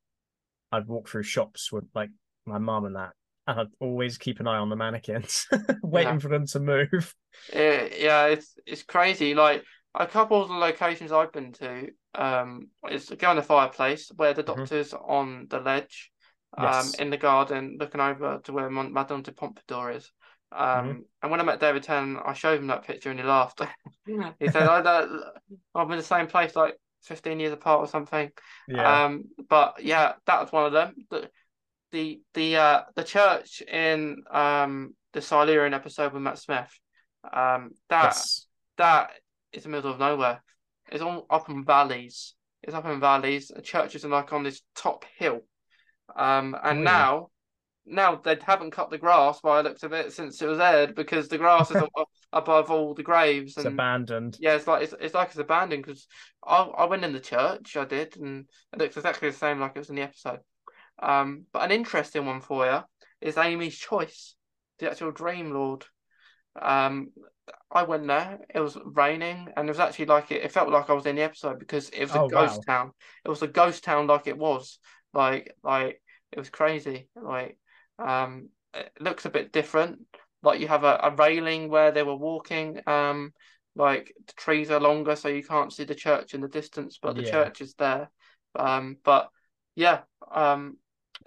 I'd walk through shops with like my mum and that. And I'd always keep an eye on the mannequins, waiting Yeah. for them to move. it, yeah, it's it's crazy. Like a couple of the locations I've been to, um, is girl in the fireplace where the Mhm. doctor's on the ledge, um, Yes. in the garden, looking over to where Mon- Madame de Pompadour is. Um, and when I met David Tennant, I showed him that picture and he laughed. he said, "I don't, I'm in the same place like 15 years apart or something." Yeah. Um, but yeah, that was one of them. The the the uh the church in um the Silurian episode with Matt Smith. Um, that yes. that is the middle of nowhere. It's all up in valleys. It's up in valleys. The churches are like on this top hill. Um, and Oh, yeah. now, now they haven't cut the grass by the looks of it since it was aired because the grass is up, above all the graves It's and abandoned. yeah, it's like it's, it's like it's abandoned because I I went in the church, I did, and it looks exactly the same like it was in the episode. Um, but an interesting one for you is Amy's Choice, the actual Dream Lord. Um, I went there. It was raining, and it was actually like it. It felt like I was in the episode because it was a Oh, ghost wow. town. It was a ghost town, like it was, like like it was crazy. Like um, it looks a bit different. Like you have a, a railing where they were walking. Um, like the trees are longer, so you can't see the church in the distance, but the Yeah. church is there. Um, but yeah, um,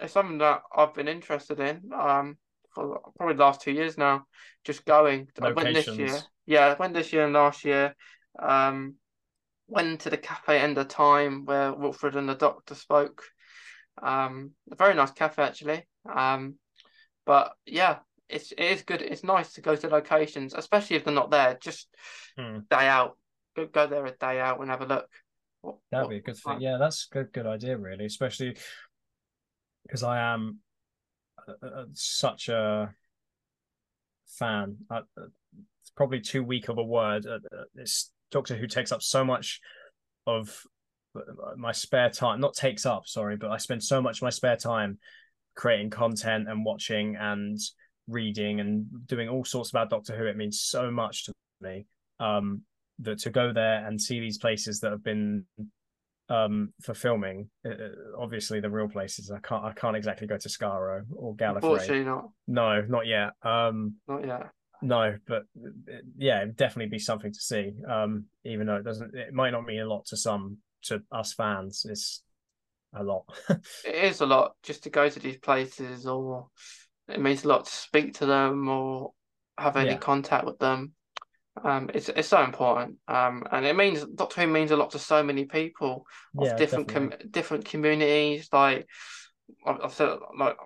it's something that I've been interested in. Um, for probably the last two years now, just going. I went this year. Yeah, I went this year and last year. Um, went to the cafe End of Time where Wilfred and the Doctor spoke. Um, a very nice cafe actually. Um, but yeah, it's it is good. It's nice to go to locations, especially if they're not there. Just Hmm. day out. Go go there a day out and have a look. What, That'd what- be a good like- thing. Yeah, that's a good good idea, really. Especially because I am uh, uh, such a fan. Uh, it's probably too weak of a word. It's Doctor Who takes up so much of my spare time. Not takes up, sorry, but I spend so much of my spare time creating content and watching and reading and doing all sorts about Doctor Who. It means so much to me. Um, that to go there and see these places that have been um for filming uh, obviously the real places i can't i can't exactly go to Skaro or gallifrey Unfortunately, not no not yet um not yet. no but uh, yeah it'd definitely be something to see um even though it doesn't it might not mean a lot to some to us fans it's a lot It is a lot just to go to these places, or it means a lot to speak to them or have any Yeah. contact with them. Um, it's it's so important. Um, and it means Doctor Who means a lot to so many people of yeah different com different communities. Like I've said, like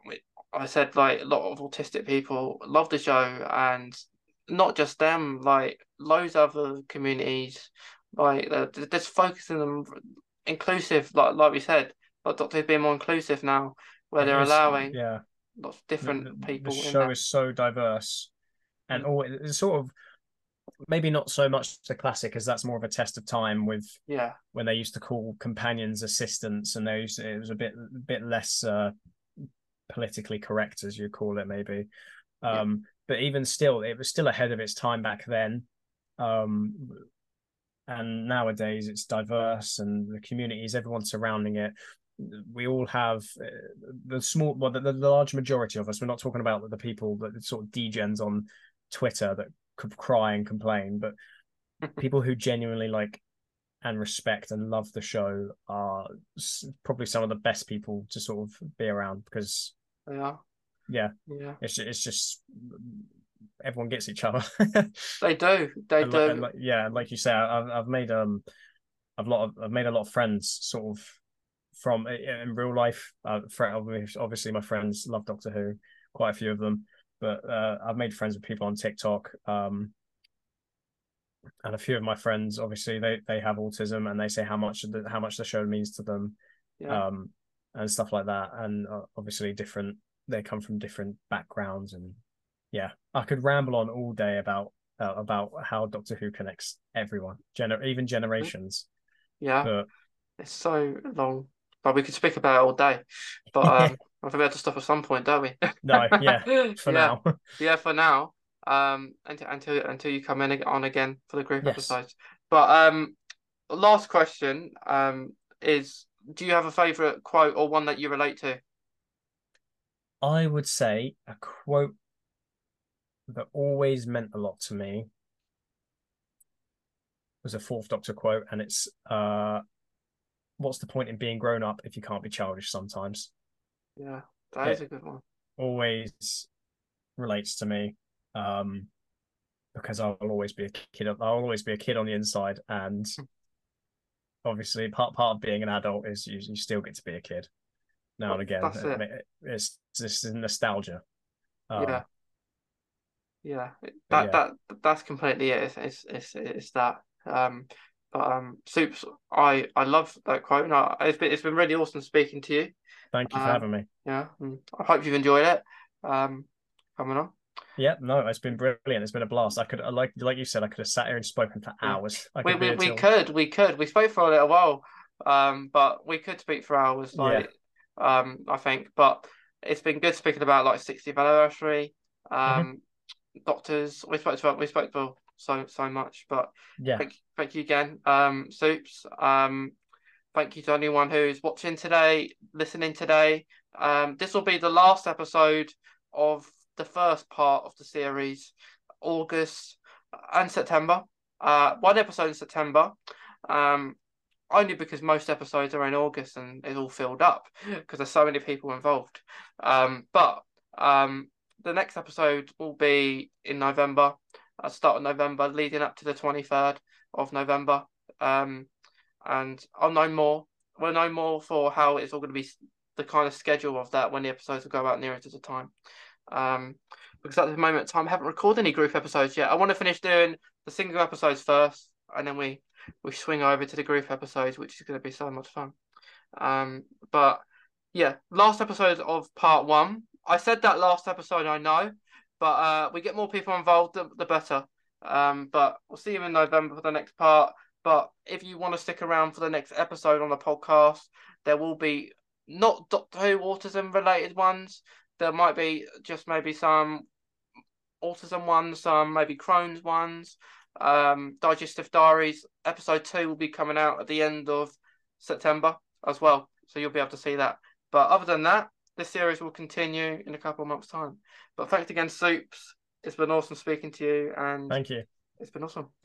I said, like a lot of autistic people love the show, and not just them. Like loads of other communities, like just focusing them inclusive. Like like we said, like Doctor Who's being more inclusive now, where It they're is- allowing yeah lots of different the- people the show is so diverse and Mm. all it's sort of maybe not so much the classic as that's more of a test of time with Yeah, when they used to call companions assistants and those it was a bit bit less uh, politically correct as you call it maybe. Yeah. um but even still it was still ahead of its time back then. Um and nowadays it's diverse and the communities everyone surrounding it. We all have uh, the small well the, the large majority of us we're not talking about the people that sort of degens on twitter that cry and complain but people who genuinely like and respect and love the show are probably some of the best people to sort of be around because they are. yeah Yeah, it's ju- it's just everyone gets each other they do. They And do. and like- yeah like you say I've, I've made um I've lot of I've made a lot of friends sort of from in real life uh, obviously my friends love Doctor Who quite a few of them but uh, I've made friends with people on TikTok. Um, and a few of my friends, obviously, they they have autism, and they say how much the, how much the show means to them, Yeah. um, and stuff like that. And uh, obviously, different they come from different backgrounds, and yeah, I could ramble on all day about uh, about how Doctor Who connects everyone, gener- even generations. yeah. But It's so long, but we could speak about it all day. But um, I think we have to stop at some point, don't we? no, yeah, for yeah, now, yeah. For now, um, until until until you come in on again for the group Yes. episodes. But um, last question um is: Do you have a favorite quote or one that you relate to? I would say a quote that always meant a lot to me was a fourth doctor quote and it's uh what's the point in being grown up if you can't be childish sometimes Yeah, that is a good one. always relates to me um because i'll always be a kid i'll always be a kid on the inside and obviously part part of being an adult is you, you still get to be a kid now and again That's it. it's this is nostalgia um, Yeah. Yeah, that yeah. that that's completely it. It's it's it's, it's that. Um, um, Soups, I I love that quote. And I, it's been it's been really awesome speaking to you. thank you for Um, having me Yeah, I hope you've enjoyed it. Um, coming on. Yeah, no, it's been brilliant. It's been a blast. I could, like, like you said, I could have sat here and spoken for hours. We could we, we till- could we could we spoke for a little while. Um, but we could speak for hours. Like, um, I think. But it's been good speaking about like 60th anniversary. Mm-hmm. Um, doctors. We spoke about we spoke about so so much, but. Yeah, Thank, thank you again, um, Soups. Um, thank you to anyone who's watching today, listening today. Um, this will be the last episode of the first part of the series, August and September. Uh, one episode in September. Um, only because most episodes are in August and it's all filled up because there's so many people involved. Um, but um, the next episode will be in November, uh, start of November, leading up to the 23rd of November. Um, and I'll know more. We'll know more for how it's all going to be, the kind of schedule of that when the episodes will go out nearer to the time. Um, because at the moment time, I haven't recorded any group episodes yet. I want to finish doing the single episodes first, and then we we swing over to the group episodes, which is going to be so much fun. Um, but yeah, last episode of part one. I said that last episode, I know, but uh, we get more people involved, the, the better. Um, but we'll see you in November for the next part. But if you want to stick around for the next episode on the podcast, there will be not Doctor Who autism related ones. There might be just maybe some autism ones, some maybe Crohn's ones. Um, Digestive Diaries episode two will be coming out at the end of September as well, so you'll be able to see that. But other than that, this series will continue in a couple of months' time. But thanks again, Soups. It's been awesome speaking to you, and thank you. it's been awesome.